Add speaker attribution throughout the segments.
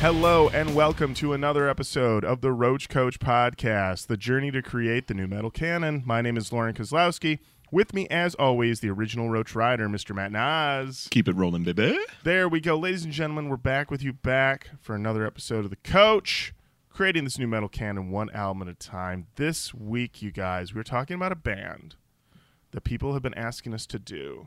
Speaker 1: Hello and welcome to another episode of the Roach Koach Podcast, the journey to create the nu metal canon. My name is Lorin Kozlowski. With me, as always, the original Roach Rider, Mr. Matt Nas.
Speaker 2: Keep it rolling, baby.
Speaker 1: There we go, ladies and gentlemen. We're back with you back for another episode of the Coach, creating this nu metal canon one album at a time. This week, you guys, we're talking about a band that people have been asking us to do,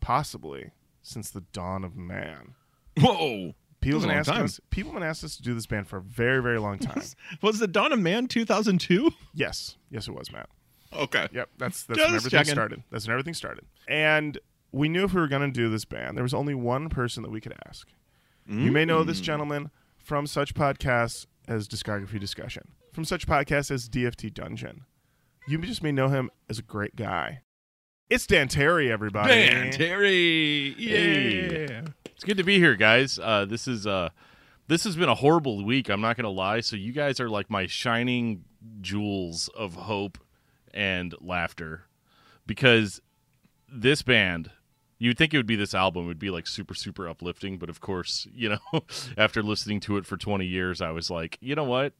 Speaker 1: possibly since the dawn of man.
Speaker 2: Whoa.
Speaker 1: People been asking
Speaker 2: time.
Speaker 1: us. People been asking us to do this band for a very, very long time.
Speaker 2: Was the Dawn of Man 2002?
Speaker 1: yes, yes, it was, Matt.
Speaker 2: Okay.
Speaker 1: Yep, that's that's
Speaker 2: Just
Speaker 1: when everything
Speaker 2: checking.
Speaker 1: started. That's when everything started. And we knew if we were going to do this band, there was only one person that we could ask. You may know
Speaker 2: Mm.
Speaker 1: this gentleman from such podcasts as Discography Discussion, from such podcasts as DFT Dungeon. You just may know him as a great guy. It's Dan Terry, everybody.
Speaker 2: Dan Terry.
Speaker 1: Hey.
Speaker 2: Yeah.
Speaker 3: It's good to be here, guys. Uh, this is uh, this has been a horrible week. I'm not gonna lie. So you guys are like my shining jewels of hope and laughter, because this band. You'd think it would be this album would be like super super uplifting, but of course, you know, after listening to it for 20 years, I was like, you know what?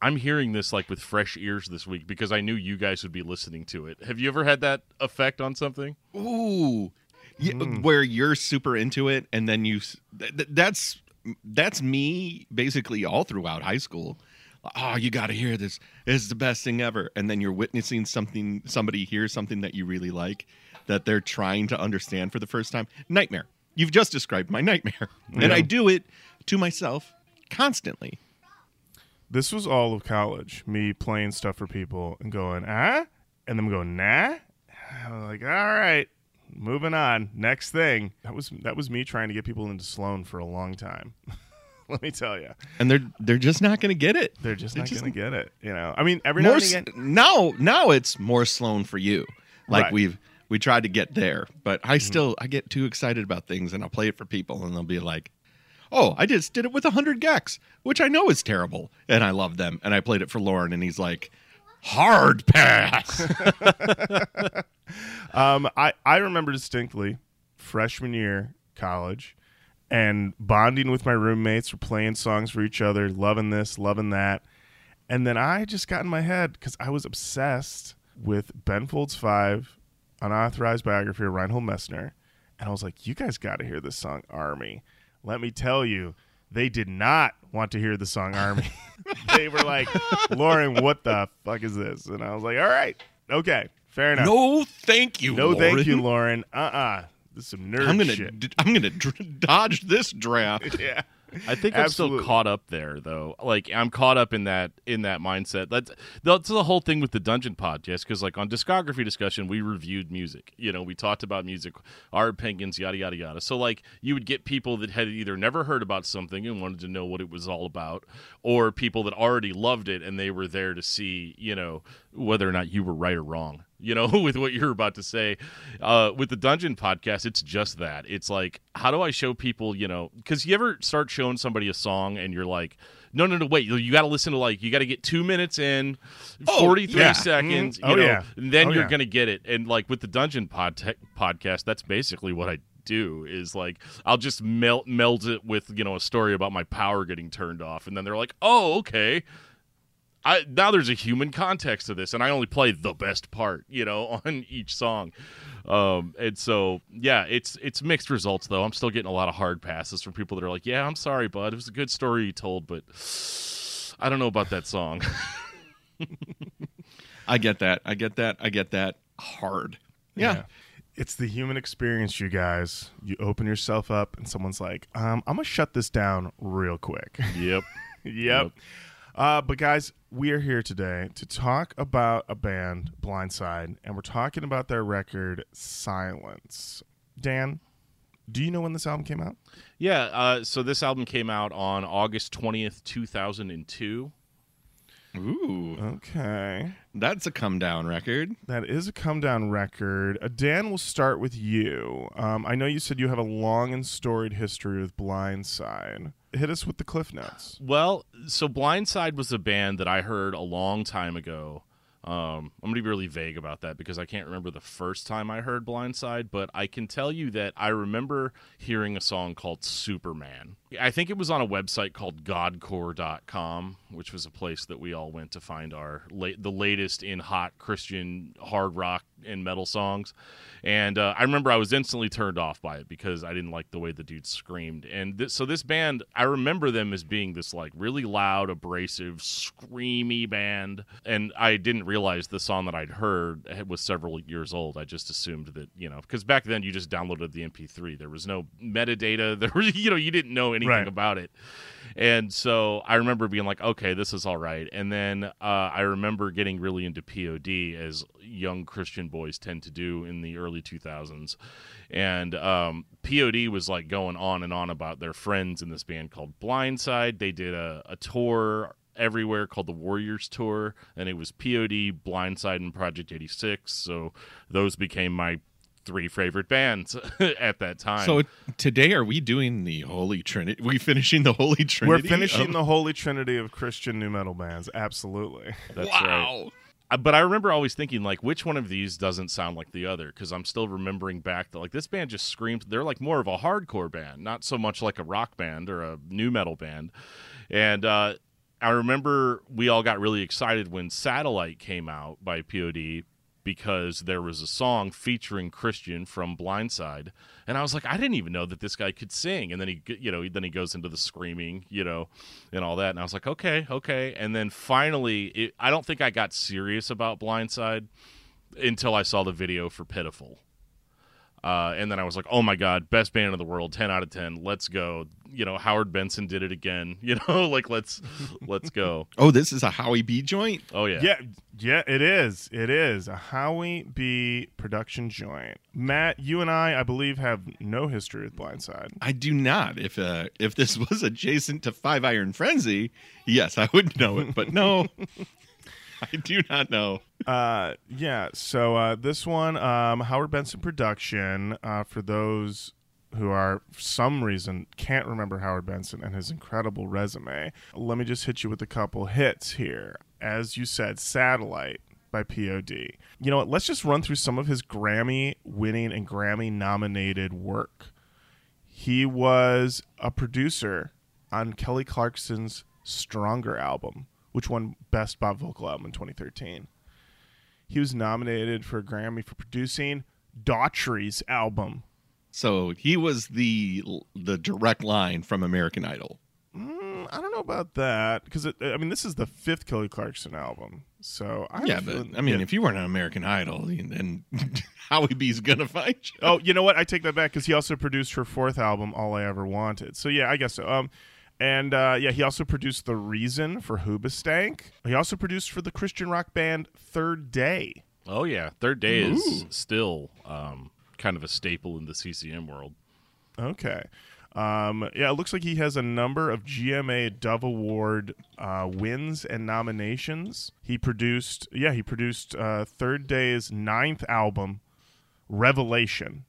Speaker 3: I'm hearing this like with fresh ears this week because I knew you guys would be listening to it. Have you ever had that effect on something?
Speaker 2: Ooh. Yeah,
Speaker 1: Mm.
Speaker 2: Where you're super into it, and then you th- th- that's that's me basically all throughout high school. Oh, you got to hear this. This is the best thing ever. And then you're witnessing something. Somebody hears something that you really like, that they're trying to understand for the first time. Nightmare. You've just described my nightmare, and I do it to myself constantly.
Speaker 1: This was all of college, me playing stuff for people and going, ah? And them going, nah? I'm like, all right, moving on. Next thing. That was that was me trying to get people into Sloan for a long time. Let me tell you.
Speaker 2: and they're they're just not going to get it.
Speaker 1: They're just
Speaker 2: They're
Speaker 1: not going to get it. You know, I mean, every now and again.
Speaker 2: now now it's more Sloan for you. Like
Speaker 1: Right.
Speaker 2: we've we tried to get there, but I still I get too excited about things and I'll play it for people and they'll be like, "Oh, I just did it with 100 gecs, which I know is terrible." And I love them. And I played it for Lorin and he's like, "Hard pass."
Speaker 1: Um, I, I remember distinctly freshman year college and bonding with my roommates. We're playing songs for each other, loving this, loving that. And then I just got in my head because I was obsessed with Ben Folds 5, unauthorized biography of Reinhold Messner. And I was like, you guys got to hear this song, Army. Let me tell you, they did not want to hear the song Army. they were like, Lorin, what the fuck is this? And I was like, all right, okay, fair enough.
Speaker 2: no, thank you.
Speaker 1: No, thank you,
Speaker 2: Lorin.
Speaker 1: Lorin. Uh uh This is some nerd
Speaker 2: I'm going
Speaker 1: shit.
Speaker 2: to I'm going to dr- dodge this draft.
Speaker 1: yeah.
Speaker 3: I think I'm still caught up there though. Like I'm caught up in that in that mindset. That's that's the whole thing with the Dungeon podcast because like on discography discussion we reviewed music. You know, we talked about music, our opinions, yada yada yada. So like you would get people that had either never heard about something and wanted to know what it was all about, or people that already loved it and they were there to see you know whether or not you were right or wrong. You know, with what you're about to say, uh, with the Dungeon podcast, it's just that. It's like, how do I show people, you know, because you ever start showing somebody a song and you're like, no, no, no, wait, you got to listen to like, you got to get two minutes in,
Speaker 2: Oh,
Speaker 3: 43
Speaker 1: yeah.
Speaker 3: seconds,
Speaker 1: Mhm.
Speaker 3: you
Speaker 1: Oh,
Speaker 3: know,
Speaker 1: yeah.
Speaker 3: and then
Speaker 1: Oh,
Speaker 3: you're
Speaker 1: yeah.
Speaker 3: going to get it. And like with the Dungeon pod- podcast, that's basically what I do is like I'll just melt meld it with you know a story about my power getting turned off and then they're like oh okay I now there's a human context to this, and I only play the best part, you know, on each song. Um, and so yeah, it's it's mixed results though. I'm still getting a lot of hard passes from people that are like, "Yeah, I'm sorry, bud. It was a good story you told, but I don't know about that song."
Speaker 2: I get that. I get that. I get that hard. yeah.
Speaker 1: It's the human experience, you guys. You open yourself up, and someone's like, um, I'm going to shut this down real quick.
Speaker 3: yep.
Speaker 1: yep.
Speaker 3: Yep.
Speaker 1: Uh, but, guys, we are here today to talk about a band, Blindside, and we're talking about their record, Silence. Dan, do you know when this album came out?
Speaker 3: Yeah. Uh, so this album came out on August twentieth, two thousand and two.
Speaker 2: Ooh.
Speaker 1: Okay.
Speaker 2: That's a come down record.
Speaker 1: That is a come down record. Uh, Dan, we'll start with you. Um, I know you said you have a long and storied history with Blindside. Hit us with the cliff notes.
Speaker 3: Well, so Blindside was a band that I heard a long time ago Um, I'm gonna be really vague about that because I can't remember the first time I heard Blindside, but I can tell you that I remember hearing a song called Superman. I think it was on a website called Godcore.com, which was a place that we all went to find our late, the latest in hot Christian hard rock and metal songs. And uh, I remember I was instantly turned off by it because I didn't like the way the dude screamed. And th- so this band, I remember them as being this like really loud, abrasive, screamy band. And I didn't realize the song that I'd heard was several years old. I just assumed that you know because back then you just downloaded the MP3. There was no metadata. There was you know you didn't know anything
Speaker 1: Right.
Speaker 3: about it. And so I remember being like, okay, this is all right. And then uh, I remember getting really into POD as young Christian boys tend to do in the early 2000s. And um, POD was like going on and on about their friends in this band called Blindside. They did a, a tour everywhere called the Warriors Tour, and it was POD, Blindside, and Project 86. So those became my three favorite bands at that time.
Speaker 2: So today, are we doing the Holy Trinity? We finishing the Holy Trinity?
Speaker 1: We're finishing
Speaker 2: of-
Speaker 1: the holy trinity of Christian nu metal bands. Absolutely.
Speaker 3: that's right.
Speaker 2: wow.
Speaker 3: Uh, but I remember always thinking like, which one of these doesn't sound like the other? Because I'm still remembering back that like this band just screams. They're like more of a hardcore band, not so much like a rock band or a nu metal band. And uh, I remember we all got really excited when Satellite came out by POD because there was a song featuring Christian from Blindside, and I was like, I didn't even know that this guy could sing. And then he, you know, then he goes into the screaming, you know, and all that, and I was like, okay, okay. And then finally, it, I don't think I got serious about Blindside until I saw the video for Pitiful. Uh, and then I was like, "Oh my god, best band in the world, ten out of ten. Let's go!" You know, Howard Benson did it again. You know, like let's let's go.
Speaker 2: Oh, this is a Howie B joint.
Speaker 3: Oh yeah,
Speaker 1: Yeah, yeah, it is. It is a Howie B production joint. Matt, you and I, I believe, have no history with Blindside.
Speaker 2: I do not. If uh, if this was adjacent to Five Iron Frenzy, yes, I would know it. But no, I do not know.
Speaker 1: Uh, yeah. So uh, this one, um, Howard Benson production. Uh, for those who are for some reason can't remember Howard Benson and his incredible resume, let me just hit you with a couple hits here. As you said, Satellite by POD. You know what? Let's just run through some of his Grammy winning and Grammy nominated work. He was a producer on Kelly Clarkson's Stronger album, which won Best Pop Vocal Album in 2013. He was nominated for a Grammy for producing Daughtry's album.
Speaker 2: So he was the the direct line from American Idol.
Speaker 1: Mm, I don't know about that because I mean this is the fifth Kelly Clarkson album, so I
Speaker 2: yeah, but I mean,
Speaker 1: yeah.
Speaker 2: if you weren't on American Idol, then Howie B's gonna find you.
Speaker 1: oh, you know what? I take that back because he also produced her fourth album, All I Ever Wanted. So yeah, I guess so. Um, and uh, yeah, he also produced The Reason for Hoobastank. He also produced for the Christian rock band Third Day.
Speaker 3: oh yeah. Third Day is still um, kind of a staple in the CCM world.
Speaker 1: Okay. Um, yeah, it looks like he has a number of GMA Dove Award uh, wins and nominations. He produced, yeah, he produced uh, Third Day's ninth album, Revelation.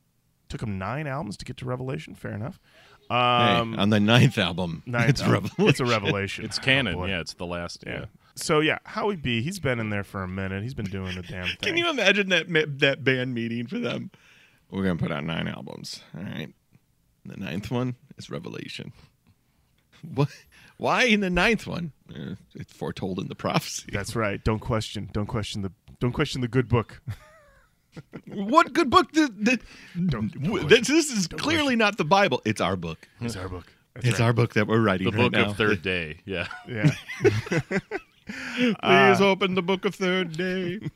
Speaker 1: Took him nine albums to get to Revelation. Fair enough. Um,
Speaker 2: hey, on the ninth album,
Speaker 1: ninth
Speaker 2: it's
Speaker 1: album.
Speaker 2: Revelation.
Speaker 1: It's a revelation.
Speaker 3: It's
Speaker 1: Oh,
Speaker 3: canon.
Speaker 1: boy.
Speaker 3: yeah, it's the last.
Speaker 1: yeah.
Speaker 3: Yeah.
Speaker 1: So yeah, Howie B. He's been in there for a minute. He's been doing the damn thing.
Speaker 2: Can you imagine that that band meeting for them? We're gonna put out nine albums. All right. The ninth one is Revelation. What? Why in the ninth one? Eh, it's foretold in the prophecy.
Speaker 1: That's right. Don't question. Don't question the. Don't question the good book.
Speaker 2: what good book? Did, did,
Speaker 1: Don't- don't
Speaker 2: this, this is clearly not the Bible. It's our book.
Speaker 1: It's our book. That's
Speaker 2: it's
Speaker 1: right.
Speaker 2: our book that we're writing
Speaker 3: The
Speaker 2: right
Speaker 3: book
Speaker 2: now.
Speaker 3: of Third Day. Yeah.
Speaker 1: Yeah.
Speaker 2: Please open the book of Third Day.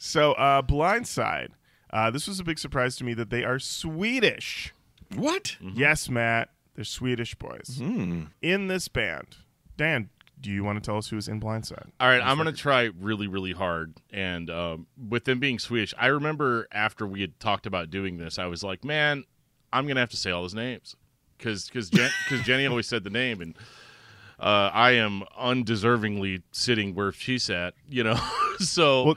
Speaker 1: So, uh, Blindside. Uh, this was a big surprise to me that they are Swedish.
Speaker 2: what?
Speaker 1: Yes, Matt, they're Swedish boys
Speaker 2: Hmm.
Speaker 1: in this band. Dan, do you want to tell us who was in Blindside?
Speaker 3: All right, I'm gonna try really, really hard. And um, with them being Swedish, I remember after we had talked about doing this, I was like, man, I'm gonna have to say all his names because because because Jenny always said the name, and uh, I am undeservingly sitting where she sat, you know. so
Speaker 1: Well,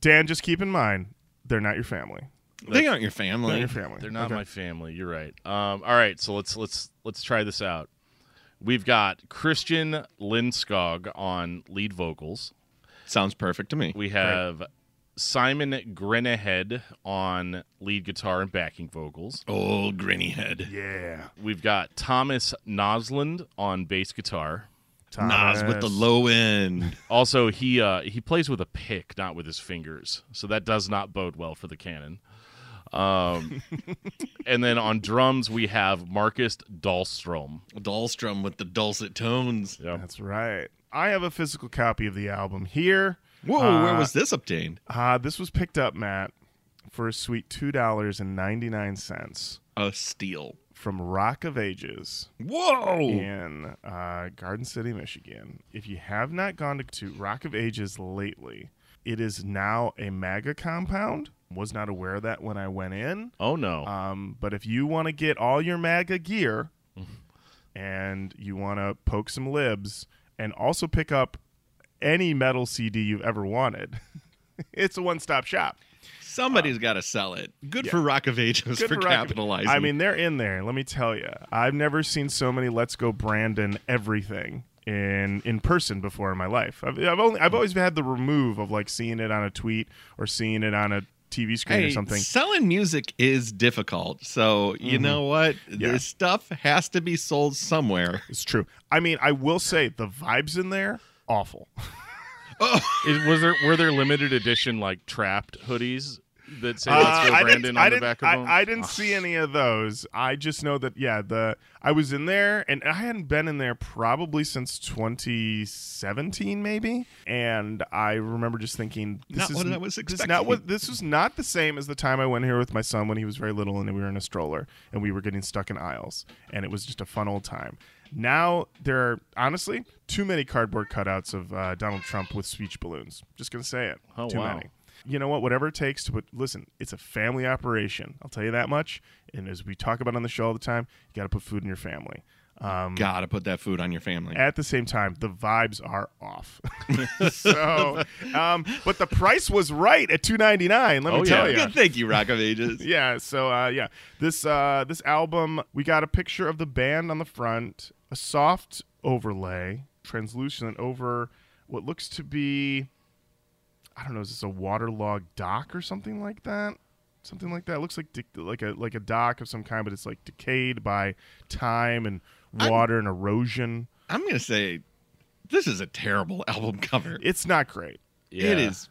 Speaker 1: Dan, just keep in mind they're not your family.
Speaker 2: They aren't your family.
Speaker 1: They're not
Speaker 2: family.
Speaker 1: your family.
Speaker 3: They're not
Speaker 1: Okay.
Speaker 3: my family. You're right. Um, all right, so let's let's let's try this out. We've got Christian Lindskog on lead vocals.
Speaker 2: Sounds perfect to me.
Speaker 3: We have Simon Grenehed on lead guitar and backing vocals.
Speaker 2: Old grinny head.
Speaker 1: Yeah.
Speaker 3: We've got Tomas Näslund on bass guitar.
Speaker 2: Nas with the low end.
Speaker 3: Also, he uh, he plays with a pick, not with his fingers, so that does not bode well for the canon. Um, and then on drums we have Marcus Dahlstrom.
Speaker 2: Dahlstrom with the dulcet tones.
Speaker 3: Yep.
Speaker 1: That's right. I have a physical copy of the album here.
Speaker 2: Whoa, where
Speaker 1: Uh,
Speaker 2: was this obtained?
Speaker 1: Uh, this was picked up, Matt, for a sweet two dollars and ninety nine cents
Speaker 2: A steal.
Speaker 1: from Rock of Ages
Speaker 2: Whoa!
Speaker 1: in uh, Garden City, Michigan. If you have not gone to, to Rock of Ages lately, it is now a MAGA compound. Was not aware of that when I went in.
Speaker 3: Oh no!
Speaker 1: Um, but if you want to get all your MAGA gear and you want to poke some libs and also pick up any metal CD you've ever wanted, it's a one stop shop.
Speaker 2: Somebody's got to sell it. Good
Speaker 1: yeah.
Speaker 2: for Rock of Ages
Speaker 1: Good
Speaker 2: for,
Speaker 1: Rock
Speaker 2: capitalizing.
Speaker 1: I mean, they're in there. Let me tell you, I've never seen so many "Let's Go Brandon" everything in in person before in my life. I've, I've only I've always had the remove of like seeing it on a tweet or seeing it on a TV screen
Speaker 2: hey,
Speaker 1: or something.
Speaker 2: selling music is difficult. So you
Speaker 1: Mhm.
Speaker 2: know what?
Speaker 1: Yeah.
Speaker 2: This stuff has to be sold somewhere.
Speaker 1: It's true. I mean, I will say the vibes in there awful.
Speaker 3: Is, was there were there limited edition like trapped hoodies that say
Speaker 1: Uh,
Speaker 3: "Let's go
Speaker 1: I
Speaker 3: Brandon"
Speaker 1: didn't,
Speaker 3: on
Speaker 1: I
Speaker 3: the back of
Speaker 1: I,
Speaker 3: them?
Speaker 1: I didn't
Speaker 3: Oh,
Speaker 1: see any of those. I just know that yeah, the I was in there and I hadn't been in there probably since 2017 maybe, and I remember just thinking this
Speaker 2: Not
Speaker 1: is
Speaker 2: what I was
Speaker 1: This,
Speaker 2: expecting.
Speaker 1: not what this was not the same as the time I went here with my son when he was very little and we were in a stroller and we were getting stuck in aisles and it was just a fun old time. Now there are honestly too many cardboard cutouts of uh, Donald Trump with speech balloons. Just gonna say it.
Speaker 3: Oh,
Speaker 1: too
Speaker 3: wow.
Speaker 1: many you know what? Whatever it takes to put. Listen, it's a family operation. I'll tell you that much. And as we talk about on the show all the time, you got to put food in your family. Um,
Speaker 2: Gotta put that food on your family.
Speaker 1: at the same time, the vibes are off. so, um, but the price was right at two ninety nine. Let me
Speaker 3: Oh,
Speaker 1: tell
Speaker 3: yeah.
Speaker 1: you.
Speaker 2: Good, thank you, Rock of Ages.
Speaker 1: Yeah. So, uh, yeah, this uh, this album, we got a picture of the band on the front, a soft overlay, translucent over what looks to be, I don't know, is this a waterlogged dock or something like that? Something like that. It looks like de- like a like a dock of some kind, but it's like decayed by time and
Speaker 2: I'm-
Speaker 1: water and erosion.
Speaker 2: I'm gonna say this is a terrible album cover.
Speaker 1: It's not great.
Speaker 3: yeah.
Speaker 2: It is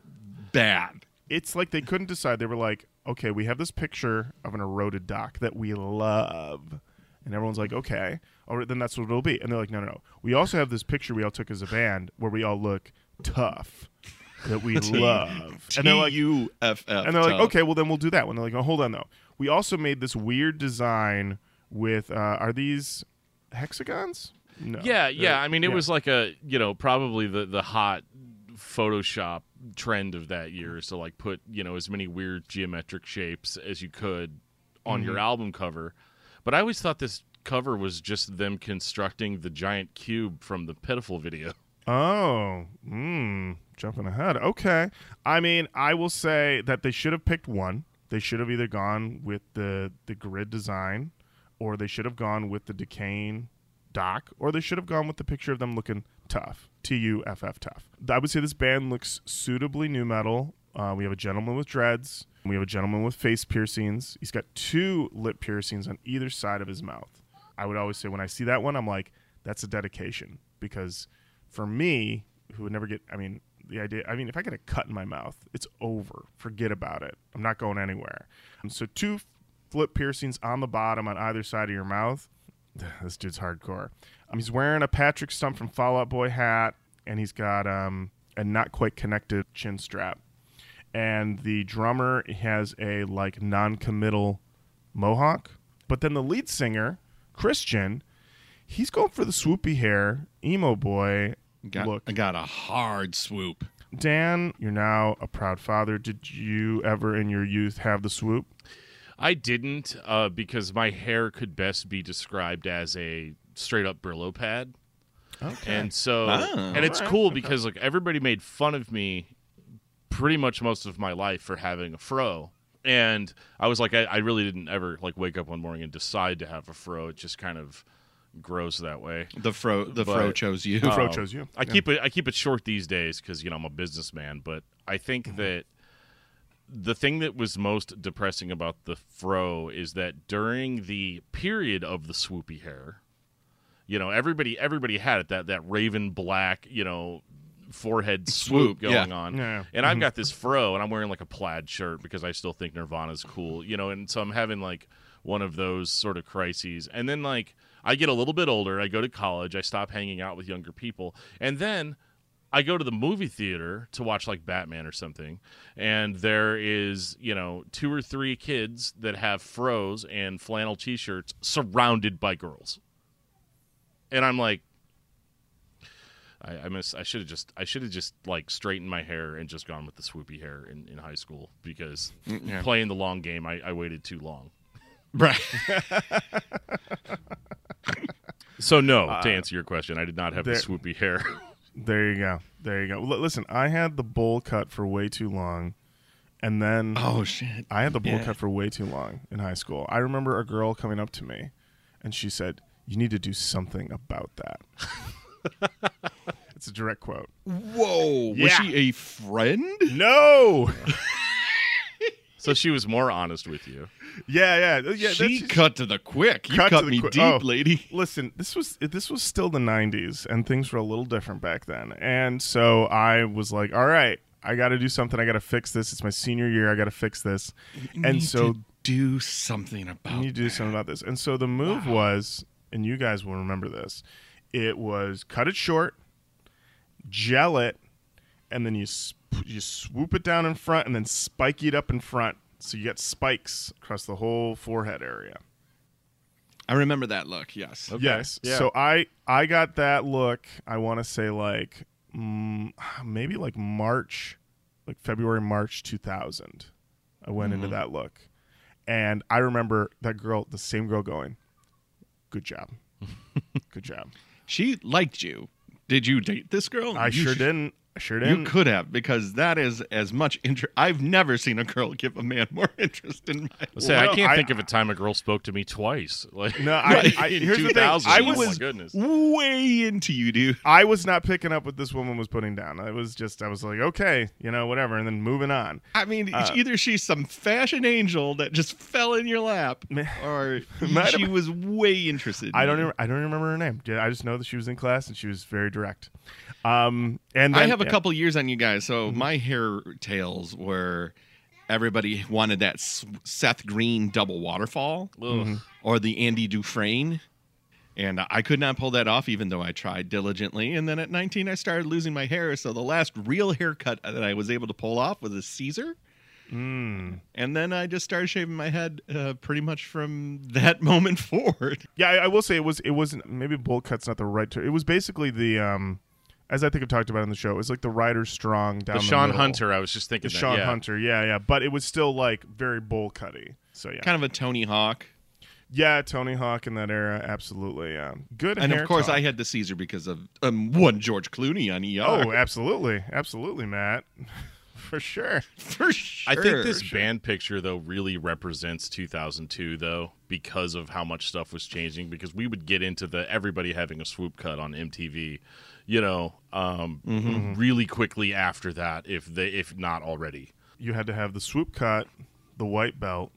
Speaker 2: bad.
Speaker 1: it's like they couldn't decide. They were like, okay, we have this picture of an eroded dock that we love. And everyone's like, okay, all right, then that's what it'll be. And they're like, no, no, no. We also have this picture we all took as a band where we all look tough that we love. And they're like,
Speaker 2: U F F.
Speaker 1: and they're like, okay, well then we'll do that one. They're like, oh, hold on though. We also made this weird design with, uh, are these hexagons? No.
Speaker 3: Yeah, yeah. I mean, it
Speaker 1: yeah.
Speaker 3: was like a you know probably the the hot Photoshop trend of that year is to like put you know as many weird geometric shapes as you could on your
Speaker 1: Mhm.
Speaker 3: album cover. But I always thought this cover was just them constructing the giant cube from the Pitiful video.
Speaker 1: Oh, mm, jumping ahead. Okay. I mean, I will say that they should have picked one. They should have either gone with the the grid design, or they should have gone with the decaying dock, or they should have gone with the picture of them looking tough. T U F F tough. I would say this band looks suitably nu metal. Uh, we have a gentleman with dreads. We have a gentleman with face piercings. He's got two lip piercings on either side of his mouth. I would always say when I see that one, I'm like, that's a dedication because for me, who would never get, I mean, the idea, I mean, if I get a cut in my mouth, it's over. Forget about it. I'm not going anywhere. And so, two flip piercings on the bottom on either side of your mouth. This dude's hardcore. Um, he's wearing a Patrick Stump from Fall Out Boy hat, and he's got um, a not quite connected chin strap. And the drummer has a like non committal mohawk. But then the lead singer, Christian, he's going for the swoopy hair, emo boy
Speaker 2: got,
Speaker 1: look.
Speaker 2: I got a hard swoop.
Speaker 1: Dan, you're now a proud father. Did you ever in your youth have the swoop?
Speaker 3: I didn't uh, because my hair could best be described as a straight up Brillo pad.
Speaker 1: Okay.
Speaker 3: And so,
Speaker 2: Ah.
Speaker 3: and it's
Speaker 1: Alright,
Speaker 3: cool
Speaker 1: okay.
Speaker 3: because like everybody made fun of me pretty much most of my life for having a fro. And I was like, I, I really didn't ever like wake up one morning and decide to have a fro. It just kind of gross that way.
Speaker 2: The fro the
Speaker 3: But-
Speaker 2: fro chose you.
Speaker 1: The Fro
Speaker 3: Um,
Speaker 1: chose you.
Speaker 3: I keep it I keep it short these days because you know I'm a businessman. But I think
Speaker 1: Mm-hmm.
Speaker 3: that the thing that was most depressing about the fro is that during the period of the swoopy hair, you know everybody everybody had it that that raven black you know forehead swoop,
Speaker 2: Swoop, yeah.
Speaker 3: going on.
Speaker 1: Yeah.
Speaker 3: And I've got this fro, and I'm wearing like a plaid shirt because I still think Nirvana's cool, you know. And so I'm having like one of those sort of crises, and then like I get a little bit older, I go to college, I stop hanging out with younger people, and then I go to the movie theater to watch like Batman or something, and there is you know two or three kids that have fros and flannel t-shirts surrounded by girls, and I'm like. I, I miss. I should have just. I should have just like straightened my hair and just gone with the swoopy hair in, in high school because mm,
Speaker 2: yeah.
Speaker 3: playing the long game, I, I waited too long.
Speaker 2: Right.
Speaker 3: So no, to uh, answer your question, I did not have the swoopy hair.
Speaker 1: There you go. There you go. L- listen, I had the bowl cut for way too long, and then
Speaker 2: Oh shit.
Speaker 1: I had the bowl
Speaker 2: Yeah.
Speaker 1: cut for way too long in high school. I remember a girl coming up to me, and she said, "You need to do something about that." it's a direct quote.
Speaker 2: Whoa. Was she a friend?
Speaker 1: No.
Speaker 3: So she was more honest with you.
Speaker 1: yeah, yeah, yeah.
Speaker 2: she
Speaker 1: that's-
Speaker 2: cut to the quick. You
Speaker 1: Cut
Speaker 2: cut,
Speaker 1: to the
Speaker 2: me
Speaker 1: quick-
Speaker 2: deep,
Speaker 1: oh.
Speaker 2: lady.
Speaker 1: Listen, this was this was still the '90s, and things were a little different back then. And so I was like, "All right, I got to do something. I got to fix this. It's my senior year. I got to fix this." and
Speaker 2: Need
Speaker 1: so
Speaker 2: to do something about
Speaker 1: you need to do something about this. And so the move was, and you guys will remember this, it was cut it short, gel it, and then you sp- you swoop it down in front, and then spike it up in front, so you get spikes across the whole forehead area.
Speaker 2: I remember that look. Yes.
Speaker 3: Okay.
Speaker 1: Yes.
Speaker 3: Yeah.
Speaker 1: So I I got that look. I want to say like mm, maybe like March, like February March 2000. I went into that look, and I remember that girl, the same girl, going, "Good job, good job."
Speaker 2: She liked you. Did you date this girl?
Speaker 1: I
Speaker 2: You
Speaker 1: sure
Speaker 2: sh-
Speaker 1: didn't. I sure
Speaker 2: You
Speaker 1: didn't.
Speaker 2: could have because that is as much interest. I've never seen a girl give a man more interest in my.
Speaker 3: I'll say I can't
Speaker 1: I-
Speaker 3: think of a time a girl spoke to me twice. Like
Speaker 1: No, I,
Speaker 2: Right.
Speaker 1: I,
Speaker 3: in
Speaker 1: here's the thing.
Speaker 3: 2000.
Speaker 1: I
Speaker 3: oh
Speaker 1: was
Speaker 3: my goodness.
Speaker 2: way into you, dude.
Speaker 1: I was not picking up what this woman was putting down. I was just I was like, okay, you know, whatever, and then moving on.
Speaker 2: I mean,
Speaker 1: Uh,
Speaker 2: either she's some fashion angel that just fell in your lap, or she was way interested. In
Speaker 1: I don't
Speaker 2: you.
Speaker 1: even I don't even remember her name. I just know that she was in class and she was very direct. Um, and then,
Speaker 2: I have a
Speaker 1: yeah,
Speaker 2: couple years on you guys, so
Speaker 1: Mm-hmm.
Speaker 2: my hair tails were everybody wanted that Seth Green double waterfall
Speaker 1: Mm-hmm.
Speaker 2: or the Andy Dufresne. And I could not pull that off, even though I tried diligently. And then at 19, I started losing my hair. So the last real haircut that I was able to pull off was a Caesar.
Speaker 1: Mm.
Speaker 2: And then I just started shaving my head uh, pretty much from that moment forward.
Speaker 1: Yeah, I, I will say it was it wasn't maybe bowl cut's not the right term. It was basically the um, as I think I've talked about in the show. It was like the rider strong down
Speaker 3: The
Speaker 1: the,
Speaker 3: Shawn
Speaker 1: middle.
Speaker 3: Hunter, I was just
Speaker 1: the
Speaker 3: thinking that.
Speaker 1: Shawn
Speaker 3: yeah.
Speaker 1: Hunter. Yeah, yeah, but it was still like very bowl cutty. So yeah,
Speaker 2: Kind of a Tony Hawk.
Speaker 1: yeah, Tony Hawk in that era, absolutely. Yeah, good.
Speaker 2: And
Speaker 1: hair
Speaker 2: of course,
Speaker 1: talk.
Speaker 2: I had the Caesar because of um, one George Clooney on ER.
Speaker 1: Oh, absolutely, absolutely, Matt, for sure.
Speaker 2: for sure.
Speaker 3: I think this
Speaker 1: sure.
Speaker 3: band picture though really represents 2002 though because of how much stuff was changing because we would get into the everybody having a swoop cut on MTV, you know, um,
Speaker 1: Mm-hmm.
Speaker 3: really quickly after that if they if not already.
Speaker 1: you had to have the swoop cut, the white belt,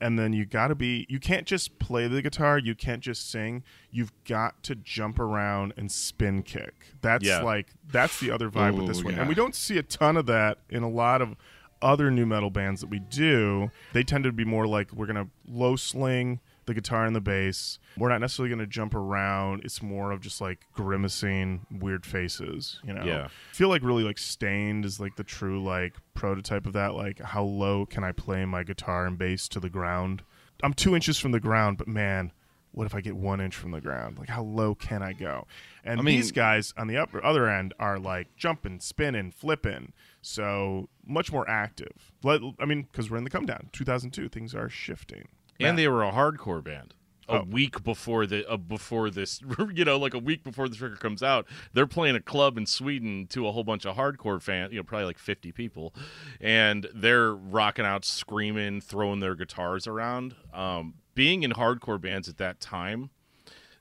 Speaker 1: and then you got to be you can't just play the guitar, you can't just sing. You've got to jump around and spin kick. That's
Speaker 3: Yeah.
Speaker 1: like that's the other vibe with this one.
Speaker 2: yeah.
Speaker 1: And we don't see a ton of that in a lot of other nu metal bands that we do. They tend to be more like we're going to low sling the guitar and the bass. We're not necessarily going to jump around. It's more of just like grimacing weird faces, you know.
Speaker 3: Yeah.
Speaker 1: I feel like really like Staind is like the true like prototype of that. Like how low can I play my guitar and bass to the ground? I'm two inches from the ground, but man, what if I get one inch from the ground? Like how low can I go? And
Speaker 2: I mean-
Speaker 1: these guys on the upper other end are like jumping, spinning, flipping. So much more active. Let, I mean, because we're in the come down, 2002, things are shifting.
Speaker 3: And they were a hardcore band. A
Speaker 1: Oh.
Speaker 3: week before the uh, before this, you know, like a week before the record comes out, they're playing a club in Sweden to a whole bunch of hardcore fans, you know, probably like 50 people, and they're rocking out, screaming, throwing their guitars around. Um, being in hardcore bands at that time,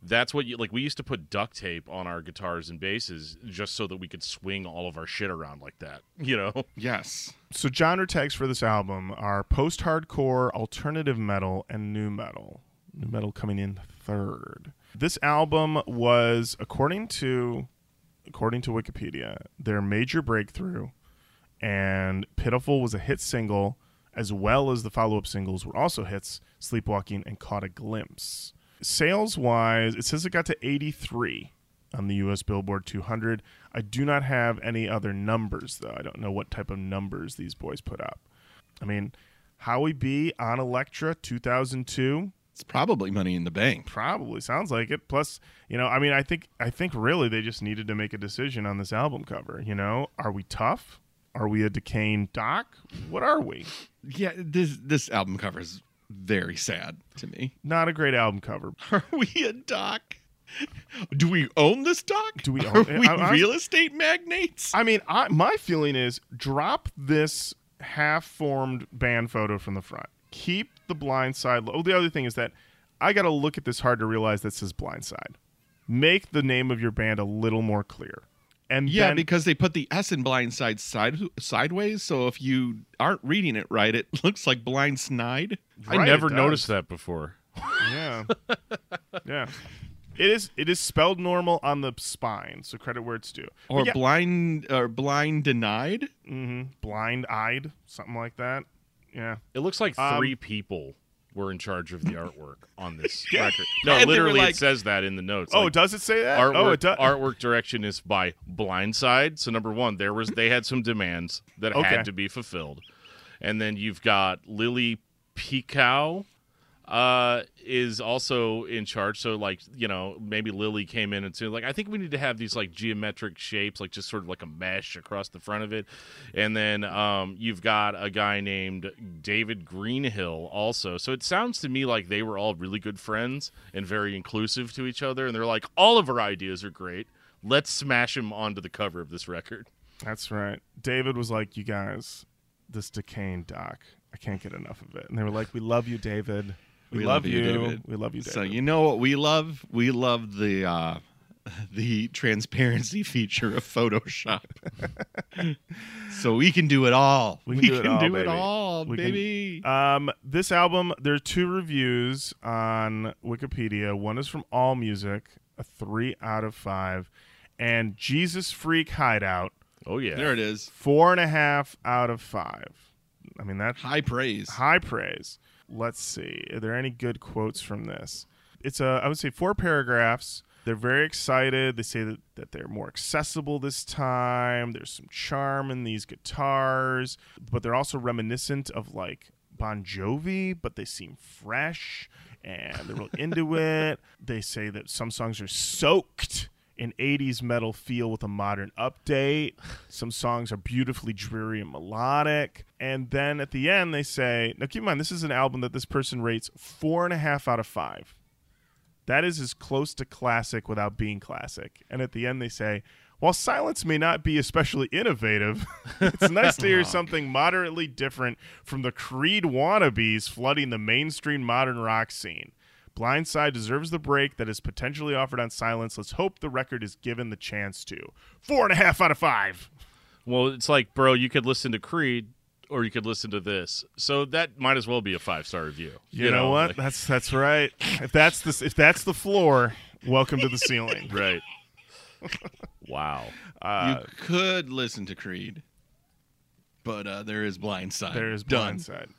Speaker 3: that's what you like. We used to put duct tape on our guitars and basses just so that we could swing all of our shit around like that. You know?
Speaker 2: Yes.
Speaker 1: So genre tags for this album are post-hardcore, alternative metal, and nu metal. Nu metal coming in third. This album was, according to according to Wikipedia, their major breakthrough, and Pitiful was a hit single, as well as the follow-up singles were also hits, Sleepwalking and Caught a Glimpse. Sales-wise, it says it got to 83 on the US Billboard 200. I do not have any other numbers though. I don't know what type of numbers these boys put up. I mean, Howie B on Elektra 2002
Speaker 2: It's probably money in the bank.
Speaker 1: probably sounds like it. Plus, you know, I mean, I think I think really they just needed to make a decision on this album cover, you know? Are we tough? Are we a decaying dock? What are we?
Speaker 2: Yeah, this this album cover is very sad to me.
Speaker 1: Not a great album cover.
Speaker 2: Are we a dock? Do we own this dock?
Speaker 1: Do we
Speaker 2: Are
Speaker 1: own-
Speaker 2: we
Speaker 1: I- I-
Speaker 2: real estate magnates?
Speaker 1: I mean, I, my feeling is drop this half-formed band photo from the front. Keep the blind side. Oh, the other thing is that I got to look at this hard to realize this is blind side. Make the name of your band a little more clear. And
Speaker 2: Yeah,
Speaker 1: then,
Speaker 2: because they put the S in blind side side sideways, so if you aren't reading it right, it looks like blind snide.
Speaker 3: I never noticed that before.
Speaker 1: Yeah. yeah. It is it is spelled normal on the spine, so credit where it's due.
Speaker 2: Or
Speaker 1: yeah,
Speaker 2: blind or blind denied.
Speaker 1: Mm-hmm. blind-eyed, something like that. Yeah.
Speaker 3: It looks like
Speaker 1: Um,
Speaker 3: three people were in charge of the artwork on this record. No,
Speaker 2: And they were
Speaker 3: literally,
Speaker 2: like-
Speaker 3: it says that in the notes.
Speaker 1: Oh,
Speaker 3: Like,
Speaker 1: does it say that?
Speaker 3: artwork,
Speaker 1: oh, it does.
Speaker 3: artwork direction is by Blindside. So number one, there was they had some demands that
Speaker 1: Okay.
Speaker 3: had to be fulfilled, and then you've got Lily Picow uh is also in charge. So like you know maybe lily came in and said like i think we need to have these like geometric shapes like just sort of like a mesh across the front of it. And then um you've got a guy named david greenhill also. So it sounds to me like they were all really good friends and very inclusive to each other. And they're like all of our ideas are great. Let's smash them onto the cover of this record.
Speaker 1: That's right. David was like, "You guys, this decaying dock, I can't get enough of it." And they were like, "We love you, David. We, love, you.
Speaker 2: David.
Speaker 1: We love you, David."
Speaker 2: So you know what we love? We love the uh, the transparency feature of Photoshop. so we can do it all.
Speaker 1: We can do it all,
Speaker 2: do
Speaker 1: baby.
Speaker 2: it all,
Speaker 1: We can- Um, this album, there are two reviews on Wikipedia. One is from AllMusic, a three out of five, and Jesus Freak Hideout,
Speaker 3: oh yeah
Speaker 2: there it is.
Speaker 1: four and a half out of five. I mean, that's
Speaker 2: High praise.
Speaker 1: high praise. Let's see. Are there any good quotes from this? It's a, I would say, four paragraphs. They're very excited. They say that, that they're more accessible this time. There's some charm in these guitars, but they're also reminiscent of like Bon Jovi, but they seem fresh and they're real into it. They say that some songs are soaked in 80s metal feel with a modern update. Some songs are beautifully dreary and melodic. And then at the end, they say, now keep in mind, this is an album that this person rates four and a half out of five. That is as close to classic without being classic. And at the end, they say, while silence may not be especially innovative, it's nice to hear oh. something moderately different from the Creed wannabes flooding the mainstream modern rock scene. Blindside deserves the break that is potentially offered on silence. Let's hope the record is given the chance to. Four and a half out of five.
Speaker 3: Well, it's like, bro, you could listen to Creed or you could listen to this. So that might as well be a five star review.
Speaker 1: You, know, what?
Speaker 3: like-
Speaker 1: that's that's right. If that's the if that's the floor, welcome to the ceiling.
Speaker 3: right. wow.
Speaker 1: Uh,
Speaker 2: you could listen to Creed, but uh, there is Blind Side.
Speaker 1: there is
Speaker 2: Done.
Speaker 1: blindside.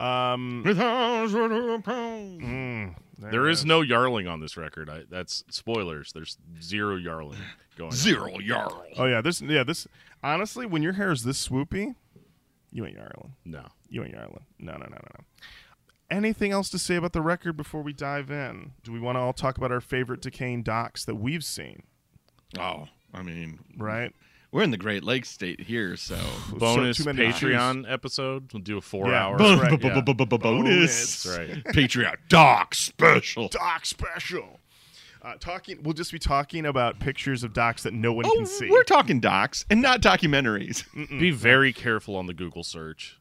Speaker 1: Um,
Speaker 2: Mm.
Speaker 3: There
Speaker 1: it
Speaker 3: is no yarling on this record. I, that's spoilers. There's zero yarling going on.
Speaker 2: Zero Jarl.
Speaker 1: Oh yeah, this yeah this. Honestly, when your hair is this swoopy, you ain't yarling.
Speaker 3: No.
Speaker 1: You ain't Ireland. No, no, no, no, no. Anything else to say about the record before we dive in? Do we want to all talk about our favorite decaying docks that we've seen?
Speaker 2: Oh, I mean,
Speaker 1: Right?
Speaker 2: We're in the Great Lakes state here, so
Speaker 3: Bonus
Speaker 1: too many to
Speaker 3: Patreon episode. We'll do a four
Speaker 1: Yeah,
Speaker 3: hour.
Speaker 1: bonus- right,
Speaker 3: yeah.
Speaker 2: bonus.
Speaker 3: That's right.
Speaker 2: Patreon doc special.
Speaker 1: Doc special. Uh, talking. We'll just be talking about pictures of docs that no one
Speaker 2: Oh,
Speaker 1: can see.
Speaker 2: we're talking docs and not documentaries.
Speaker 3: Be very careful on the Google search.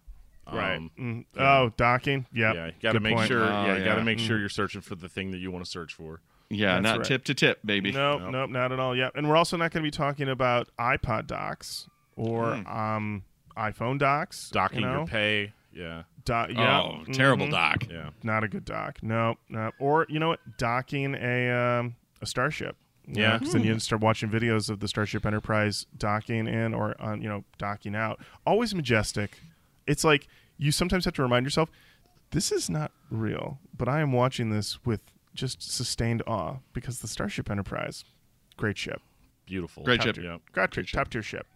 Speaker 1: right.
Speaker 3: Um,
Speaker 1: Mm. Oh, docking. Yep.
Speaker 3: Yeah, you got to make
Speaker 1: point.
Speaker 3: sure.
Speaker 2: Oh,
Speaker 3: yeah, you got to
Speaker 2: yeah.
Speaker 3: make sure you're searching for the thing that you want to search for.
Speaker 2: Yeah,
Speaker 1: That's
Speaker 2: not
Speaker 1: right.
Speaker 2: tip to tip, baby.
Speaker 1: Nope,
Speaker 3: Nope.
Speaker 1: nope, not at all. Yeah, and we're also not going to be talking about iPod docks or
Speaker 2: Hmm.
Speaker 1: um, iPhone docks.
Speaker 3: Docking
Speaker 1: you know?
Speaker 3: your pay. Yeah.
Speaker 1: Do- yeah,
Speaker 2: Oh, terrible
Speaker 1: mhm.
Speaker 2: doc.
Speaker 3: Yeah.
Speaker 1: Not a good dock. No, no. Or you know what? Docking a um, a starship.
Speaker 3: Yeah.
Speaker 1: because then you start watching videos of the Starship Enterprise docking in or on, you know docking out. Always majestic. It's like you sometimes have to remind yourself, this is not real, but I am watching this with just sustained awe because the Starship Enterprise, great ship.
Speaker 3: Beautiful.
Speaker 2: Great
Speaker 3: Top
Speaker 2: ship.
Speaker 3: tier. Yep.
Speaker 1: Top tier, top tier ship.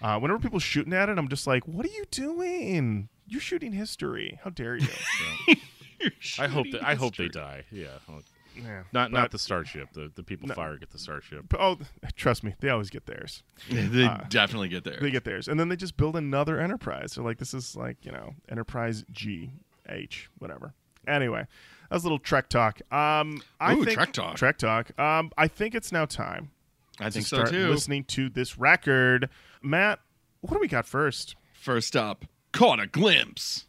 Speaker 1: Uh, whenever people shooting at it, I'm just like, "What are you doing? You're shooting history. How dare you?"
Speaker 3: I hope that I hope they die. Yeah.
Speaker 1: yeah.
Speaker 3: Not
Speaker 1: But-
Speaker 3: not the starship. The the people fire get the starship.
Speaker 1: but- oh, trust me, they always get theirs.
Speaker 2: they
Speaker 1: Uh,
Speaker 2: definitely get there.
Speaker 1: They get theirs, and then they just build another Enterprise. They're like, "This is like you know, Enterprise G, H, whatever." Anyway, that was a little Trek talk. Um, I
Speaker 2: Ooh,
Speaker 1: think
Speaker 2: Trek talk.
Speaker 1: Trek talk. Um, I think it's now time
Speaker 2: I think so
Speaker 1: start
Speaker 2: too.
Speaker 1: listening to this record. Matt, what do we got first?
Speaker 2: First up, caught a glimpse.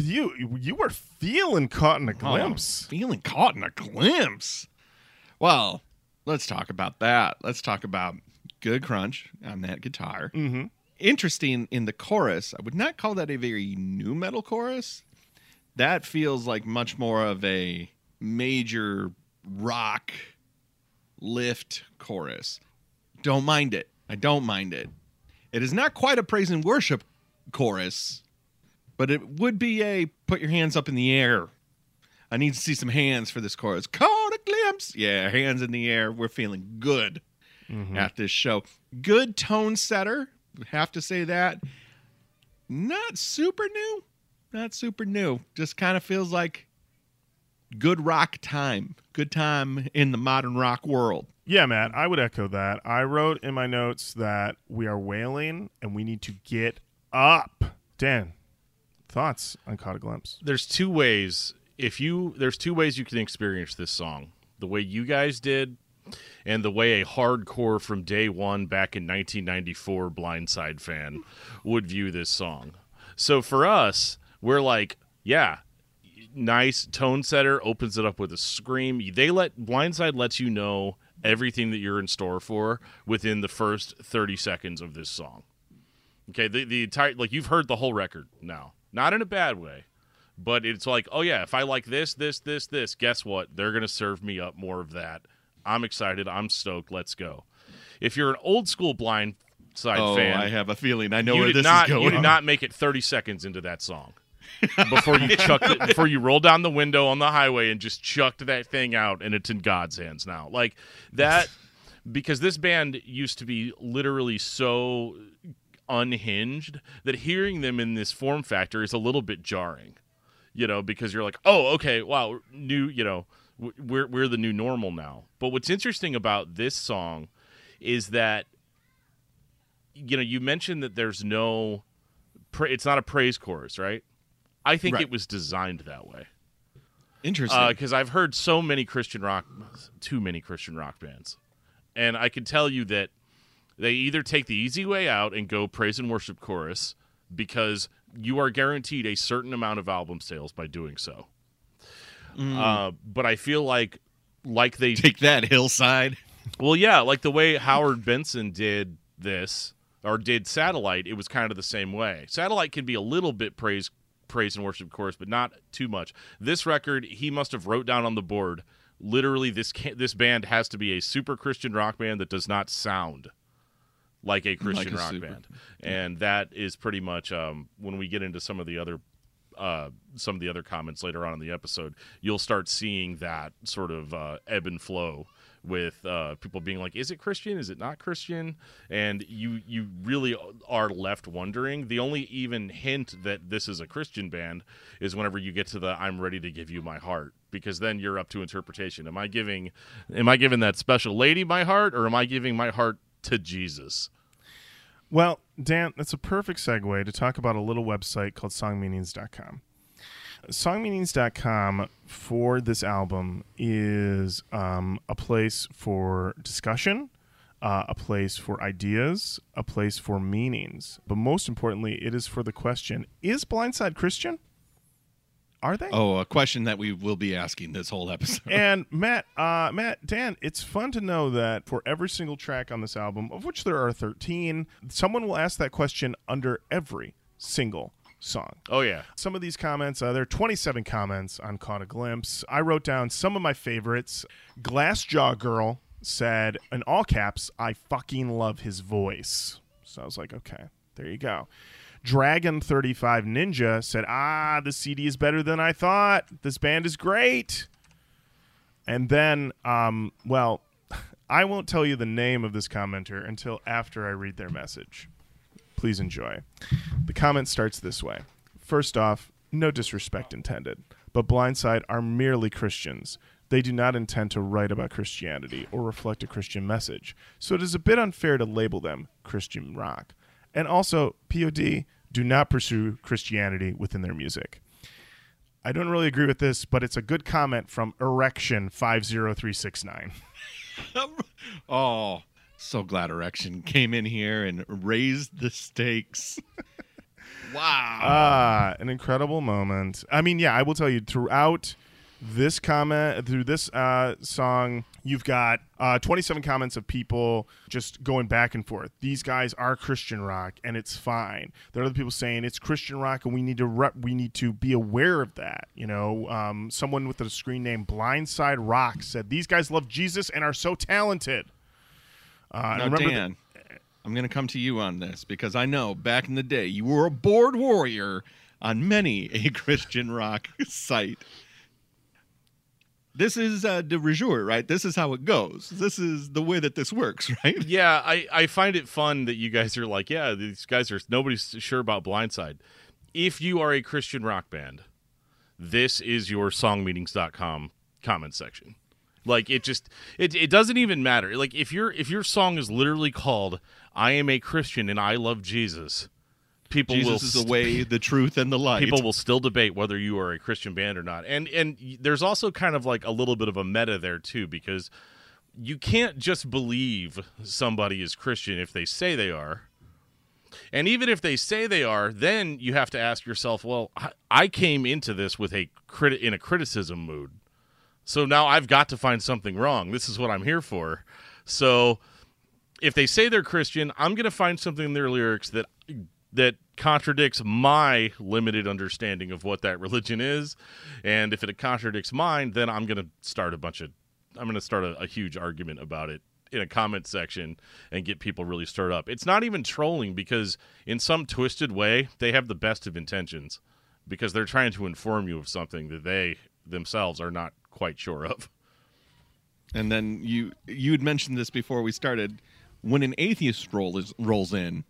Speaker 4: Start
Speaker 1: with you. You were feeling caught in a
Speaker 2: Oh,
Speaker 1: glimpse.
Speaker 2: feeling caught in a glimpse. Well, let's talk about that. Let's talk about good crunch on that guitar.
Speaker 1: Mm-hmm.
Speaker 2: Interesting in the chorus. I would not call that a very nu metal chorus. That feels like much more of a major rock lift chorus. Don't mind it. I don't mind it. It is not quite a praise and worship chorus, but it would be a put your hands up in the air. I need to see some hands for this chorus. Caught a glimpse. Yeah, hands in the air. We're feeling good mm-hmm. at this show. Good tone setter. Have to say that. Not super new. Not super new. Just kind of feels like good rock time. Good time in the modern rock world.
Speaker 1: Yeah, Matt, I would echo that. I wrote in my notes that we are wailing and we need to get up. Dan, thoughts on Caught a Glimpse?
Speaker 3: There's two ways. If you there's two ways you can experience this song. The way you guys did and the way a hardcore from day 1 back in 1994 Blindside fan would view this song. So for us, we're like, yeah, nice tone setter opens it up with a scream. They let Blindside lets you know everything that you're in store for within the first 30 seconds of this song. Okay, the the entire like you've heard the whole record now. Not in a bad way, but it's like, oh yeah, if I like this, this, this, this, guess what? They're gonna serve me up more of that. I'm excited. I'm stoked. Let's go. If you're an old school blind side
Speaker 2: oh,
Speaker 3: fan,
Speaker 2: I have a feeling I know
Speaker 3: you
Speaker 2: where
Speaker 3: did
Speaker 2: this
Speaker 3: not,
Speaker 2: is going.
Speaker 3: You did not make it 30 seconds into that song before you chucked it, before you rolled down the window on the highway and just chucked that thing out, and it's in God's hands now. Like that, because this band used to be literally so unhinged that hearing them in this form factor is a little bit jarring. You know, because you're like, oh, okay, wow, new, you know, we're we're the new normal now. But what's interesting about this song is that you know, you mentioned that there's no pra- it's not a praise chorus, right? I think
Speaker 2: Right.
Speaker 3: it was designed that way
Speaker 2: Interesting.
Speaker 3: Uh, because I've heard so many Christian rock, too many Christian rock bands, and I can tell you that they either take the easy way out and go praise and worship chorus because you are guaranteed a certain amount of album sales by doing so. Uh, but I feel like like they
Speaker 2: Take that hillside.
Speaker 3: well, yeah, like the way Howard Benson did this or did Satellite, it was kind of the same way. Satellite can be a little bit praise praise and worship, chorus, but not too much. This record, he must have wrote down on the board. Literally, this can, this band has to be a super Christian rock band that does not sound like a Christian
Speaker 2: a
Speaker 3: rock
Speaker 2: super-
Speaker 3: band, and that is pretty much um, when we get into some of the other uh, some of the other comments later on in the episode, you'll start seeing that sort of uh, ebb and flow with uh, people being like, "Is it Christian? Is it not Christian?" And you you really are left wondering. The only even hint that this is a Christian band is whenever you get to the "I'm ready to give you my heart," because then you're up to interpretation. Am I giving am I giving that special lady my heart, or am I giving my heart to Jesus?
Speaker 1: Well, Dan, that's a perfect segue to talk about a little website called songmeanings.com. Songmeanings.com for this album is um, a place for discussion, uh, a place for ideas, a place for meanings. But most importantly, it is for the question Is Blindside Christian? Are they?
Speaker 2: Oh, a question that we will be asking this whole episode.
Speaker 1: And Matt, uh, Matt, Dan, it's fun to know that for every single track on this album, of which there are 13, someone will ask that question under every single song.
Speaker 3: Oh yeah,
Speaker 1: Some of these comments, uh, there are 27 comments on Caught a Glimpse. I wrote down some of my favorites. Glassjaw Girl said, in all caps, I fucking love his voice. So I was like, okay, there you go. Dragon 35 Ninja said, ah, the CD is better than I thought. This band is great. And then, um, well, I won't tell you the name of this commenter until after I read their message. Please enjoy. The comment starts this way First off, no disrespect intended, but Blindside are merely Christians. They do not intend to write about Christianity or reflect a Christian message, so it is a bit unfair to label them Christian rock. And also, POD do not pursue Christianity within their music. I don't really agree with this, but it's a good comment from Erection 50369.
Speaker 2: oh, so glad Erection came in here and raised the stakes. wow.
Speaker 1: Ah, an incredible moment. I mean, yeah, I will tell you throughout this comment, through this uh, song, you've got uh, 27 comments of people just going back and forth. These guys are Christian rock, and it's fine. There are other people saying it's Christian rock, and we need to rep- we need to be aware of that. You know, um, someone with a screen name Blindside Rock said these guys love Jesus and are so talented. Uh,
Speaker 2: now,
Speaker 1: remember
Speaker 2: Dan, I'm going to come to you on this because I know back in the day you were a board warrior on many a Christian rock site. This is uh, de right? This is how it goes. This is the way that this works, right?
Speaker 3: yeah. I I find it fun that you guys are like, yeah, these guys are nobody's sure about Blindside. If you are a Christian rock band, this is your songmeanings.com comment section. Like it just it it doesn't even matter. Like if your if your song is literally called "I am a Christian and I love Jesus," people will
Speaker 2: Jesus is the way, the truth, and the light.
Speaker 3: people will still debate whether you are a Christian band or not. And and there's also kind of like a little bit of a meta there too because you can't just believe somebody is Christian if they say they are. And even if they say they are, then you have to ask yourself, well, I- I came into this with a crit- in a criticism mood. So now I've got to find something wrong. This is what I'm here for. So if they say they're Christian, I'm going to find something in their lyrics that that contradicts my limited understanding of what that religion is. And if it contradicts mine, then I'm going to start a bunch of I'm going to start a, a huge argument about it in a comment section and get people really stirred up. It's not even trolling because in some twisted way, they have the best of intentions because they're trying to inform you of something that they themselves are not quite sure of.
Speaker 2: And then you you had mentioned this before we started. When an atheist roll is, rolls in,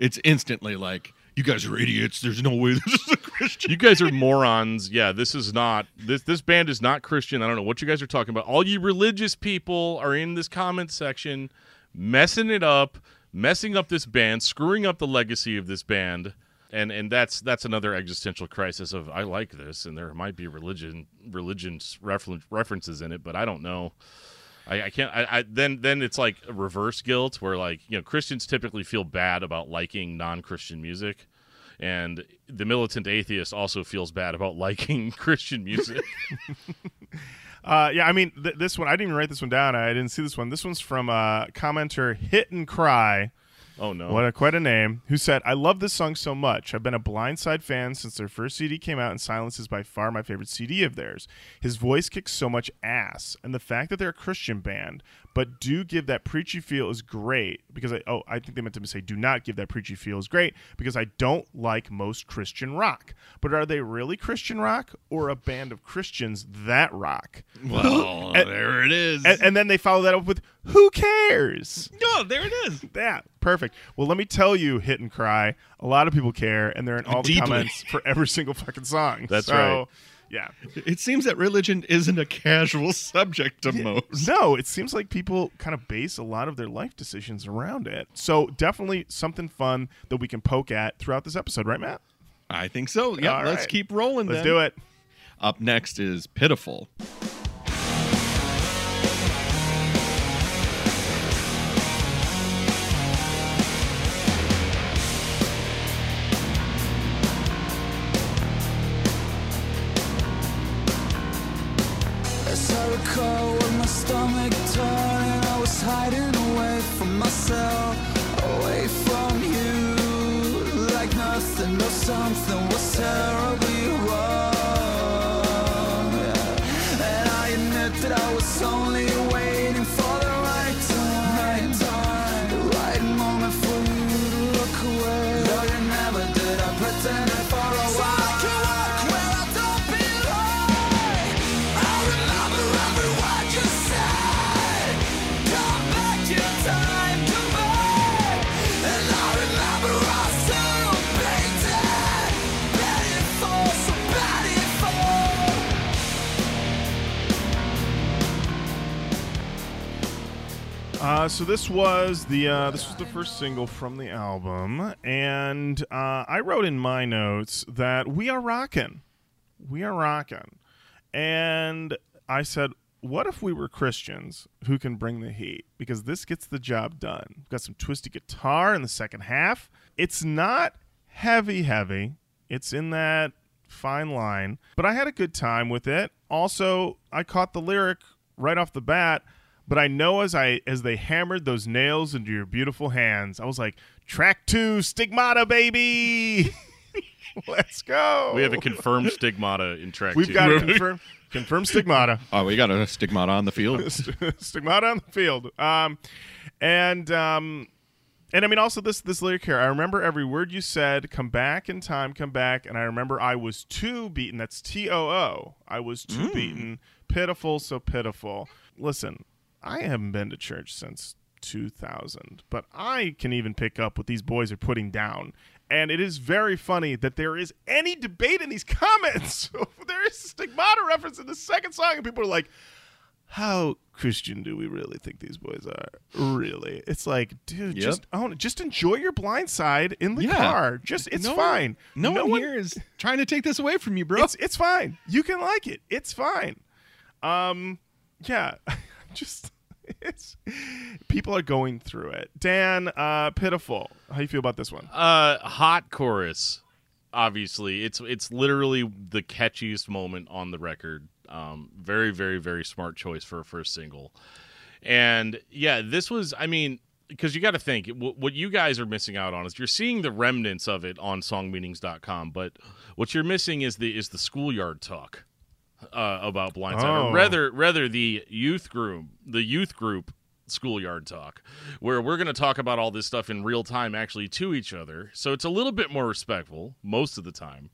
Speaker 2: it's instantly like, "You guys are idiots. There's no way this is a Christian."
Speaker 3: You guys are morons. Yeah, this is not this this band is not Christian. I don't know what you guys are talking about. All you religious people are in this comment section messing it up, messing up this band, screwing up the legacy of this band. And and that's that's another existential crisis of I like this and there might be religion religion's references in it, but I don't know. I, I can't. I, I then then it's like reverse guilt where like you know Christians typically feel bad about liking non-Christian music, and the militant atheist also feels bad about liking Christian music.
Speaker 1: Uh, yeah, I mean, th- this one, I didn't even write this one down. I didn't see this one. This one's from uh, commenter Hit and Cry.
Speaker 3: Oh no.
Speaker 1: What a quite a name. Who said, "I love this song so much. I've been a Blindside fan since their first CD came out, and Silence is by far my favorite CD of theirs. His voice kicks so much ass, and the fact that they're a Christian band, but do give that preachy feel is great. Because I oh, I think they meant to say do not give that preachy feel is great because I don't like most Christian rock. But are they really Christian rock or a band of Christians that rock?
Speaker 2: Well,
Speaker 1: And-
Speaker 2: there it is.
Speaker 1: And, and then they follow that up with, "Who cares?"
Speaker 2: no, there it is.
Speaker 1: that perfect. Well, let me tell you, hit and cry. A lot of people care, and they're in all the
Speaker 2: Deeply.
Speaker 1: comments for every single fucking song.
Speaker 3: That's
Speaker 1: So,
Speaker 3: right.
Speaker 1: Yeah.
Speaker 2: It seems that religion isn't a casual subject to most.
Speaker 1: No, it seems like people kind of base a lot of their life decisions around it. So definitely something fun that we can poke at throughout this episode, right, Matt?
Speaker 2: I think so. Yeah,
Speaker 1: All
Speaker 2: let's
Speaker 1: right.
Speaker 2: keep rolling.
Speaker 1: Let's
Speaker 2: then.
Speaker 1: do it.
Speaker 2: Up next is Pitiful.
Speaker 4: Something
Speaker 1: Uh, so this was the uh, this was the first single from the album, and uh, I wrote in my notes that we are rocking, we are rocking, and I said, what if we were Christians who can bring the heat? Because this gets the job done. We've got some twisty guitar in the second half. It's not heavy, heavy. It's in that fine line, but I had a good time with it. Also, I caught the lyric right off the bat. But I know as I as they hammered those nails into your beautiful hands, I was like, track two, stigmata, baby. Let's go.
Speaker 3: We have a confirmed stigmata in track
Speaker 1: We've
Speaker 3: two.
Speaker 1: got a confirmed confirmed stigmata.
Speaker 2: Oh, we got a stigmata on the field.
Speaker 1: stigmata on the field. Um, and um, and I mean also this this lyric here. I remember every word you said. Come back in time. Come back. And I remember I was too beaten. That's T O O. I was too beaten. Pitiful, so pitiful. Listen, I haven't been to church since 2000, but I can even pick up what these boys are putting down. And it is very funny that there is any debate in these comments. there is a stigmata reference in the second song, and people are like, how Christian do we really think these boys are? Really? It's like, dude,
Speaker 2: Yep.
Speaker 1: just own it. Just enjoy your Blindside in the
Speaker 2: Yeah.
Speaker 1: car. Just it's
Speaker 2: No-
Speaker 1: fine.
Speaker 2: No, one here is trying to take this away from you, bro.
Speaker 1: It's it's fine. You can like it. It's fine. Um, yeah, just it's people are going through it. Dan, uh, pitiful. How you feel about this one?
Speaker 3: Uh, hot chorus. Obviously, it's it's literally the catchiest moment on the record. Um, very, very, very smart choice for a first single. And yeah, this was. I mean, because you got to think what, what you guys are missing out on is you're seeing the remnants of it on songmeanings.com, but what you're missing is the is the schoolyard talk uh, about blindside,
Speaker 1: Oh.
Speaker 3: or rather, rather the youth group, the youth group schoolyard talk, where we're going to talk about all this stuff in real time, actually to each other. So it's a little bit more respectful most of the time,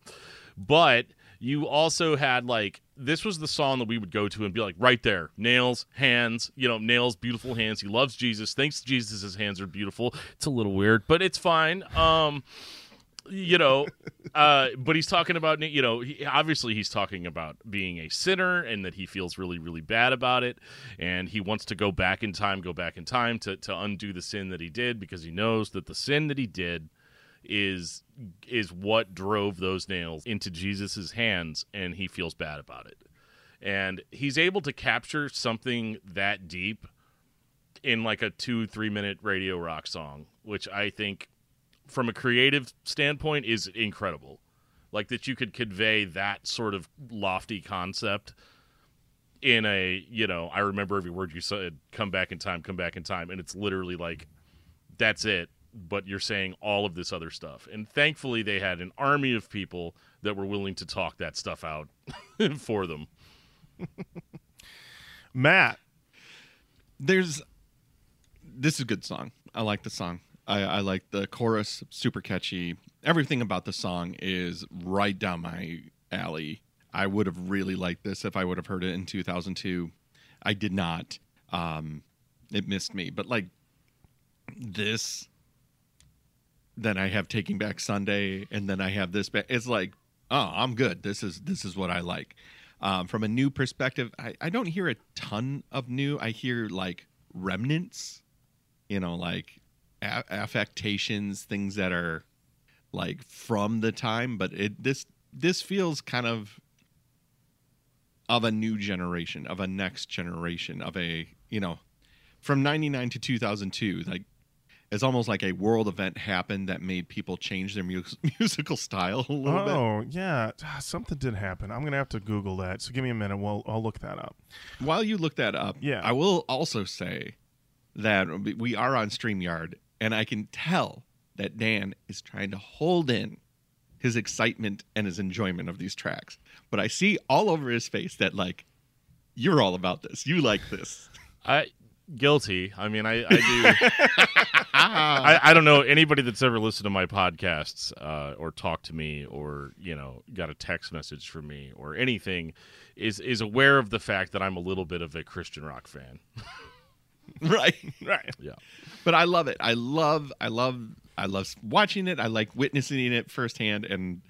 Speaker 3: but you also had like this was the song that we would go to and be like right there nails hands you know nails beautiful hands he loves jesus thinks jesus his hands are beautiful it's a little weird but it's fine um you know uh but he's talking about you know he, obviously he's talking about being a sinner and that he feels really really bad about it and he wants to go back in time go back in time to to undo the sin that he did because he knows that the sin that he did is is what drove those nails into Jesus's hands and he feels bad about it. And he's able to capture something that deep in like a 2-3 minute radio rock song, which I think from a creative standpoint is incredible. Like that you could convey that sort of lofty concept in a you know I remember every word you said. Come back in time. Come back in time. And it's literally like that's it. But you're saying all of this other stuff. And thankfully, they had an army of people that were willing to talk that stuff out for them.
Speaker 1: Matt,
Speaker 2: There's this is a good song. I like the song. I, I like the chorus, super catchy. Everything about the song is right down my alley. I would have really liked this if I would have heard it in 2002. I did not. Um, it missed me. But like this, then I have Taking Back Sunday, and then I have this. Ba- it's like, oh, I'm good. This is this is what I like. Um, from a nu perspective, I, I don't hear a ton of nu. I hear like remnants, you know, like a- affectations, things that are like from the time. But it this this feels kind of of a new generation, of a next generation, of a you know, from '99 to 2002, like. It's almost like a world event happened that made people change their mu- musical style a little bit.
Speaker 1: oh yeah, Ah, something did happen. I'm gonna have to Google that. So give me a minute. Well, I'll look that up.
Speaker 2: While you look that up,
Speaker 1: Yeah.
Speaker 2: I will also say that we are on StreamYard, and I can tell that Dan is trying to hold in his excitement and his enjoyment of these tracks. But I see all over his face that, like, you're all about this. You like this.
Speaker 3: I guilty. I mean, I, I do. I, I don't know anybody that's ever listened to my podcasts uh, or talked to me or you know got a text message from me or anything is is aware of the fact that I'm a little bit of a Christian rock fan.
Speaker 2: right.
Speaker 1: Right.
Speaker 3: Yeah.
Speaker 2: But I love it. I love, I love, I love watching it. I like witnessing it firsthand. And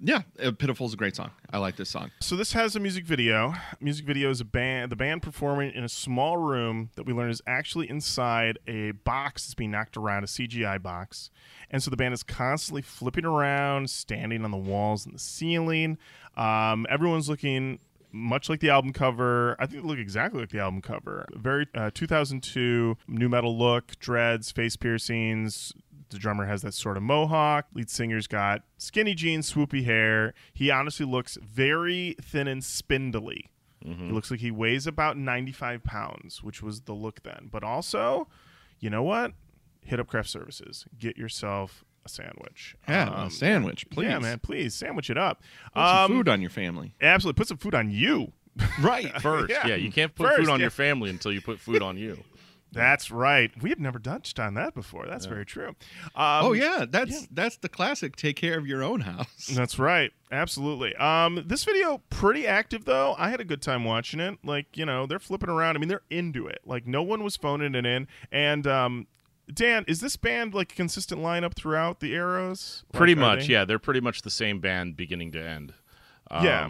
Speaker 2: yeah, uh, Pitiful is a great song. I like this song.
Speaker 1: So this has a music video. Music video is a band, the band performing in a small room that we learn is actually inside a box that's being knocked around, a CGI box. And so the band is constantly flipping around, standing on the walls and the ceiling. Um, everyone's looking much like the album cover. I think they look exactly like the album cover. Very uh, 2002 nu metal look, dreads, face piercings. The drummer has that sort of mohawk. Lead singer's got skinny jeans, swoopy hair. He honestly looks very thin and spindly. He looks like he weighs about 95 pounds, which was the look then. But also, you know what? Hit up craft services. Get yourself a sandwich.
Speaker 2: Yeah,
Speaker 1: Um,
Speaker 2: a sandwich, please.
Speaker 1: Yeah, man, please sandwich it up.
Speaker 2: Put some
Speaker 1: Um,
Speaker 2: food on your family.
Speaker 1: Absolutely, put some food on you.
Speaker 2: Right.
Speaker 3: First,
Speaker 1: Yeah.
Speaker 3: yeah, you can't put
Speaker 1: First,
Speaker 3: food on
Speaker 1: yeah.
Speaker 3: your family until you put food on you.
Speaker 1: That's right. We have never touched on that before. That's very true. Um,
Speaker 2: oh yeah, that's
Speaker 1: yeah.
Speaker 2: that's the classic. Take care of your own house.
Speaker 1: That's right. Absolutely. Um, this video pretty active though. I had a good time watching it. Like you know, they're flipping around. I mean, they're into it. Like no one was phoning it in. And um, Dan, is this band like a consistent lineup throughout the eras?
Speaker 3: Pretty
Speaker 1: Like, are
Speaker 3: much,
Speaker 1: they-
Speaker 3: yeah. They're pretty much the same band beginning to end. Um,
Speaker 1: Yeah.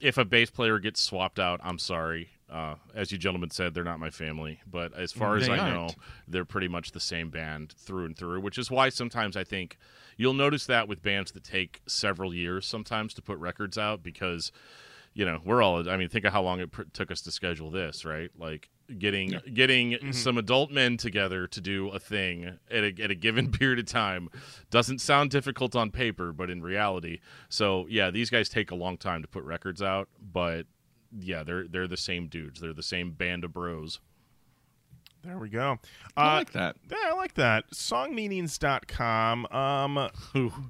Speaker 3: If a bass player gets swapped out, I'm sorry. Uh, as you gentlemen said, they're not my family. But as far as
Speaker 2: They
Speaker 3: I
Speaker 2: aren't.
Speaker 3: know, they're pretty much the same band through and through, which is why sometimes I think you'll notice that with bands that take several years sometimes to put records out because, you know, we're all, I mean, think of how long it pr- took us to schedule this, right? Like, getting getting
Speaker 1: Mm-hmm.
Speaker 3: some adult men together to do a thing at a, at a given period of time doesn't sound difficult on paper but in reality so yeah these guys take a long time to put records out but yeah they're they're the same dudes they're the same band of bros
Speaker 1: There we go.
Speaker 2: I
Speaker 1: Uh,
Speaker 2: like that.
Speaker 1: Yeah, I like that. Songmeanings.com. Um,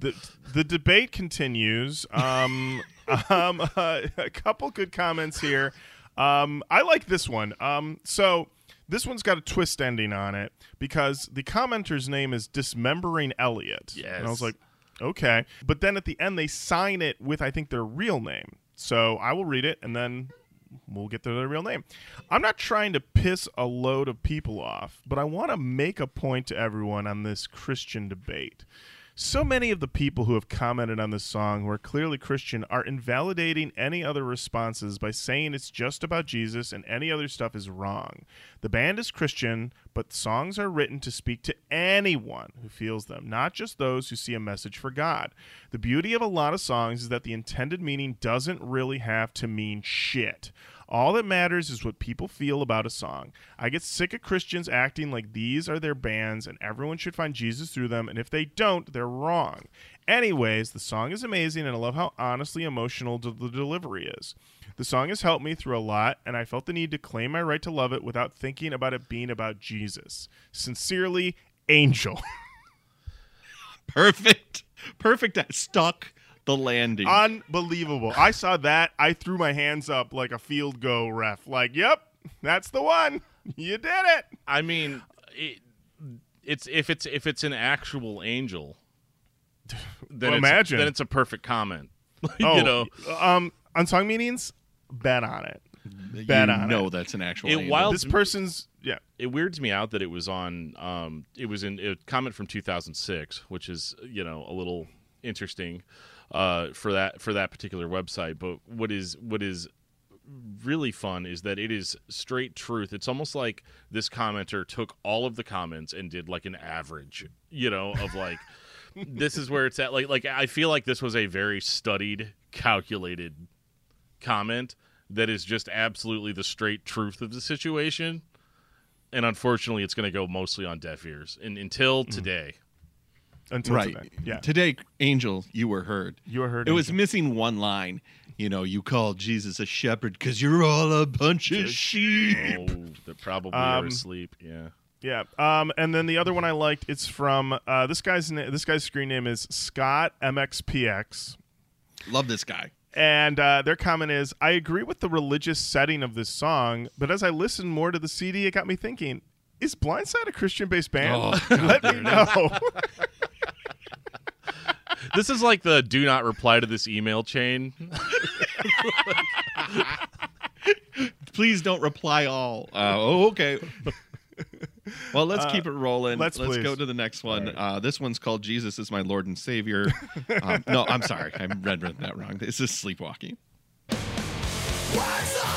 Speaker 1: the the debate continues. Um, um, uh, a couple good comments here. Um, I like this one. Um, so this one's got a twist ending on it because the commenter's name is Dismembering Elliot. Yes. And I was like, okay. But then at the end, they sign it with, I think, their real name. So I will read it and then we'll get to their real name. I'm not trying to piss a load of people off, but I want to make a point to everyone on this Christian debate. So many of the people who have commented on this song who are clearly Christian are invalidating any other responses by saying it's just about Jesus and any other stuff is wrong. The band is Christian, but songs are written to speak to anyone who feels them, not just those who see a message for God. The beauty of a lot of songs is that the intended meaning doesn't really have to mean shit. All that matters is what people feel about a song. I get sick of Christians acting like these are their bands and everyone should find Jesus through them, and if they don't, they're wrong. Anyways, the song is amazing, and I love how honestly emotional the delivery is. The song has helped me through a lot, and I felt the need to claim my right to love it without thinking about it being about Jesus. Sincerely, Angel.
Speaker 2: Perfect. Perfect. Stuck the landing.
Speaker 1: Unbelievable. I saw that. I threw my hands up like a field goal ref. Like, yep, that's the one. You did it.
Speaker 3: I mean, it, it's if it's if it's an actual angel, then
Speaker 1: Well,
Speaker 3: it's,
Speaker 1: imagine.
Speaker 3: then it's a perfect comment.
Speaker 1: Oh,
Speaker 3: you know,
Speaker 1: um, on song meanings, bet on it.
Speaker 2: you
Speaker 1: bet on
Speaker 2: know
Speaker 1: it.
Speaker 2: that's an actual.
Speaker 3: It
Speaker 2: angel.
Speaker 3: wild-
Speaker 1: This person's yeah.
Speaker 3: it weirds me out that it was on. Um, it was in a comment from 2006, which is you know a little interesting uh, for that for that particular website. But what is what is really fun is that it is straight truth. It's almost like this commenter took all of the comments and did like an average, you know, of like this is where it's at. Like like I feel like this was a very studied, calculated comment that is just absolutely the straight truth of the situation. And unfortunately, it's going to go mostly on deaf ears. And until today,
Speaker 1: Until
Speaker 2: right.
Speaker 1: today. Yeah.
Speaker 2: Today, Angel, you were heard.
Speaker 1: You were heard.
Speaker 2: It was missing one line. You know, you called Jesus a shepherd because you're all a bunch of sheep.
Speaker 3: oh, they probably are
Speaker 1: Um,
Speaker 3: asleep. Yeah.
Speaker 1: Yeah. Um, and then the other one I liked, it's from uh, this guy's na- this guy's screen name is Scott MXPX.
Speaker 2: Love this guy.
Speaker 1: And uh, their comment is, I agree with the religious setting of this song, but as I listened more to the CD, it got me thinking, is Blindside a Christian-based band?
Speaker 2: Oh,
Speaker 1: Let me know.
Speaker 3: This is like the do not reply to this email chain.
Speaker 2: Please don't reply all. Uh, oh, okay. Well, let's
Speaker 1: Uh,
Speaker 2: keep it rolling.
Speaker 1: let's
Speaker 2: go to the next one. Uh, this one's called "Jesus is My Lord and Savior." um, no, I'm sorry, I read that wrong. This is "Sleepwalking."
Speaker 4: What's all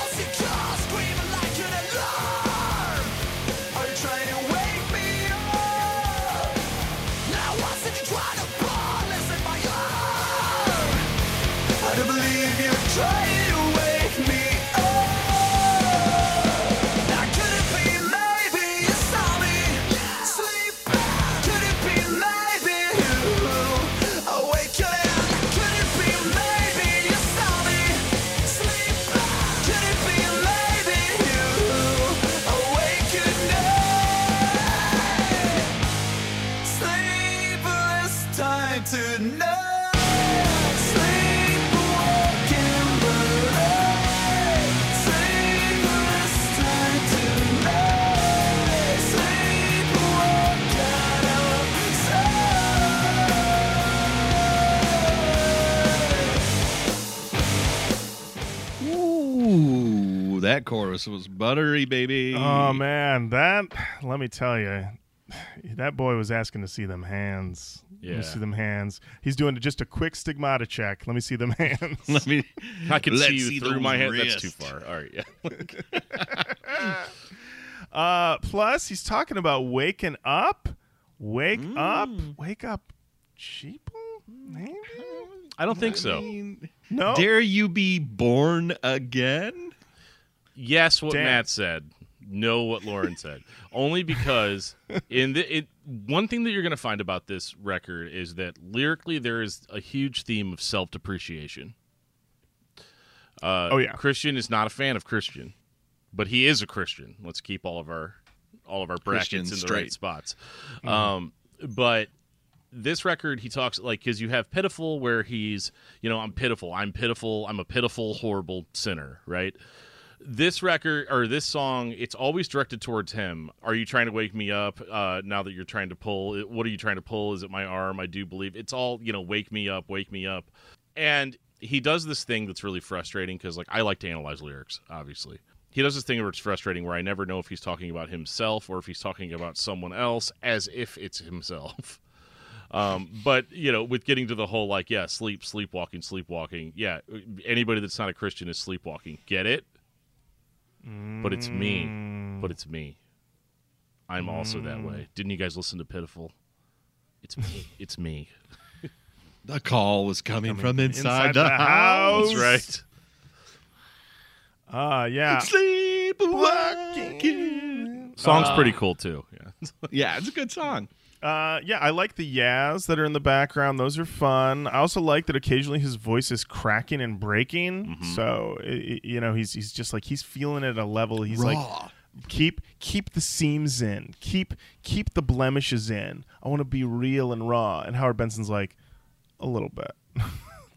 Speaker 2: that chorus was buttery, baby.
Speaker 1: oh man, that let me tell you, that boy was asking to see them hands. Let
Speaker 3: Yeah.
Speaker 1: me see them hands. He's doing just a quick stigmata check. Let me see them hands.
Speaker 2: Let me.
Speaker 3: I can see you
Speaker 2: see
Speaker 3: through my head. That's too far. All right. Yeah.
Speaker 1: Uh, plus, he's talking about waking up. Wake up. Wake up. Sheeple? Maybe?
Speaker 3: I don't think so.
Speaker 1: No.
Speaker 2: Dare you be born again?
Speaker 3: Yes, what
Speaker 1: Damn.
Speaker 3: Matt said. No, what Lorin said. Only because in the it, one thing that you're going to find about this record is that lyrically there is a huge theme of self depreciation. Uh,
Speaker 1: Oh, yeah.
Speaker 3: Christian is not a fan of Christian, but he is a Christian. Let's keep all of our all of our brackets
Speaker 2: Christian
Speaker 3: in the
Speaker 2: straight.
Speaker 3: right spots. Um, but this record he talks like because you have pitiful where he's you know i'm pitiful i'm pitiful i'm a pitiful horrible sinner right this record or this song it's always directed towards him. Are you trying to wake me up uh, now that you're trying to pull? What are you trying to pull? Is it my arm? I do believe it's all you know wake me up wake me up. And he does this thing that's really frustrating because like i like to analyze lyrics obviously. He does this thing where it's frustrating where i never know if he's talking about himself or if he's talking about someone else as if it's himself. Um, but you know, with getting to the whole like, yeah, sleep, sleepwalking, sleepwalking. Yeah, anybody that's not a Christian is sleepwalking. Get it? But it's me. But it's me. I'm also that way. Didn't you guys listen to Pitiful? It's me. It's me.
Speaker 2: The call was coming, from
Speaker 1: inside
Speaker 2: inside, the,
Speaker 1: the
Speaker 2: house.
Speaker 1: house.
Speaker 3: That's right.
Speaker 1: Uh, yeah.
Speaker 2: Sleepwalking.
Speaker 3: Song's
Speaker 1: Uh,
Speaker 3: pretty cool too. Yeah.
Speaker 2: Yeah, it's a good song.
Speaker 1: Uh, yeah, I like the yas that are in the background. Those are fun. I also like that occasionally his voice is cracking and breaking.
Speaker 2: Mm-hmm.
Speaker 1: So i i you know, he's he's just like he's feeling it at a level. He's like keep keep the seams in, keep keep the blemishes in. I want to be real and raw. And Howard Benson's like a little bit.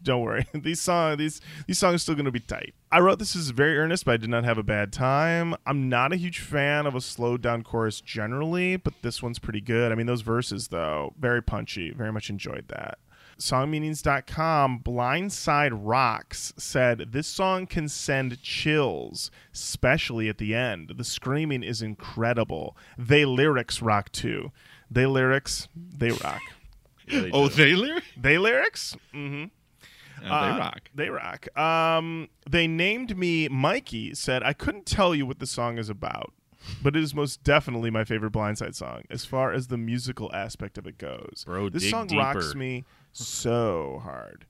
Speaker 1: Don't worry. These song these these songs are still going to be tight. I wrote this as very earnest, but I did not have a bad time. I'm not a huge fan of a slowed down chorus generally, but this one's pretty good. I mean, those verses though, very punchy. Very much enjoyed that. Songmeanings.com Blindside Rocks said this song can send chills, especially at the end. The screaming is incredible. They lyrics rock too. They lyrics, they rock.
Speaker 3: Yeah, they
Speaker 2: Oh, they lyrics?
Speaker 1: They lyrics? Mm-hmm.
Speaker 2: Uh,
Speaker 1: Uh,
Speaker 2: they rock.
Speaker 1: They rock. Um, they named me Mikey. Said I couldn't tell you what the song is about, but it is most definitely my favorite Blindside song as far as the musical aspect of it goes.
Speaker 3: Bro,
Speaker 1: this song rocks me so hard.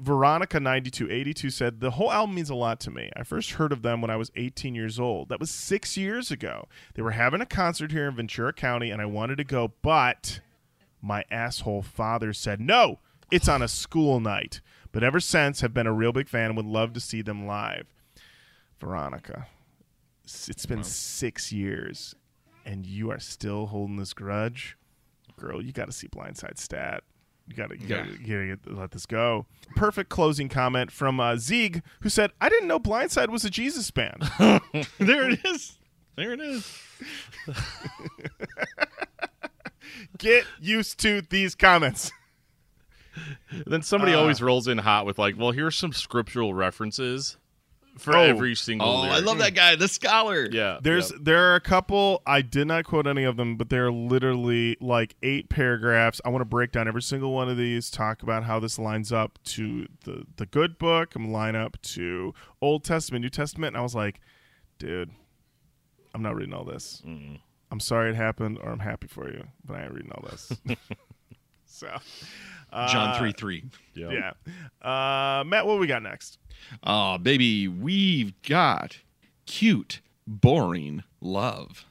Speaker 1: Veronica ninety two eighty two said the whole album means a lot to me. I first heard of them when I was 18 years old. That was six years ago. They were having a concert here in Ventura County, and I wanted to go, but my asshole father said no it's on a school night but ever since have been a real big fan and would love to see them live veronica it's been six years and you are still holding this grudge girl you got to see blindside stat you gotta, you gotta,
Speaker 2: Yeah.
Speaker 1: you gotta let this go. Perfect closing comment from uh, Zieg, who said, "I didn't know Blindside was a Jesus band."
Speaker 2: there it is. There it is.
Speaker 1: Get used to these comments.
Speaker 3: Then somebody
Speaker 1: Uh,
Speaker 3: always rolls in hot with like, well, here's some scriptural references for
Speaker 1: Oh.
Speaker 3: every single.
Speaker 2: Oh, I love that guy, the scholar.
Speaker 3: Yeah,
Speaker 1: There's
Speaker 3: yeah.
Speaker 1: there are a couple I did not quote any of them, but they're literally like eight paragraphs. I want to break down every single one of these, talk about how this lines up to the the good book, and line up to Old Testament, New Testament. And I was like, dude, I'm not reading all this. I'm sorry it happened, or I'm happy for you, but I ain't reading all this. so, uh,
Speaker 2: John 3 3.
Speaker 3: yeah.
Speaker 1: Yeah, uh, Matt, what we got next?
Speaker 2: Oh, baby, we've got cute, boring love.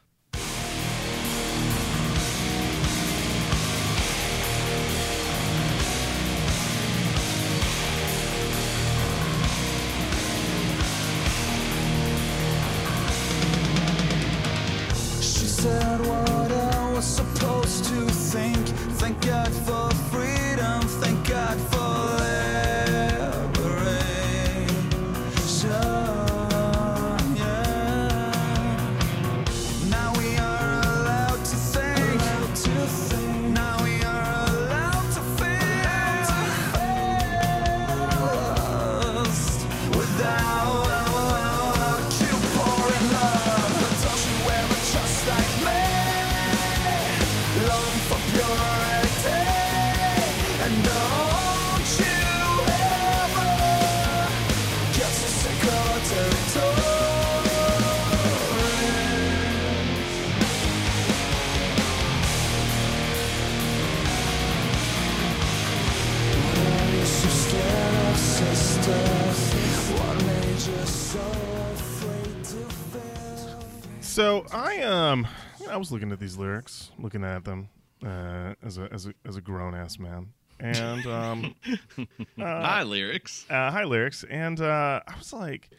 Speaker 4: So
Speaker 1: I um I was looking at these lyrics, looking at them uh, as a as a as a grown ass man, and um,
Speaker 2: Hi, lyrics.
Speaker 1: uh, hi lyrics, and uh, I was like,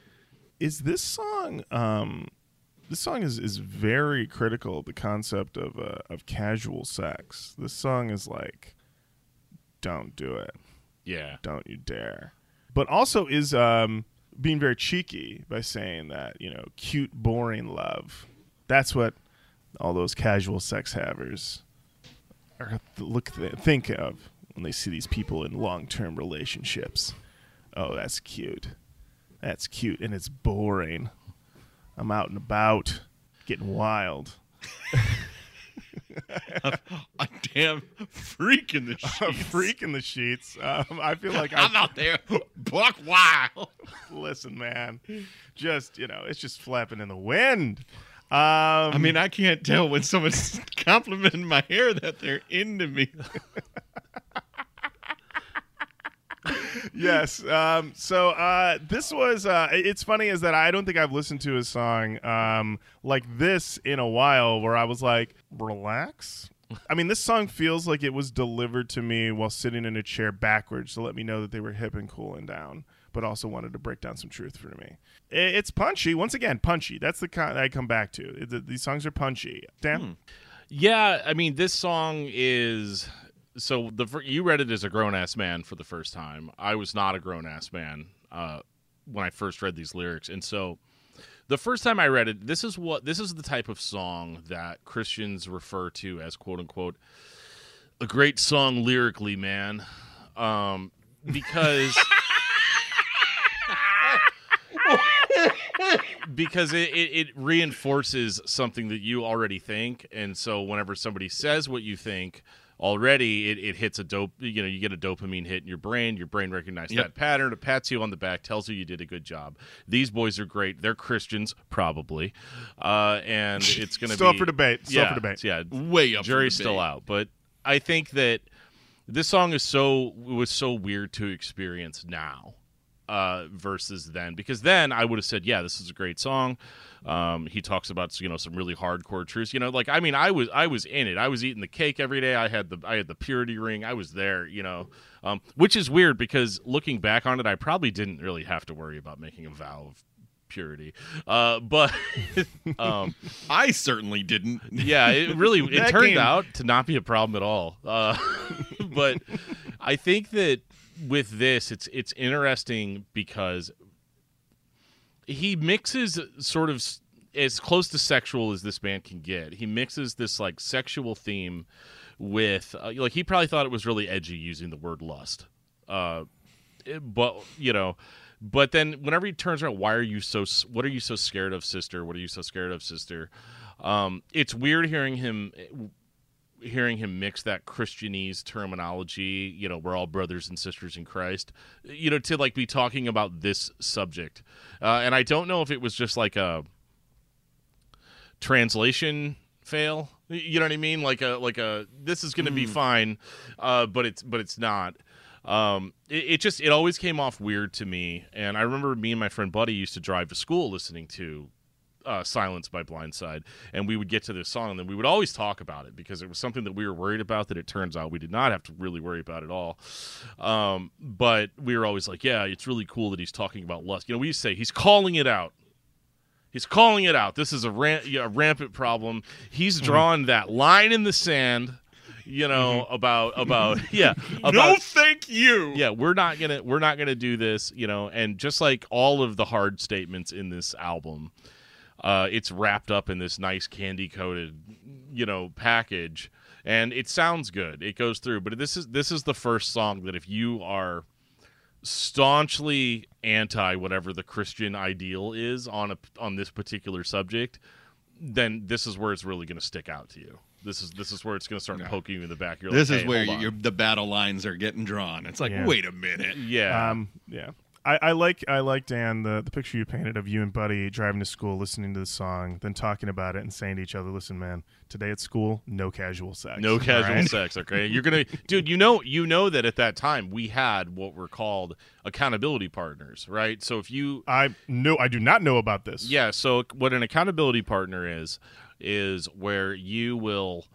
Speaker 1: is this song um this song is is very critical of the concept of uh, of casual sex. This song is like, don't do it
Speaker 3: yeah.
Speaker 1: don't you dare but also is um being very cheeky by saying that you know cute boring love that's what all those casual sex havers are look think of when they see these people in long-term relationships. Oh that's cute. That's cute and it's boring. I'm out and about getting wild.
Speaker 2: A damn freak in the
Speaker 1: a
Speaker 2: sheets.
Speaker 1: freak in the sheets. Um, i feel like
Speaker 2: I'm
Speaker 1: I,
Speaker 2: out there buck wild.
Speaker 1: listen man just you know it's just flapping in the wind
Speaker 2: I mean, I can't tell when someone's complimenting my hair that they're into me.
Speaker 1: yes um so uh this was uh it's funny is that i don't think i've listened to a song um like this in a while where i was like relax I mean, this song feels like it was delivered to me while sitting in a chair backwards to let me know that they were hip and cool and down, but also wanted to break down some truth for me. It's punchy. Once again, punchy. That's the kind I come back to. It- These songs are punchy. Dan?
Speaker 3: Yeah, I mean, this song is so the you read it as a grown ass man for the first time. I was not a grown ass man uh, when I first read these lyrics, and so the first time I read it, this is what this is the type of song that Christians refer to as quote unquote a great song lyrically, man, um, because. because it, it, it reinforces something that you already think and so whenever somebody says what you think already it, it hits a dope you know you get a dopamine hit in your brain your brain recognizes
Speaker 2: Yep.
Speaker 3: that pattern it pats you on the back tells you you did a good job these boys are great they're christians probably uh, and it's going to
Speaker 1: Still
Speaker 3: be
Speaker 1: up for debate. Still
Speaker 3: yeah,
Speaker 1: for debate.
Speaker 3: yeah
Speaker 2: Way up.
Speaker 3: jury's still out but i think that this song is so was so weird to experience now uh, versus then because then I would have said, yeah, this is a great song. Um, he talks about you know some really hardcore truths. You know, like I mean, I was I was in it. I was eating the cake every day. I had the I had the purity ring. I was there. You know, um, which is weird because looking back on it, I probably didn't really have to worry about making a vow of purity. Uh, but um,
Speaker 2: I certainly didn't.
Speaker 3: yeah, it really it turned
Speaker 2: game-
Speaker 3: out to not be a problem at all. Uh, but I think that with this, it's it's interesting because he mixes sort of as close to sexual as this band can get. He mixes this like sexual theme with uh, like he probably thought it was really edgy using the word lust. Uh, but you know but then whenever he turns around why are you so what are you so scared of sister what are you so scared of sister um, it's weird hearing him hearing him mix that christianese terminology you know we're all brothers and sisters in christ you know to like be talking about this subject. Uh, and i don't know if it was just like a translation fail you know what i mean? Like a like a this is going to be fine uh, but it's but it's not. Um, it, it just it always came off weird to me. And i remember me and my friend buddy used to drive to school listening to uh, Silence by Blindside, and we would get to this song, and then we would always talk about it because it was something that we were worried about. That it turns out we did not have to really worry about at all. Um, but we were always like, "Yeah, it's really cool that he's talking about lust." You know, we used to say he's calling it out. He's calling it out. This is a, ran- a rampant problem. He's drawn that line in the sand. You know about about yeah about
Speaker 2: no, thank you.
Speaker 3: yeah we're not gonna we're not gonna do this you know and just like all of the hard statements in this album uh, it's wrapped up in this nice candy coated you know package and it sounds good it goes through but this is this is the first song that if you are staunchly anti whatever the christian ideal is on a on this particular subject then this is where it's really going to stick out to you this is this is where it's going to start
Speaker 2: No.
Speaker 3: poking you in the back You're
Speaker 2: This
Speaker 3: like,
Speaker 2: is
Speaker 3: "Hey,
Speaker 2: where
Speaker 3: hold on."
Speaker 2: you, the battle lines are getting drawn. It's like,
Speaker 1: Yeah.
Speaker 2: wait a minute.
Speaker 3: yeah
Speaker 1: Um, yeah. I, I like I like Dan the, the picture you painted of you and Buddy driving to school, listening to the song, then talking about it and saying to each other, "Listen, man, today at school, no casual sex,
Speaker 3: No casual
Speaker 1: right?
Speaker 3: sex, okay? You're gonna, dude. You know, you know that at that time we had what were called accountability partners, right? So if you,
Speaker 1: I no, I do not know about this.
Speaker 3: yeah, so what an accountability partner is, is where you will,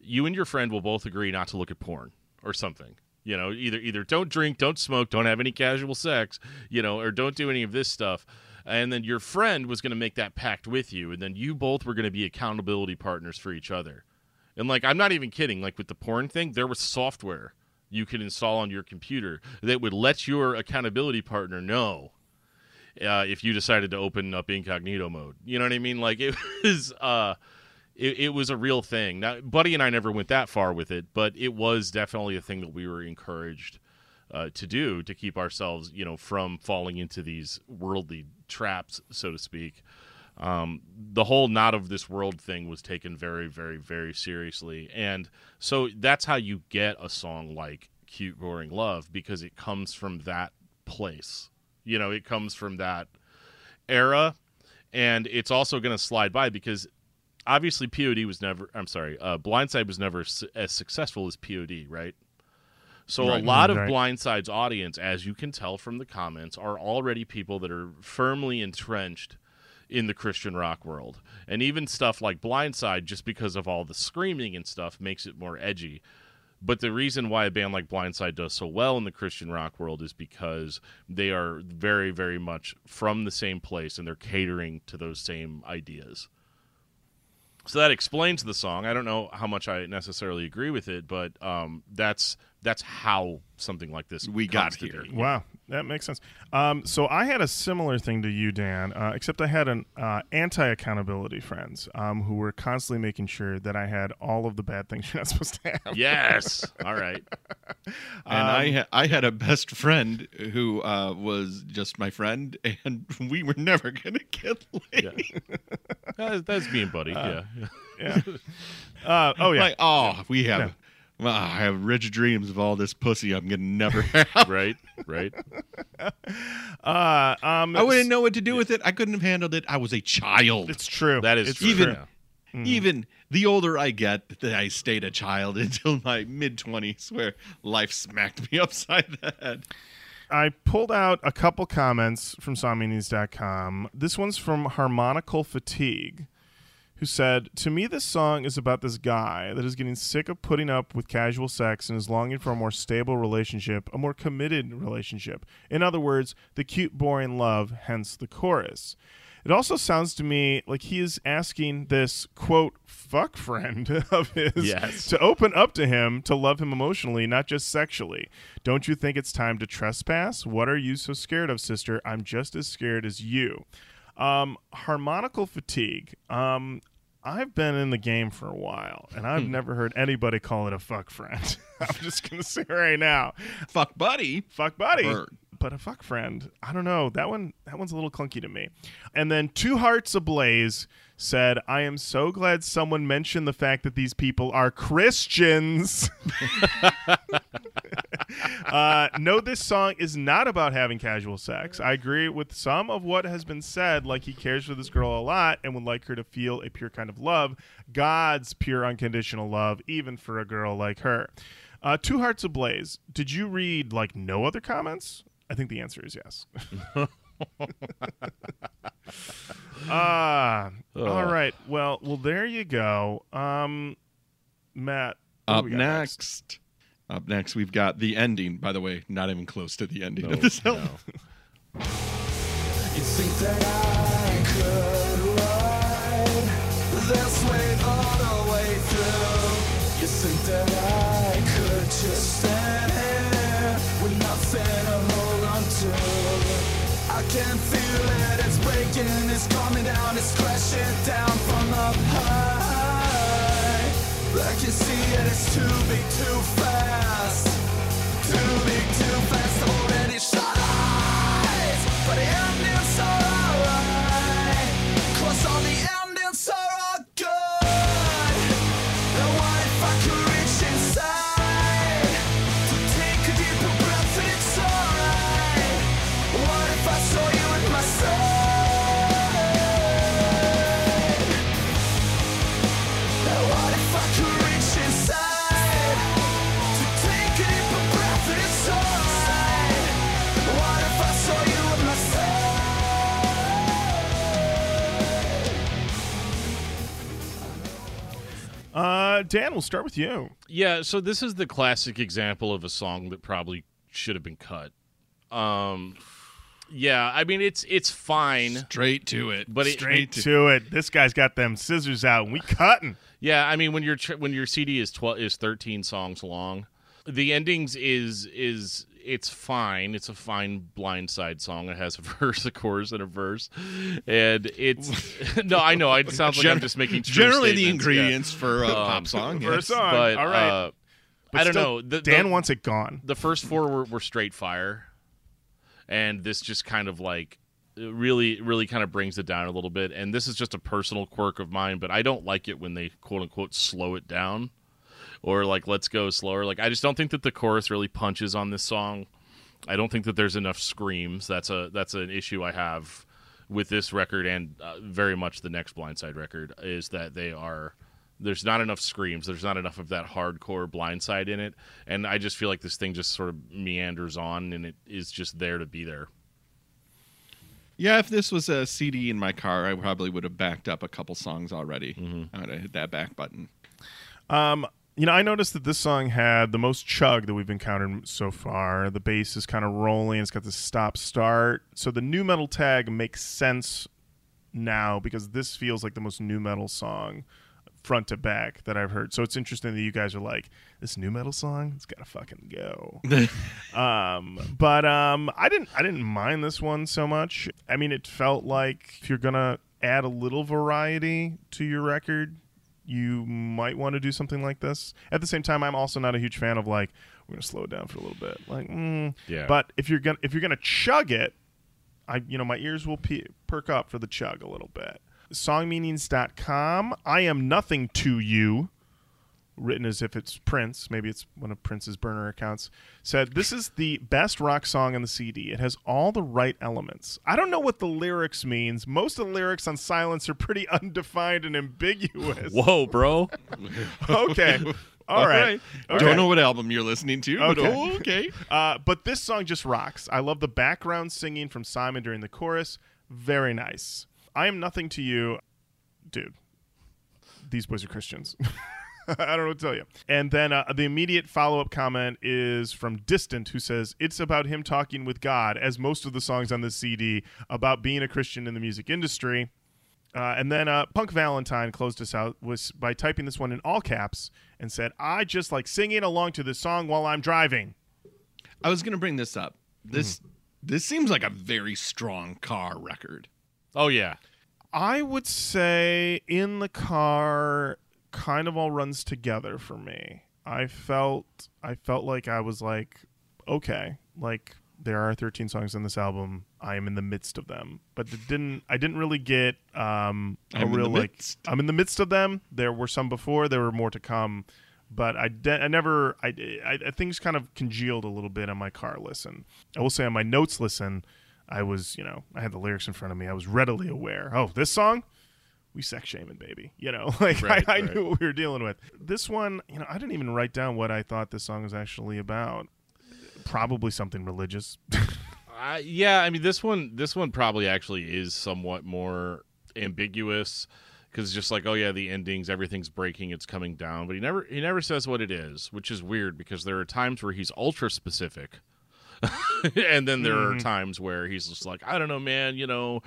Speaker 3: you and your friend will both agree not to look at porn or something. You know, either either don't drink, don't smoke, don't have any casual sex, you know, or don't do any of this stuff. And then your friend was going to make that pact with you, and then you both were going to be accountability partners for each other. And like, I'm not even kidding. Like with the porn thing, there was software you could install on your computer that would let your accountability partner know uh, if you decided to open up incognito mode. You know what I mean? Like it was, uh, it, it was a real thing. Now, Buddy and I never went that far with it, but it was definitely a thing that we were encouraged uh, to do to keep ourselves, you know, from falling into these worldly traps, so to speak. Um, the whole not of this world thing was taken very, very, very seriously, and so that's how you get a song like "Cute Boring Love" because it comes from that place. You know, it comes from that era, and it's also going to slide by because obviously POD was never. I'm sorry, uh, Blindside was never s- as successful as POD, right? So
Speaker 2: Right.
Speaker 3: a lot of
Speaker 1: Right.
Speaker 3: Blindside's audience, as you can tell from the comments, are already people that are firmly entrenched in the Christian rock world. And even stuff like Blindside, just because of all the screaming and stuff, makes it more edgy. But the reason why a band like Blindside does so well in the Christian rock world is because they are very, very much from the same place and they're catering to those same ideas. So that explains the song. I don't know how much I necessarily agree with it, but um, that's that's how something like this
Speaker 2: We
Speaker 3: comes
Speaker 2: got
Speaker 3: to
Speaker 2: here.
Speaker 3: be.
Speaker 1: Wow, that makes sense. Um, so I had a similar thing to you, Dan, uh, except I had an uh, anti-accountability friends um, who were constantly making sure that I had all of the bad things you're not supposed to have.
Speaker 3: Yes. All right.
Speaker 2: And
Speaker 1: Um,
Speaker 2: I ha- I had a best friend who uh, was just my friend, and we were never gonna get laid.
Speaker 3: Yeah. That- that's being buddy. yeah.
Speaker 1: Yeah. Uh, oh yeah.
Speaker 2: Like, oh, we have.
Speaker 1: Yeah.
Speaker 2: Well, I have rich dreams of all this pussy I'm gonna never have.
Speaker 3: Right. Right.
Speaker 1: Uh, um,
Speaker 2: I wouldn't know what to do with it. I couldn't have handled it. I was a child.
Speaker 1: It's true.
Speaker 3: That is
Speaker 1: it's
Speaker 3: true.
Speaker 2: even-
Speaker 3: yeah.
Speaker 2: Even the older I get, that I stayed a child until my mid twenties, where life smacked me upside the head.
Speaker 1: I pulled out a couple comments from songmeanings.com. This one's from Harmonical Fatigue, who said, To me, this song is about this guy that is getting sick of putting up with casual sex and is longing for a more stable relationship, a more committed relationship. In other words, the cute, boring love, hence the chorus. It also sounds to me like he is asking this quote fuck friend of his
Speaker 3: Yes.
Speaker 1: to open up to him to love him emotionally, not just sexually. Don't you think it's time to trespass? What are you so scared of, sister? I'm just as scared as you. Um, harmonical fatigue. Um, I've been in the game for a while, and I've never heard anybody call it a fuck friend. I'm just gonna say right now,
Speaker 2: Fuck buddy.
Speaker 1: fuck buddy.
Speaker 2: Or-
Speaker 1: But a fuck friend, I don't know. That one, that one's a little clunky to me. And then Two Hearts Ablaze said, "I am so glad someone mentioned the fact that these people are Christians." uh, no, this song is not about having casual sex. I agree with some of what has been said, like he cares for this girl a lot and would like her to feel a pure kind of love, God's pure unconditional love, even for a girl like her. Uh, Two Hearts Ablaze. Did you read like no other comments? I think the answer is yes. Ah, all right. Well, well, there you go. Um, Matt.
Speaker 2: Up
Speaker 1: we got
Speaker 2: next. Up next, we've got the ending. By the way, not even close to the ending
Speaker 3: No,
Speaker 2: of this album.
Speaker 3: no.
Speaker 4: Can feel it, it's breaking, it's coming down, it's crashing down from up high. I can see it, it's too big, too fast. Too big,
Speaker 1: Uh, Dan, we'll start with you.
Speaker 3: Yeah, so this is the classic example of a song that probably should have been cut. Um, yeah, I mean it's it's fine,
Speaker 2: Straight to it.
Speaker 3: but it,
Speaker 1: Straight to it. This guy's got them scissors out, and we cutting.
Speaker 3: yeah, I mean when your when your CD is twelve is thirteen songs long, the endings is is it's fine. It's a fine blindside song. It has a verse, a chorus, and a verse, and it's no, I know it sounds like I'm just making
Speaker 2: Generally, the
Speaker 3: statements, yeah.
Speaker 2: ingredients for a pop song.
Speaker 1: For
Speaker 2: yes.
Speaker 1: song.
Speaker 3: but
Speaker 1: All right.
Speaker 3: uh,
Speaker 1: But
Speaker 3: I don't
Speaker 1: still,
Speaker 3: know. The,
Speaker 1: Dan
Speaker 3: the,
Speaker 1: wants it gone.
Speaker 3: the first four were, were straight fire, and this just kind of like really, really kind of brings it down a little bit. And this is just a personal quirk of mine, but I don't like it when they quote unquote slow it down or like let's go slower. Like I just don't think that the chorus really punches on this song. I don't think that there's enough screams. That's a that's an issue I have with this record and uh, very much the next Blindside record is that they are there's not enough screams. There's not enough of that hardcore Blindside in it, and I just feel like this thing just sort of meanders on and it is just there to be there.
Speaker 2: Yeah, if this was a CD in my car, I probably would have backed up a couple songs already. I would have hit that back button.
Speaker 1: Um, you know, I noticed that this song had the most chug that we've encountered so far. The bass is kind of rolling. It's got this stop start. So the nu metal tag makes sense now because this feels like the most nu metal song front to back that I've heard. So it's interesting that you guys are like, this nu metal song, it's gotta fucking go. um, but um, I didn't I didn't mind this one so much. I mean, it felt like if you're gonna add a little variety to your record, you might want to do something like this. At the same time, I'm also not a huge fan of like we're gonna slow it down for a little bit. Like, mm.
Speaker 3: Yeah.
Speaker 1: But if you're gonna if you're gonna chug it, I you know my ears will pe- perk up for the chug a little bit. Songmeanings.com. I am nothing to you. Written as if it's Prince, maybe it's one of Prince's burner accounts. Said this is the best rock song on the CD. It has all the right elements. I don't know what the lyrics means. Most of the lyrics on Silence are pretty undefined and ambiguous.
Speaker 3: Whoa, bro.
Speaker 1: okay, all right. Okay.
Speaker 2: Don't know what album you're listening to, but oh, okay.
Speaker 1: Uh, but this song just rocks. I love the background singing from Simon during the chorus. Very nice. I am nothing to you, dude. These boys are Christians. I don't know what to tell you. And then uh, the immediate follow up comment is from Distant, who says it's about him talking with God, as most of the songs on the CD about being a Christian in the music industry. Uh, and then uh, Punk Valentine closed us out was by typing this one in all caps and said, "I just like singing along to this song while I'm driving."
Speaker 2: I was gonna bring this up. This this seems like a very strong car record.
Speaker 3: Oh yeah.
Speaker 1: I would say in the car kind of all runs together for me. I felt I felt like I was like okay, like there are 13 songs in this album. I am in the midst of them. But it didn't I didn't really get um a
Speaker 2: I'm
Speaker 1: real like. I'm in the midst of them. There were some before, there were more to come. But I, de- I never I, I, I things kind of congealed a little bit on my car listen. I will say on my notes listen, I was, you know, I had the lyrics in front of me. I was readily aware. Oh, this song, we sex shaming, baby. You know, like
Speaker 3: Right,
Speaker 1: I, I
Speaker 3: right.
Speaker 1: knew what we were dealing with. This one, you know, I didn't even write down what I thought this song was actually about. Probably something religious.
Speaker 3: Uh, yeah, I mean this one this one probably actually is somewhat more ambiguous because it's just like oh yeah the endings everything's breaking it's coming down but he never he never says what it is which is weird because there are times where he's ultra specific and then there are times where he's just like I don't know man you know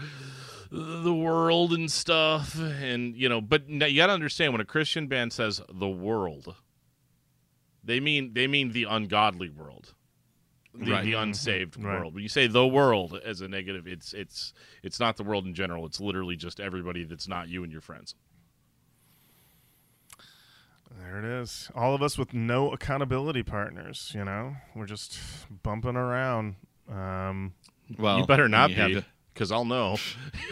Speaker 3: the world and stuff and you know but now you got to understand when a Christian band says the world they mean they mean the ungodly world the,
Speaker 2: Right.
Speaker 3: the unsaved
Speaker 1: Right.
Speaker 3: world. When you say the world as a negative, it's it's it's not the world in general. It's literally just everybody that's not you and your friends.
Speaker 1: there it is. All of us with no accountability partners. You know, we're just bumping around. Um,
Speaker 2: Well,
Speaker 3: you better not
Speaker 2: you have
Speaker 3: be,
Speaker 2: to-
Speaker 3: because I'll know.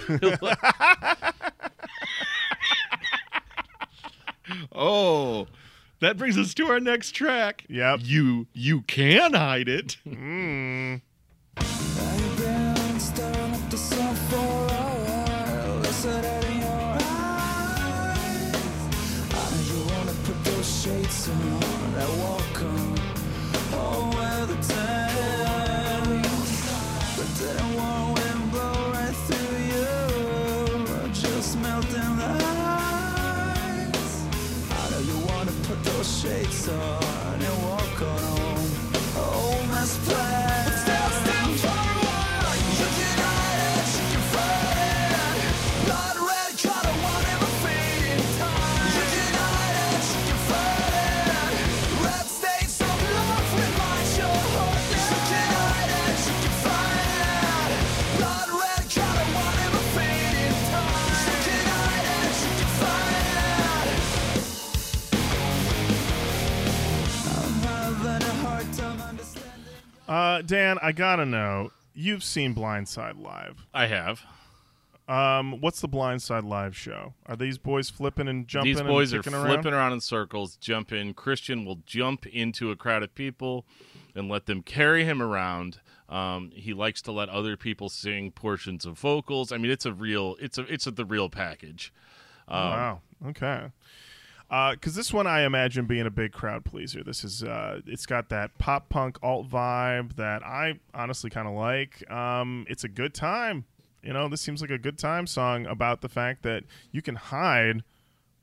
Speaker 2: oh, that brings us to our next track.
Speaker 1: Yep.
Speaker 2: You you can hide it.
Speaker 1: mm,
Speaker 4: put those
Speaker 1: uh, Dan, I gotta know. You've seen Blindside live.
Speaker 3: I have.
Speaker 1: Um, what's the Blindside live show? Are these boys flipping and jumping?
Speaker 3: These boys are
Speaker 1: kicking
Speaker 3: flipping
Speaker 1: around?
Speaker 3: around in circles, jumping. Christian will jump into a crowd of people and let them carry him around. Um, he likes to let other people sing portions of vocals. I mean, it's a real, it's a, it's a, the real package. Um,
Speaker 1: wow. Okay. Because this one, I imagine being a big crowd pleaser. This is, uh, it's got that pop punk alt vibe that I honestly kind of like. Um, it's a good time. you know, this seems like a good time song about the fact that you can hide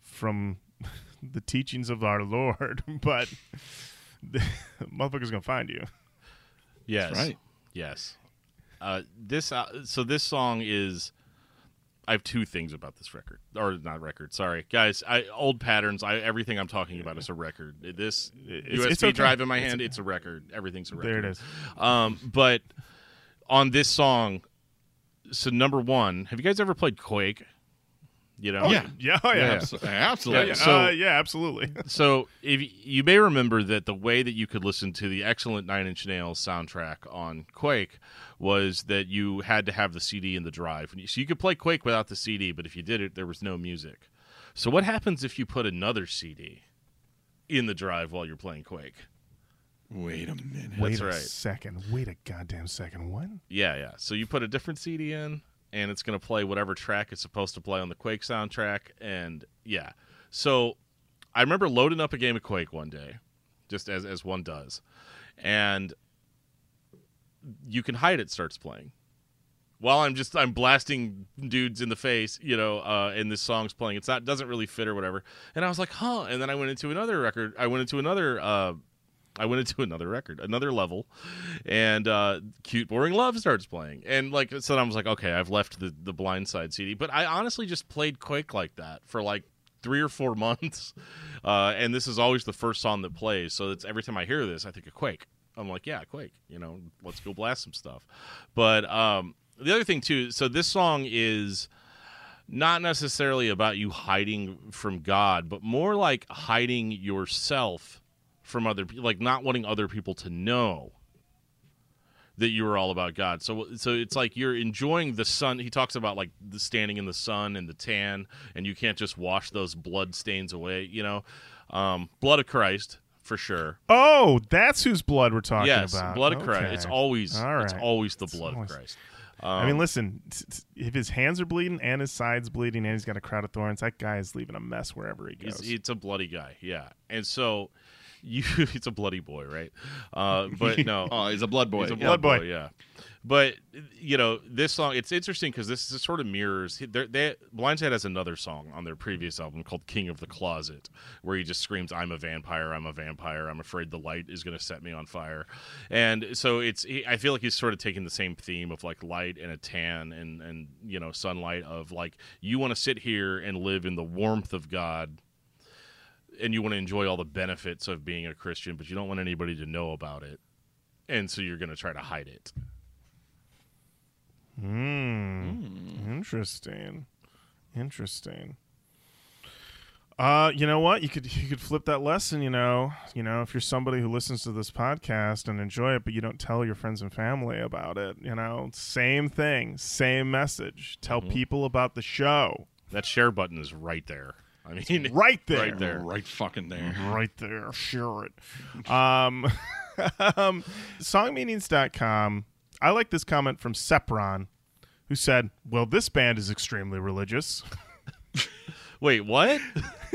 Speaker 1: from the teachings of our Lord, but the motherfucker's gonna find you.
Speaker 3: Yes.
Speaker 2: right.
Speaker 3: Yes. Uh, this uh, so this song is. I have two things about this record, or not record. Sorry, guys. I old patterns. I everything I'm talking about is a record. This
Speaker 1: It's-
Speaker 3: USB
Speaker 1: it's okay.
Speaker 3: drive in my
Speaker 1: It's-
Speaker 3: hand, it's a record. Everything's a record.
Speaker 1: There it is.
Speaker 3: Um, but on this song, so number one, have you guys ever played Quake? You know,
Speaker 2: Yeah.
Speaker 1: Yeah, oh, yeah.
Speaker 2: Abso- Absolutely.
Speaker 3: Yeah,
Speaker 1: So,
Speaker 3: So-
Speaker 1: uh, yeah, absolutely.
Speaker 3: So if you may remember that the way that you could listen to the excellent Nine Inch Nails soundtrack on Quake was that you had to have the CD in the drive. So you could play Quake without the CD, but if you did it, there was no music. So what happens if you put another CD in the drive while you're playing Quake?
Speaker 2: Wait a minute.
Speaker 1: Wait
Speaker 3: That's
Speaker 1: a
Speaker 3: right.
Speaker 1: second. Wait a goddamn second. What?
Speaker 3: Yeah, yeah. So you put a different CD in, and it's going to play whatever track it's supposed to play on the Quake soundtrack. And yeah. So I remember loading up a game of Quake one day, just as, as one does. And you can hide it starts playing. While I'm just I'm blasting dudes in the face, you know, uh, and this song's playing. It's not doesn't really fit or whatever. And I was like, huh. And then I went into another record. I went into another uh, I went into another record, another level, and uh, "Cute Boring Love" starts playing, and like so, I was like, okay, I've left the the Blindside CD, but I honestly just played Quake like that for like three or four months, uh, and this is always the first song that plays. So it's every time I hear this, I think of Quake. I'm like, yeah, Quake. You know, let's go blast some stuff. But um, the other thing too, so this song is not necessarily about you hiding from God, but more like hiding yourself from other people, like not wanting other people to know that you are all about God. So so it's like you're enjoying the sun. He talks about like the standing in the sun and the tan, and you can't just wash those blood stains away. You know, um, blood of Christ for sure.
Speaker 1: Oh, that's whose blood we're talking
Speaker 3: yes,
Speaker 1: about.
Speaker 3: blood of
Speaker 1: Okay.
Speaker 3: Christ. It's always it's always the blood
Speaker 1: always-
Speaker 3: of Christ.
Speaker 1: I mean, listen. t- t- If his hands are bleeding and his sides bleeding and he's got a crown of thorns, that guy is leaving a mess wherever he goes.
Speaker 3: He's, it's a bloody guy, yeah. And so you, it's a bloody boy, right? Uh, but no,
Speaker 2: Oh, he's a blood boy.
Speaker 3: He's a
Speaker 2: Yeah.
Speaker 3: blood,
Speaker 1: Blood
Speaker 3: boy.
Speaker 1: boy.
Speaker 3: yeah. But you know, this song it's interesting because this is sort of mirrors. They, they Blindside has another song on their previous album called "King of the Closet," where he just screams, "I'm a vampire! I'm a vampire! I'm afraid the light is going to set me on fire." And so it's he, I feel like he's sort of taking the same theme of like light and a tan and and you know sunlight of like you want to sit here and live in the warmth of God and you want to enjoy all the benefits of being a Christian, but you don't want anybody to know about it. And so you're going to try to hide it.
Speaker 1: Hmm. Interesting. Interesting. Uh, you know what? You could you could flip that lesson. You know, you know, if you're somebody who listens to this podcast and enjoy it, but you don't tell your friends and family about it, you know, same thing, same message. Tell people about the show.
Speaker 3: That share button is right there. I mean,
Speaker 1: Right there.
Speaker 3: Right there.
Speaker 2: Right fucking there.
Speaker 1: right there. Sure it. Um, um, songmeanings.com. I like this comment from Sepron, who said, Well, this band is extremely religious.
Speaker 3: Wait, what?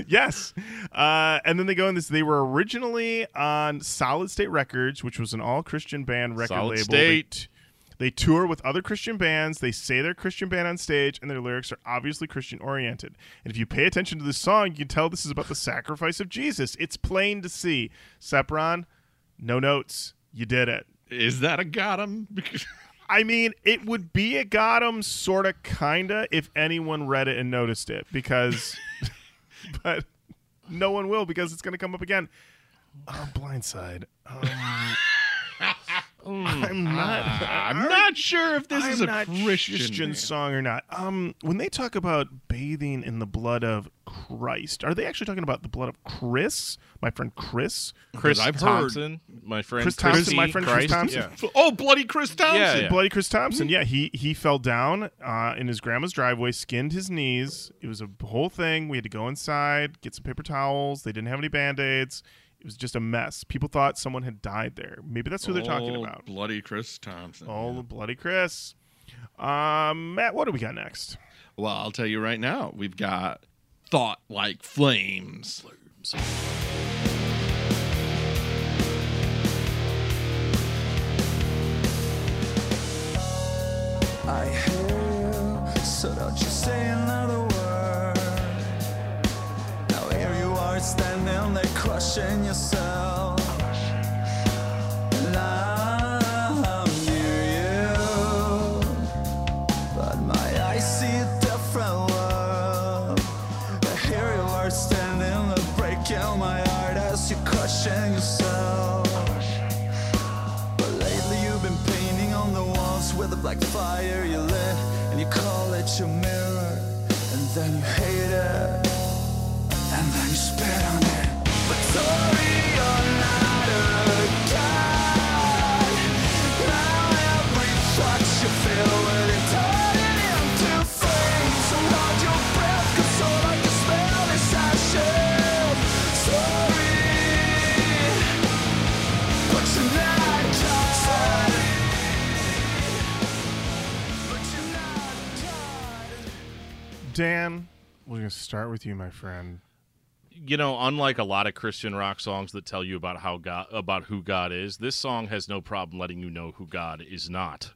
Speaker 1: yes. Uh, and then they go in this. They were originally on Solid State Records, which was an all Christian band record
Speaker 3: Solid
Speaker 1: label.
Speaker 3: State.
Speaker 1: They, tour with other Christian bands. They say they're a Christian band on stage, and their lyrics are obviously Christian oriented. And if you pay attention to this song, you can tell this is about the sacrifice of Jesus. It's plain to see. Sepron, no notes. You did it.
Speaker 2: Is that a got him?
Speaker 1: I mean, it would be a got 'em sort of, kinda, if anyone read it and noticed it, because, but no one will because it's going to come up again. Oh, blindside. Um, I'm not.
Speaker 2: I'm not sure if this
Speaker 1: I'm
Speaker 2: is a
Speaker 1: not
Speaker 2: Christian, band.
Speaker 1: song or not. Um, when they talk about bathing in the blood of Christ, are they actually talking about the blood of Chris, my friend Chris?
Speaker 3: Chris
Speaker 2: I've heard-
Speaker 3: Thompson, my friend
Speaker 1: Chris Thompson,
Speaker 3: Christy
Speaker 1: my friend Chris Thompson.
Speaker 3: Yeah.
Speaker 2: Oh, bloody Chris Thompson.
Speaker 3: Yeah, yeah.
Speaker 1: Bloody Chris Thompson. Yeah, he he fell down uh, in his grandma's driveway, skinned his knees. It was a whole thing. We had to go inside, get some paper towels. They didn't have any band aids. It was just a mess. People thought someone had died there. Maybe that's who they're talking about.
Speaker 2: Bloody Chris Thompson.
Speaker 1: Oh, the bloody Chris. Um, Matt, what do we got next?
Speaker 2: Well, I'll tell you right now. We've got Thought Like Flames.
Speaker 4: I hear So don't you say another
Speaker 1: Dan, we're going to start with you, my friend.
Speaker 3: you know, unlike a lot of Christian rock songs that tell you about how God about who God is, this song has no problem letting you know who God is not,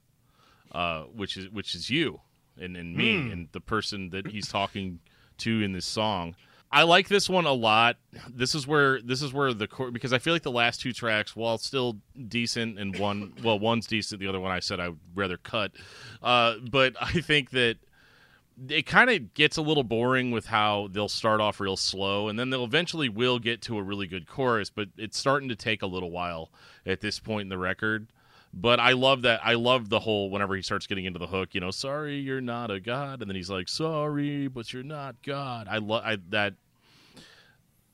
Speaker 3: uh, which is which is you and, and me and the person that he's talking to in this song. I like this one a lot. This is where this is where the chord because I feel like the last two tracks, while still decent and one well one's decent, the other one I said I'd rather cut, uh, but I think that it kind of gets a little boring with how they'll start off real slow and then they'll eventually will get to a really good chorus but it's starting to take a little while at this point in the record. But i love that i love the whole whenever he starts getting into the hook you know sorry you're not a god and then he's like sorry but you're not god. I love that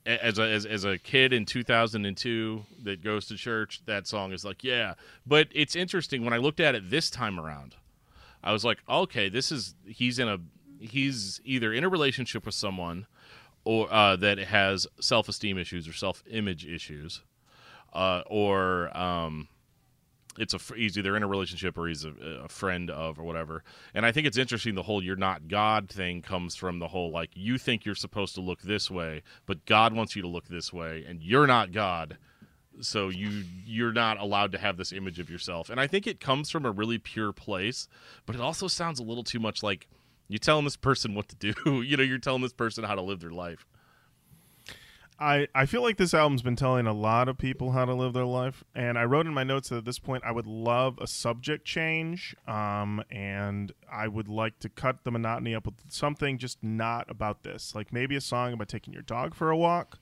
Speaker 3: as a as, as a kid in 2002 that goes to church that song is like yeah. But it's interesting when i looked at it this time around I was like, okay, this is he's in a he's either in a relationship with someone or uh, that has self esteem issues or self image issues, uh, or um, it's a he's either in a relationship or he's a, a friend of or whatever. And I think it's interesting the whole "you're not God" thing comes from the whole like you think you're supposed to look this way, but God wants you to look this way, and you're not God so you you're not allowed to have this image of yourself. And i think it comes from a really pure place but it also sounds a little too much like you're telling this person what to do. You know you're telling this person how to live their life.
Speaker 1: I, I feel like this album's been telling a lot of people how to live their life, and I wrote in my notes that at this point I would love a subject change, um, and I would like to cut the monotony up with something just not about this, like maybe a song about taking your dog for a walk,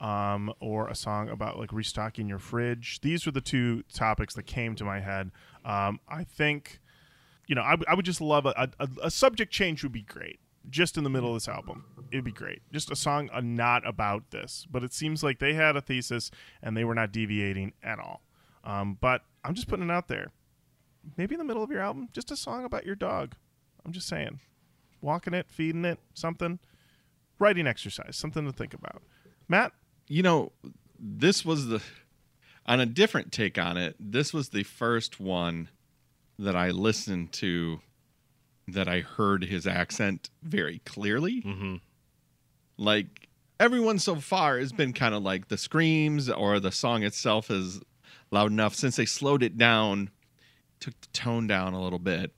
Speaker 1: um, or a song about like restocking your fridge. These were the two topics that came to my head. Um, I think, you know, I would just love a, a, a subject change would be great just in the middle of this album. It'd be great. Just a song uh, not about this. But it seems like they had a thesis and they were not deviating at all. Um, but I'm just putting it out there. Maybe in the middle of your album, just a song about your dog. I'm just saying. Walking it, feeding it, something. Writing exercise, something to think about. Matt?
Speaker 2: You know, this was the on a different take on it. This was the first one that I listened to that I heard his accent very clearly.
Speaker 3: mm-hmm.
Speaker 2: Like everyone so far has been kind of like the screams or the song itself is loud enough. Since they slowed it down, took the tone down a little bit.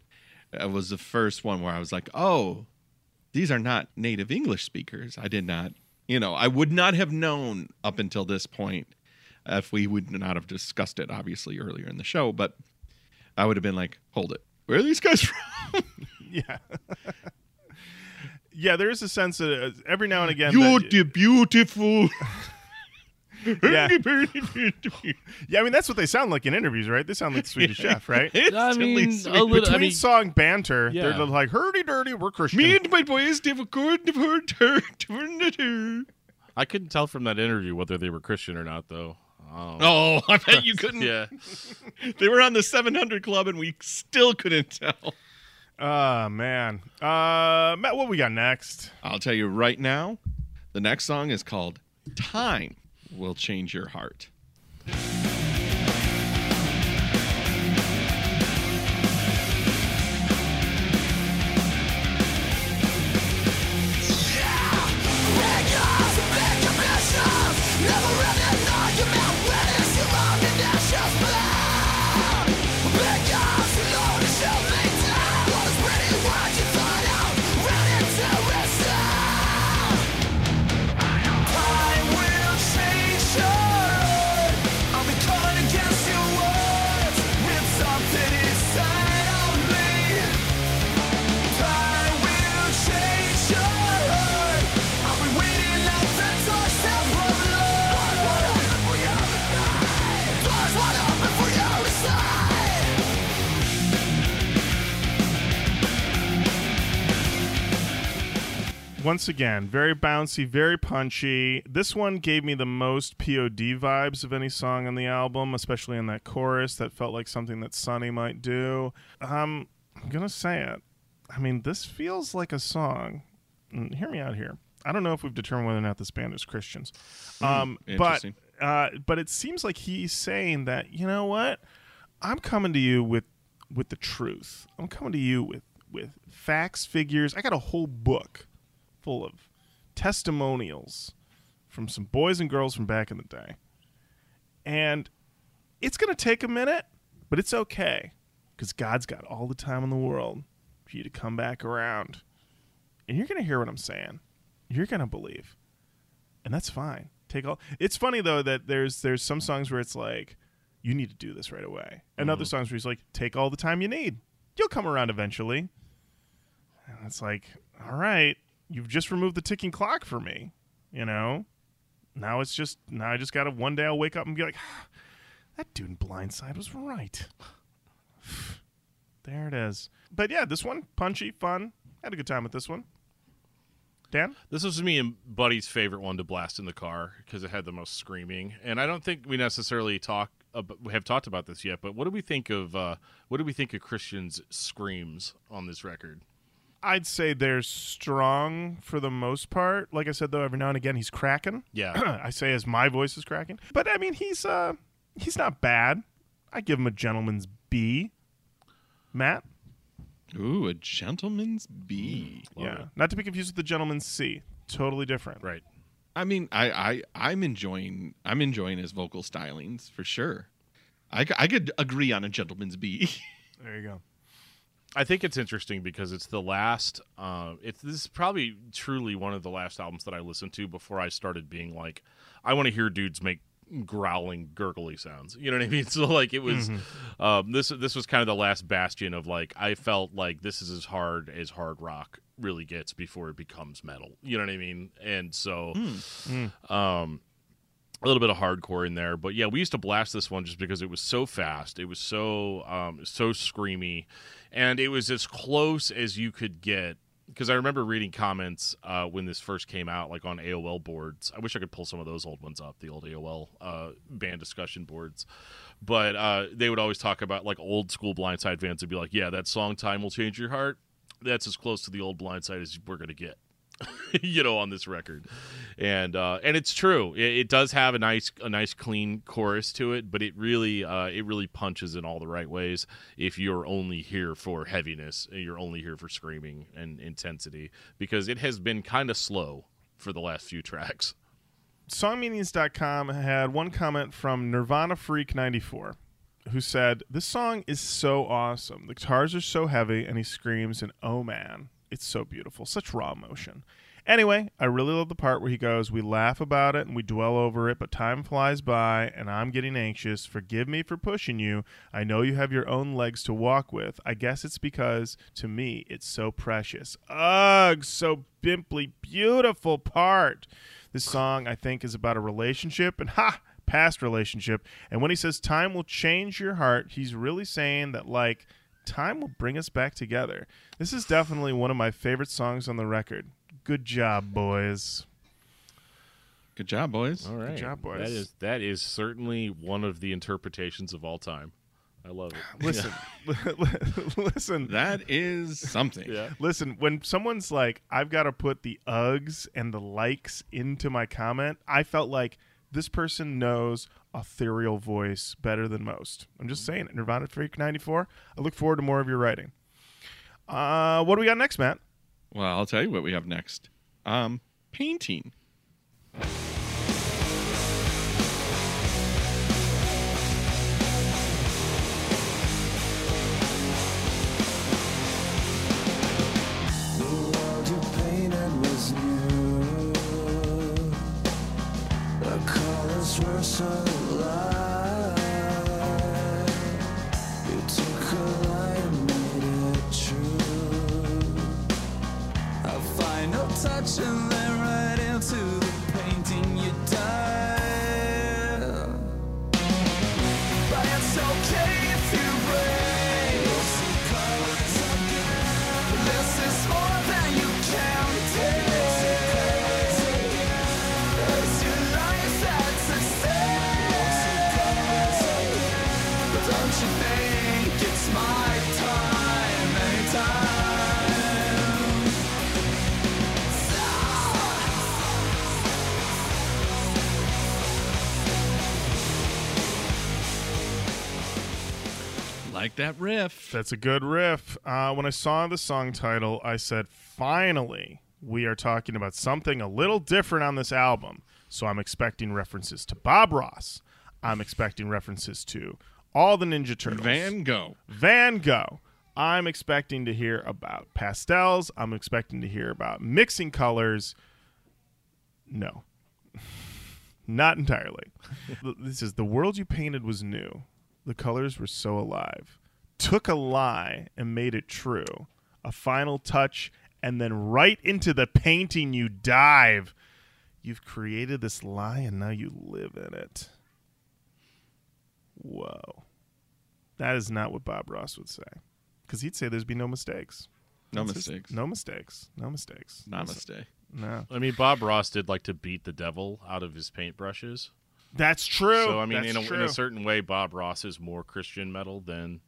Speaker 2: It was the first one where I was like, oh, these are not native English speakers. I did not, you know, I would not have known up until this point if we would not have discussed it, obviously, earlier in the show. But I would have been like, hold it. Where are these guys from?
Speaker 1: Yeah. yeah, there is a sense that uh, every now and again.
Speaker 2: You're
Speaker 1: that-
Speaker 2: the beautiful.
Speaker 1: Yeah. yeah, I mean, that's what they sound like in interviews, right? They sound like the Swedish Chef, right?
Speaker 2: It's
Speaker 3: I mean, a little-
Speaker 1: Between
Speaker 3: I mean-
Speaker 1: song banter,
Speaker 3: Yeah.
Speaker 1: they're like, hurdy dirty, we're Christian.
Speaker 2: Me and my boys have a good of her turn.
Speaker 3: i couldn't tell from that interview whether they were christian or not though um,
Speaker 2: Oh, I bet you couldn't.
Speaker 3: yeah
Speaker 2: They were on the 700 Club, and we still couldn't tell.
Speaker 1: Oh, man. Uh, Matt, what we got next?
Speaker 2: I'll tell you right now. The next song is called "Time Will Change Your Heart."
Speaker 1: Once again, very bouncy, very punchy. This one gave me the most POD vibes of any song on the album, especially in that chorus that felt like something that Sonny might do. Um, I'm going to say it. I mean, this feels like a song. and Hear me out here. I don't know if we've determined whether or not this band is Christians. Um, but uh, but it seems like he's saying that, you know what? I'm coming to you with with the truth. I'm coming to you with with facts, figures. I got a whole book full of testimonials from some boys and girls from back in the day. And it's going to take a minute, but it's okay cuz God's got all the time in the world for you to come back around. And you're going to hear what I'm saying. You're going to believe. And that's fine. Take all It's funny though that there's there's some songs where it's like you need to do this right away. And other mm-hmm. songs where he's like take all the time you need. You'll come around eventually. And it's like, all right, you've just removed the ticking clock for me. You know? Now it's just now I just gotta one day I'll wake up and be like, "Ah, that dude in Blindside was right. there it is. But yeah, this one, punchy, fun. Had a good time with this one. Dan?
Speaker 3: This was me and Buddy's favorite one to blast in the car because it had the most screaming. And I don't think we necessarily talk ab- have talked about this yet. But what do we think of uh, what do we think of Christian's screams on this record?
Speaker 1: I'd say they're strong for the most part. Like I said though, every now and again he's cracking.
Speaker 3: Yeah,
Speaker 1: I say as my voice is cracking. But I mean he's uh he's not bad. I give him a gentleman's B. Matt?
Speaker 2: Ooh, a gentleman's B.
Speaker 1: yeah. Not to be confused with the gentleman's C. Totally different.
Speaker 3: right.
Speaker 2: I mean, I, I I'm enjoying I'm enjoying his vocal stylings for sure. I, I could agree on a gentleman's B.
Speaker 1: There you go.
Speaker 3: I think it's interesting because it's the last. Uh, it's this is probably truly one of the last albums that I listened to before I started being like, I want to hear dudes make growling, gurgly sounds. You know what I mean? So like it was. Um, this this was kind of the last bastion of like I felt like this is as hard as hard rock really gets before it becomes metal. You know what I mean? And so. Um, a little bit of hardcore in there, but yeah, we used to blast this one just because it was so fast. It was so um, so screamy, and it was as close as you could get. Because I remember reading comments uh, when this first came out, like on AOL boards. I wish I could pull some of those old ones up, the old AOL uh, band discussion boards. But uh, they would always talk about like old school Blindside fans would be like, "Yeah, that song "Time Will Change Your Heart." That's as close to the old Blindside as we're gonna get. you know, on this record, and uh, and it's true. It, it does have a nice a nice clean chorus to it, but it really uh, it really punches in all the right ways. If you're only here for heaviness, you're only here for screaming and intensity, because it has been kind of slow for the last few tracks.
Speaker 1: Songmeanings.com had one comment from Nirvana Freak 94 who said, This song is so awesome. The guitars are so heavy, and he screams, and oh man, it's so beautiful. Such raw emotion. Anyway, I really love the part where he goes, We laugh about it and we dwell over it, but time flies by and I'm getting anxious. Forgive me for pushing you. I know you have your own legs to walk with. I guess it's because, to me, it's so precious. Ugh, so bimply beautiful part. This song, I think, is about a relationship, and ha! Past relationship. And when he says time will change your heart, he's really saying that, like, time will bring us back together. This is definitely one of my favorite songs on the record. Good job, boys.
Speaker 2: Good job, boys.
Speaker 3: All right, Good
Speaker 1: job, boys.
Speaker 3: That is that is certainly one of the interpretations of all time. I love it.
Speaker 1: Listen, listen,
Speaker 2: That is something.
Speaker 3: yeah.
Speaker 1: listen. When someone's like, "I've got to put the ugs and the likes into my comment," I felt like this person knows ethereal voice better than most. I'm just saying it. Nirvana Freak 94. I look forward to more of your writing. Uh, what do we got next, Matt?
Speaker 2: Well, I'll tell you what we have next. Um, painting.
Speaker 4: Colors were. You took a lie and made it true. Touch
Speaker 2: like that riff.
Speaker 1: That's a good riff. Uh, when I saw the song title, I said, finally, we are talking about something a little different on this album. So I'm expecting references to Bob Ross. I'm expecting references to all the Ninja Turtles.
Speaker 2: Van Gogh.
Speaker 1: Van Gogh. I'm expecting to hear about pastels. I'm expecting to hear about mixing colors. No, not entirely. this is the world you painted was new. The colors were so alive. Took a lie and made it true. A final touch, and then right into the painting you dive. You've created this lie, and now you live in it. Whoa. That is not what Bob Ross would say. Because he'd say there's be no mistakes.
Speaker 2: No
Speaker 1: That's his-
Speaker 2: mistakes.
Speaker 1: no mistakes. No mistakes.
Speaker 2: Namaste.
Speaker 1: No.
Speaker 3: I mean, Bob Ross did like to beat the devil out of his paintbrushes.
Speaker 1: That's true.
Speaker 3: So I mean, in a, in a certain way, Bob Ross is more Christian metal than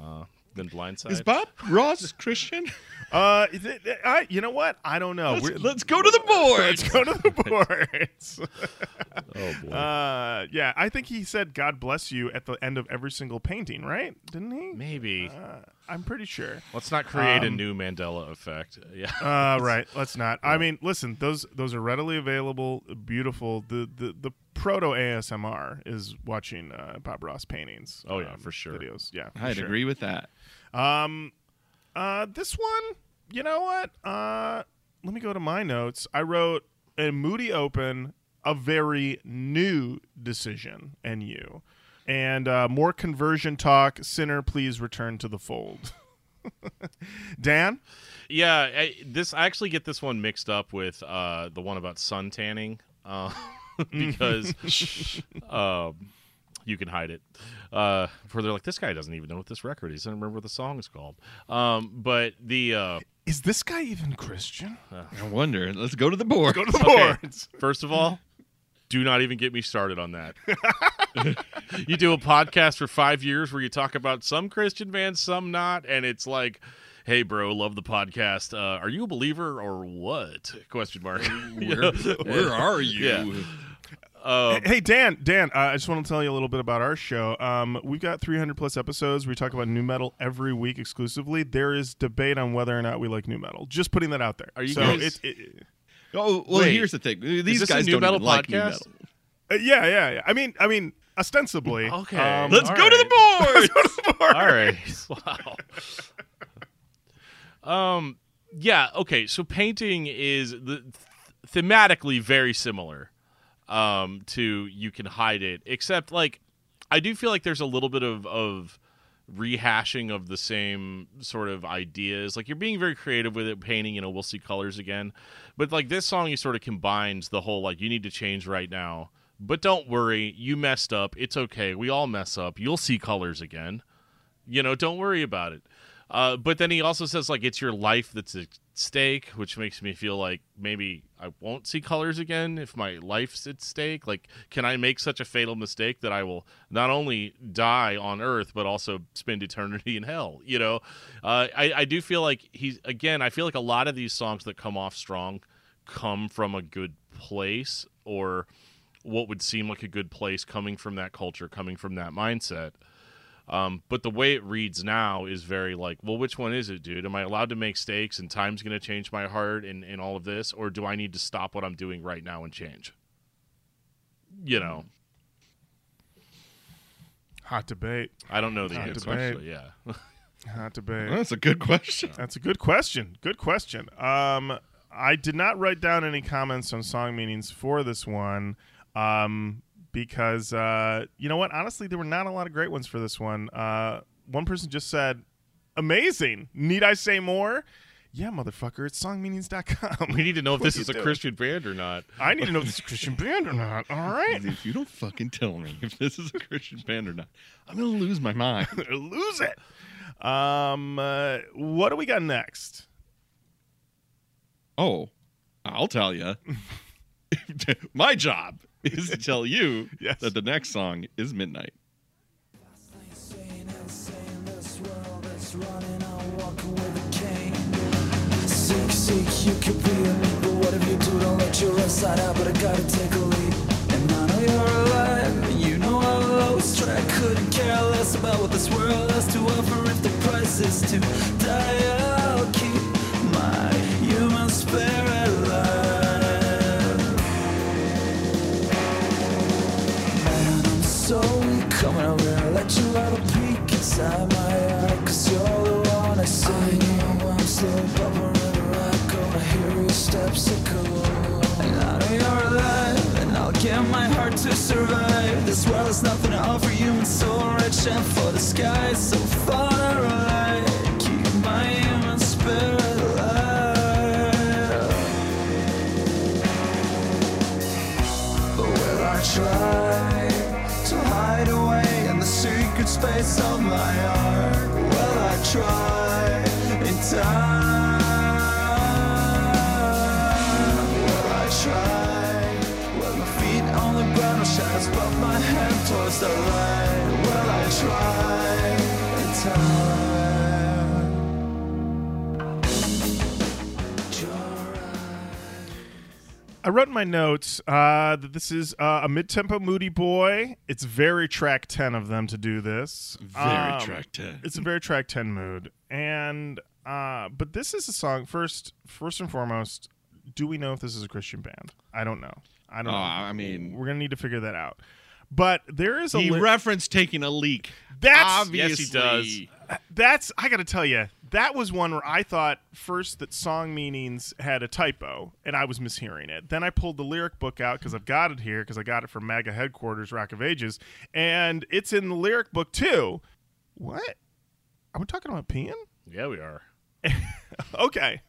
Speaker 3: uh, than Blindside.
Speaker 2: Is Bob Ross Christian?
Speaker 1: Uh, is it- I, you know what? I don't know.
Speaker 2: Let's, let's go to the board.
Speaker 1: let's go to the boards.
Speaker 3: oh boy.
Speaker 1: uh, yeah, I think he said "God bless you" at the end of every single painting, right? Didn't he?
Speaker 3: Maybe.
Speaker 1: Uh, I'm pretty sure.
Speaker 3: Let's not create a
Speaker 1: um,
Speaker 3: new Mandela effect. Yeah.
Speaker 1: Uh, right. Let's not. I mean, listen. Those those are readily available. Beautiful. The the the proto ASMR is watching uh, Bob Ross paintings.
Speaker 3: Oh, yeah,
Speaker 1: um,
Speaker 3: for sure.
Speaker 1: Videos. Yeah. for
Speaker 2: I'd
Speaker 1: sure.
Speaker 2: agree with that.
Speaker 1: Um, uh, this one, you know what? Uh, let me go to my notes. I wrote a moody open, a very new decision, and you, and uh, more conversion talk. Sinner, please return to the fold. Dan,
Speaker 3: Yeah, I, this I actually get this one mixed up with uh, the one about sun tanning uh, because um, you can hide it. Uh, where they're like, this guy doesn't even know what this record is. He doesn't remember what the song is called. Um, but the uh,
Speaker 1: is this guy even Christian?
Speaker 2: I wonder. Let's go to the board.
Speaker 1: Go to the
Speaker 3: Okay.
Speaker 1: boards.
Speaker 3: First of all, do not even get me started on that. you do a podcast for five years where you talk about some Christian bands, some not, and it's like, "Hey, bro, love the podcast. Uh, are you a believer or what?" Question mark.
Speaker 2: Where, where are you?
Speaker 3: Yeah. Um,
Speaker 1: Hey Dan, Dan, uh, I just want to tell you a little bit about our show. Um, we've got 300 plus episodes. We talk about nu metal every week exclusively. There is debate on whether or not we like nu metal. Just putting that out there.
Speaker 3: Are you
Speaker 1: so
Speaker 3: guys-
Speaker 1: it, it,
Speaker 2: Oh, well,
Speaker 3: Wait.
Speaker 2: here's the thing. These
Speaker 3: this a
Speaker 2: guys
Speaker 3: new
Speaker 2: don't
Speaker 3: metal
Speaker 2: even like new
Speaker 3: podcast?
Speaker 2: metal.
Speaker 1: uh, yeah, yeah, yeah. I mean, I mean, ostensibly.
Speaker 3: Okay.
Speaker 1: Um,
Speaker 2: Let's
Speaker 3: All
Speaker 2: go to the board.
Speaker 3: All right. Wow. Um. Yeah. Okay. So painting is the, thematically very similar um, to you can hide it, except like I do feel like there's a little bit of of rehashing of the same sort of ideas. Like you're being very creative with it, painting. You know, we'll see colors again, but like this song, you sort of combines the whole like you need to change right now. But don't worry, you messed up. It's okay. We all mess up. You'll see colors again. You know, don't worry about it. Uh, but then he also says like it's your life that's at stake, which makes me feel like maybe I won't see colors again if my life's at stake. Like, can I make such a fatal mistake that I will not only die on Earth but also spend eternity in hell? You know, uh, I I do feel like he's again. I feel like a lot of these songs that come off strong come from a good place or what would seem like a good place coming from that culture, coming from that mindset. Um, but the way it reads now is very like, well, which one is it, dude? Am I allowed to make stakes and time's going to change my heart and, and all of this? Or do I need to stop what I'm doing right now and change? You know,
Speaker 1: Hot debate.
Speaker 3: I don't know the
Speaker 1: Hot
Speaker 3: answer.
Speaker 1: debate.
Speaker 3: Actually, yeah.
Speaker 1: Hot debate.
Speaker 2: That's a good question.
Speaker 1: That's a good question. Good question. Um, I did not write down any comments on song meanings for this one, um, because uh, you know what? Honestly, there were not a lot of great ones for this one. Uh, one person just said, "Amazing." Need I say more? Yeah, motherfucker. It's songmeanings.com.
Speaker 3: we need to know if this is a
Speaker 1: doing?
Speaker 3: Christian band or not.
Speaker 1: I need to know if this is a Christian band or not. All right.
Speaker 2: If you don't fucking tell me if this is a Christian band or not, I'm gonna lose my mind.
Speaker 1: Lose it. Um, uh, what do we got next?
Speaker 2: Oh, I'll tell you. my job is to tell you
Speaker 1: Yes.
Speaker 2: that the next song is Midnight.
Speaker 4: Insane, insane, this world is running on walking with a cane. Sick, sick, you could be a me, but what if you do? Don't let your right side out, but I gotta take a lead. And I know you're alive, and you know I lost track, couldn't care less less about what this world has to offer if the price is to die. I'll keep my human spirit Let you have a peek inside my you're the one I see. I know I'm slow, but wherever I go, I hear your steps echo. And I know you're alive, and I'll give my heart to survive. This world has nothing to offer you, and so rich and for the sky, so far away. Keep my space of my heart? Will I try in time? Will I try? Will my feet on the ground will shadows above my head towards the light? Will I try in time?
Speaker 1: I wrote in my notes uh, that this is uh, a mid-tempo moody boy. It's very track ten of them to do this.
Speaker 2: Very
Speaker 1: Um,
Speaker 2: track 10.
Speaker 1: It's a very track ten mood, and uh, but this is a song. First, first and foremost, do we know if this is a Christian band? I don't know. I don't
Speaker 2: Oh,
Speaker 1: know.
Speaker 2: I mean-
Speaker 1: we're gonna need to figure that out. But there is a
Speaker 2: He
Speaker 1: li-
Speaker 2: referenced taking a leak.
Speaker 1: That's-
Speaker 2: obviously.
Speaker 3: Yes, he does.
Speaker 1: that's I got to tell you, that was one where I thought first that song meanings had a typo and I was mishearing it. Then I pulled the lyric book out because I've got it here because I got it from MAGA headquarters, Rock of Ages, and it's in the lyric book too. What? Are we talking about peeing?
Speaker 3: Yeah, we are.
Speaker 1: Okay,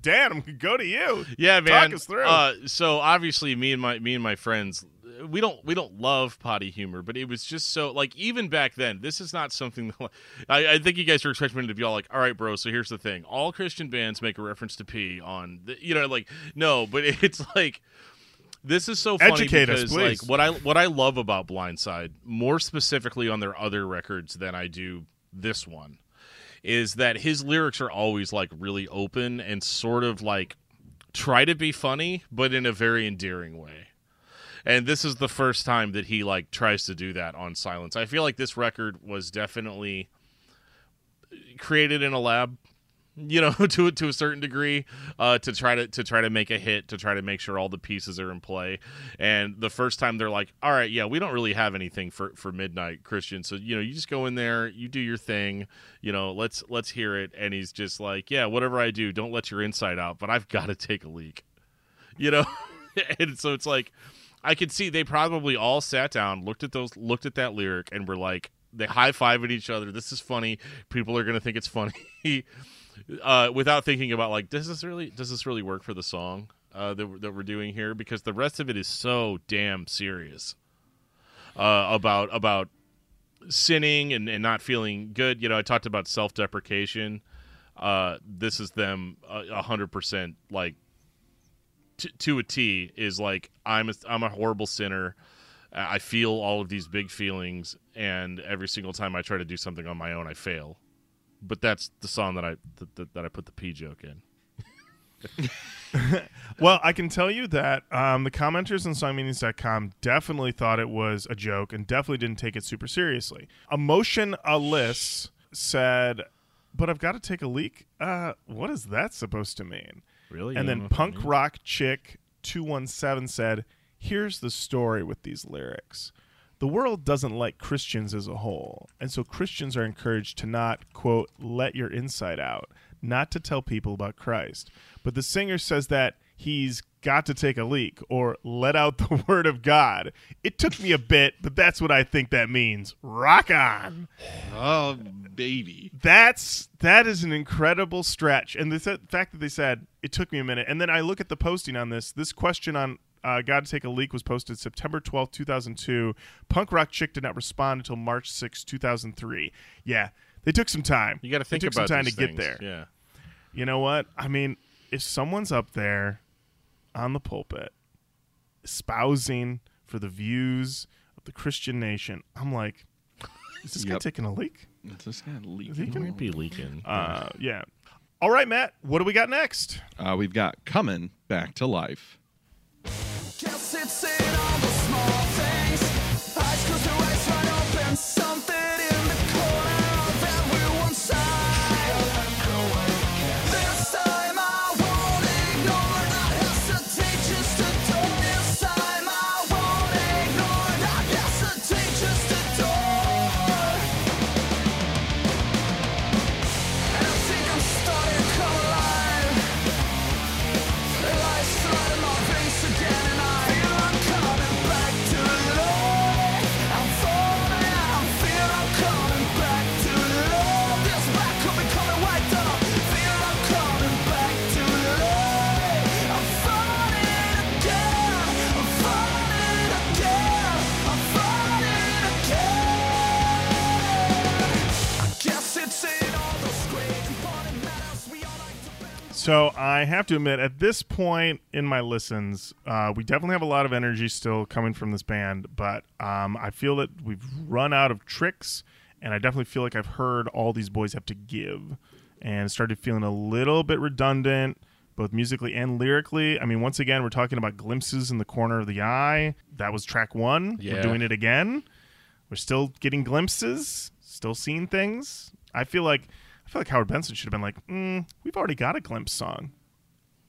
Speaker 1: Dan, I'm gonna go to you.
Speaker 3: Yeah, man.
Speaker 1: Talk us through.
Speaker 3: Uh, so obviously, me and my me and my friends, we don't we don't love potty humor, but it was just so like even back then. This is not something that I, I think you guys are expecting me to be all like, all right, bro. So here's the thing: all Christian bands make a reference to pee on, the, you know, like no, but it's like. This is so funny
Speaker 1: Educate us,
Speaker 3: because
Speaker 1: please.
Speaker 3: like what I what I love about Blindside, more specifically on their other records than I do this one, is that his lyrics are always like really open and sort of like try to be funny, but in a very endearing way. And this is the first time that he like tries to do that on Silence. I feel like this record was definitely created in a lab, you know, to to a certain degree, uh, to try to to try to make a hit, to try to make sure all the pieces are in play. And the first time they're like, "All right, yeah, we don't really have anything for for Midnight Christian, so you know, you just go in there, you do your thing, you know, let's let's hear it." And he's just like, "Yeah, whatever I do, don't let your inside out, but I've got to take a leak," you know. and so it's like, I could see they probably all sat down, looked at those, looked at that lyric, and were like, they high five at each other. This is funny. People are gonna think it's funny, uh, without thinking about like, does this really, does this really work for the song uh, that that we're doing here? Because the rest of it is so damn serious uh, about about sinning and, and not feeling good. You know, I talked about self deprecation. Uh, this is them a hundred percent like t- to a T is like I'm a, I'm a horrible sinner. I feel all of these big feelings, and every single time I try to do something on my own, I fail. But that's the song that I that, that, that I put the P joke in.
Speaker 1: Well, I can tell you that um, the commenters on songmeanings.com definitely thought it was a joke and definitely didn't take it super seriously. Emotion Alice said, "But I've got to take a leak. Uh, what is that supposed to mean?"
Speaker 3: Really?
Speaker 1: And then Punk Rock Chick 217 said, Here's the story with these lyrics. The world doesn't like Christians as a whole, and so Christians are encouraged to not, quote, let your inside out, not to tell people about Christ. But the singer says that he's got to take a leak or let out the word of God. It took me a bit, but that's what I think that means. Rock on
Speaker 2: Oh, baby.
Speaker 1: that's that is an incredible stretch and the th- fact that they said it took me a minute and then i look at the posting on this this question on uh, god to take a leak was posted september 12th 2002 punk rock chick did not respond until march 6 2003 yeah they took some time
Speaker 3: You got to think
Speaker 1: they took
Speaker 3: about
Speaker 1: some time
Speaker 3: these
Speaker 1: to get there
Speaker 3: Yeah.
Speaker 1: you know what i mean if someone's up there on the pulpit espousing for the views of the christian nation i'm like is this guy taking a leak
Speaker 2: It's just kind of
Speaker 1: he
Speaker 2: leaking.
Speaker 1: can-
Speaker 3: Might be leaking.
Speaker 1: uh, yeah. All right, Matt. What do we got next?
Speaker 2: Uh, we've got coming back to life.
Speaker 4: It's
Speaker 1: So I have to admit, at this point in my listens, uh, we definitely have a lot of energy still coming from this band, but um, I feel that we've run out of tricks, and I definitely feel like I've heard all these boys have to give, and started feeling a little bit redundant, both musically and lyrically. I mean, once again, we're talking about glimpses in the corner of the eye. That was track one.
Speaker 3: Yeah.
Speaker 1: We're doing it again. We're still getting glimpses, still seeing things. I feel like I feel like Howard Benson should have been like, mm, "We've already got a glimpse song.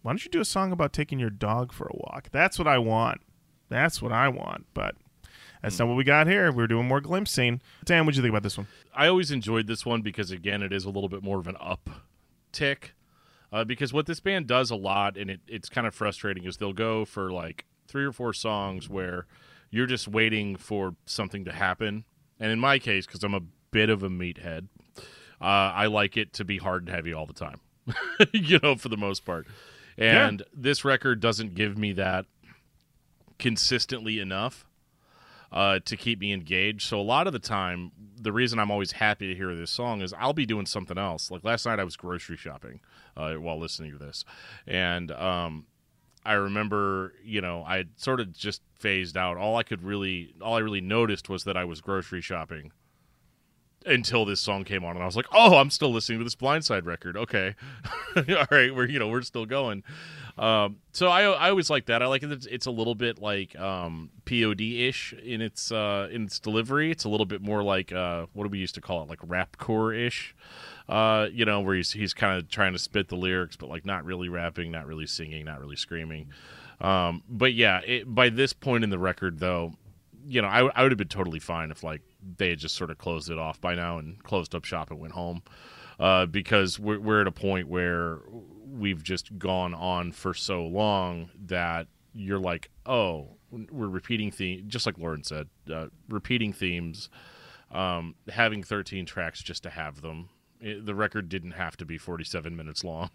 Speaker 1: Why don't you do a song about taking your dog for a walk? That's what I want. That's what I want." But that's not what we got here. We're doing more glimpsing. Dan, what'd you think about this one?
Speaker 3: I always enjoyed this one because again, it is a little bit more of an up tick. Uh, because what this band does a lot, and it, it's kind of frustrating, is they'll go for like three or four songs where you're just waiting for something to happen. And in my case, because I'm a bit of a meathead, uh, I like it to be hard and heavy all the time, you know, for the most part. And this record doesn't give me that consistently enough uh, to keep me engaged. So a lot of the time, the reason I'm always happy to hear this song is I'll be doing something else. Like last night, I was grocery shopping uh, while listening to this, and um, I remember, you know, I sort of just phased out. All I could really, all I really noticed was that I was grocery shopping until this song came on, and I was like, "Oh, I'm still listening to this Blindside record." Okay, all right, we're you know we're still going. Um, so I I always like that. I like it. It's, a little bit like um, POD ish in its uh, in its delivery. It's a little bit more like uh, what do we used to call it, like rapcore ish. Uh, you know, where he's he's kind of trying to spit the lyrics, but like not really rapping, not really singing, not really screaming. Um, but yeah, it, by this point in the record, though, you know, I, I would have been totally fine if like they had just sort of closed it off by now and closed up shop and went home, uh, because we're we're at a point where we've just gone on for so long that you're like, oh, we're repeating theme, just like Lorin said, uh, repeating themes, um, having 13 tracks just to have them. It, the record didn't have to be 47 minutes long.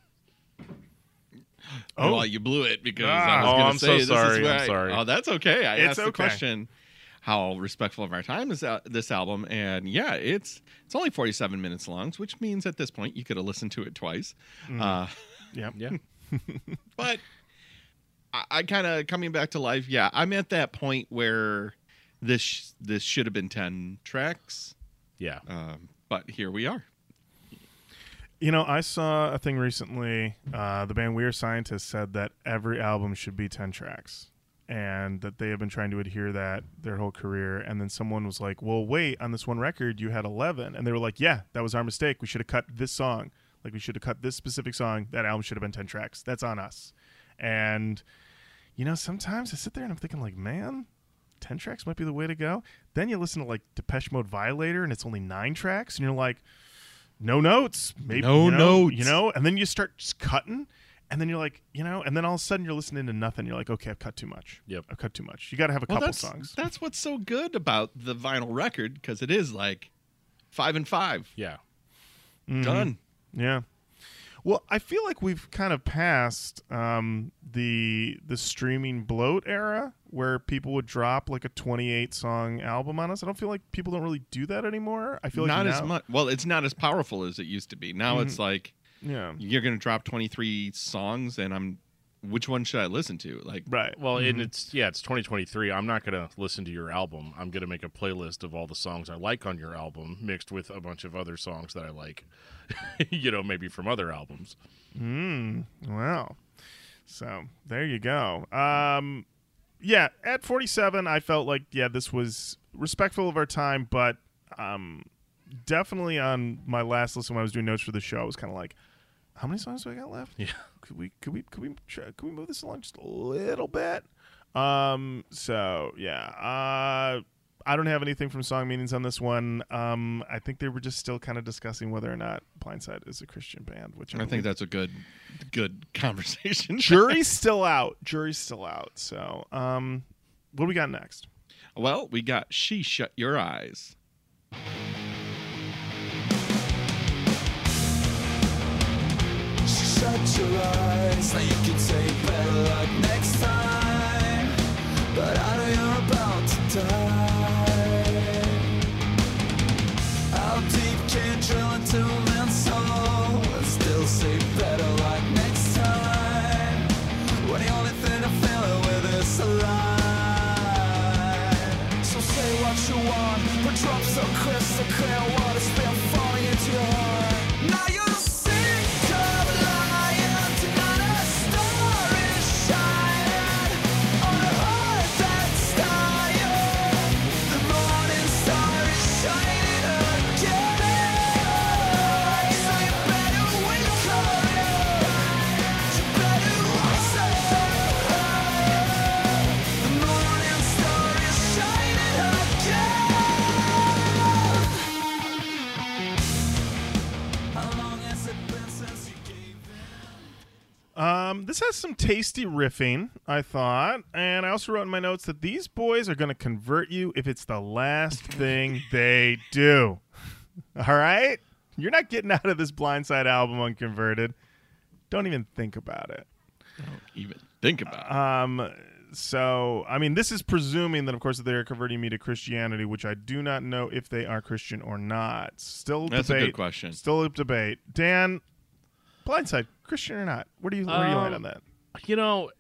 Speaker 2: Oh, well, you blew it because
Speaker 1: Ah.
Speaker 2: I was
Speaker 3: Oh,
Speaker 2: going
Speaker 3: I'm
Speaker 2: to
Speaker 3: so
Speaker 2: say this
Speaker 3: sorry,
Speaker 2: is
Speaker 3: I'm
Speaker 2: right.
Speaker 3: sorry.
Speaker 2: Oh, that's okay. I
Speaker 1: It's
Speaker 2: asked the question how respectful of our time is that, this album, and yeah, it's it's only 47 minutes long, which means at this point you could have listened to it twice. Uh,
Speaker 1: Yeah.
Speaker 3: Yeah.
Speaker 2: but I, I kind of coming back to life. Yeah, I'm at that point where this sh- this should have been 10 tracks,
Speaker 3: Yeah.
Speaker 2: um, but here we are.
Speaker 1: You know, I saw a thing recently. Uh, the band We Are Scientists said that every album should be 10 tracks and that they have been trying to adhere that their whole career. And then someone was like, well, wait, on this one record, you had 11. And they were like, yeah, that was our mistake. We should have cut this song. Like, we should have cut this specific song. That album should have been 10 tracks. That's on us. And, you know, sometimes I sit there and I'm thinking, like, man, 10 tracks might be the way to go. Then you listen to, like, Depeche Mode Violator and it's only nine tracks. And you're like, no notes, maybe
Speaker 2: No
Speaker 1: you know,
Speaker 2: notes.
Speaker 1: you know, and then you start just cutting, and then you're like, you know, and then all of a sudden you're listening to nothing. You're like, okay, I've cut too much.
Speaker 3: Yep.
Speaker 1: I've cut too much. You got to have a
Speaker 2: Well,
Speaker 1: couple
Speaker 2: that's
Speaker 1: songs.
Speaker 2: that's what's so good about the vinyl record because it is like five and five
Speaker 3: Yeah.
Speaker 1: Mhm.
Speaker 2: done.
Speaker 1: Yeah. Well, I feel like we've kind of passed um, the the streaming bloat era where people would drop like a 28 song album on us. I don't feel like people don't really do that anymore. I feel like
Speaker 2: not as much. Well, it's not as powerful as it used to be. Now it's like
Speaker 1: Yeah.
Speaker 2: you're going to drop 23 songs, and I'm. Which one should I listen to? Like,
Speaker 1: Right.
Speaker 3: Well, and it's yeah, it's 2023. I'm not gonna listen to your album. I'm gonna make a playlist of all the songs I like on your album, mixed with a bunch of other songs that I like. you know, maybe from other albums.
Speaker 1: Mm, wow. So there you go. Um, yeah, at 47, I felt like yeah, this was respectful of our time, but um, definitely on my last listen when I was doing notes for the show, I was kind of like, how many songs do I got left?
Speaker 3: Yeah.
Speaker 1: Could we could we could we try, could we move this along just a little bit? Um, so yeah, uh, I don't have anything from song meanings on this one. Um, I think they were just still kind of discussing whether or not Blindside is a Christian band, which I,
Speaker 2: I
Speaker 1: believe
Speaker 2: think that's a good, good conversation.
Speaker 1: jury's still out. Jury's still out. So, um, what do we got next?
Speaker 2: well, we got "She Shut Your Eyes."
Speaker 4: shut your eyes. Now you can say better luck next time. But I know you're about to die. How deep can you drill into a man's soul And still say better luck next time. When the only thing I'm feeling with is a lie. So say what you want But drop so crystal clear
Speaker 1: this has some tasty riffing, I thought, and I also wrote in my notes that these boys are going to convert you if it's the last thing they do. All right, you're not getting out of this Blindside album unconverted. Don't even think about it.
Speaker 2: Don't even think about it.
Speaker 1: Um, so I mean, this is presuming that, of course, they are converting me to Christianity, which I do not know if they are Christian or not. Still
Speaker 2: That's a good question.
Speaker 1: Still a debate. Dan, Blindside, Christian or not? What do you where do you land
Speaker 3: Um,
Speaker 1: on that?
Speaker 3: You know,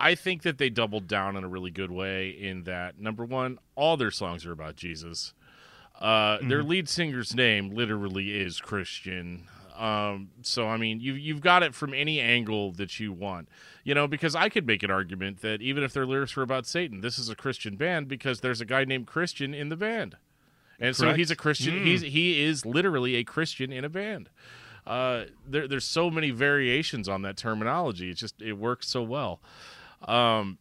Speaker 3: I think that they doubled down in a really good way in that number one, all their songs are about Jesus. Uh, Their lead singer's name literally is Christian. Um, so I mean, you you've got it from any angle that you want, you know. Because I could make an argument that even if their lyrics were about Satan, this is a Christian band because there's a guy named Christian in the band, and so he's a Christian. He's he is literally a Christian in a band. Uh, there, there's so many variations on that terminology. It's just it works so well. Um,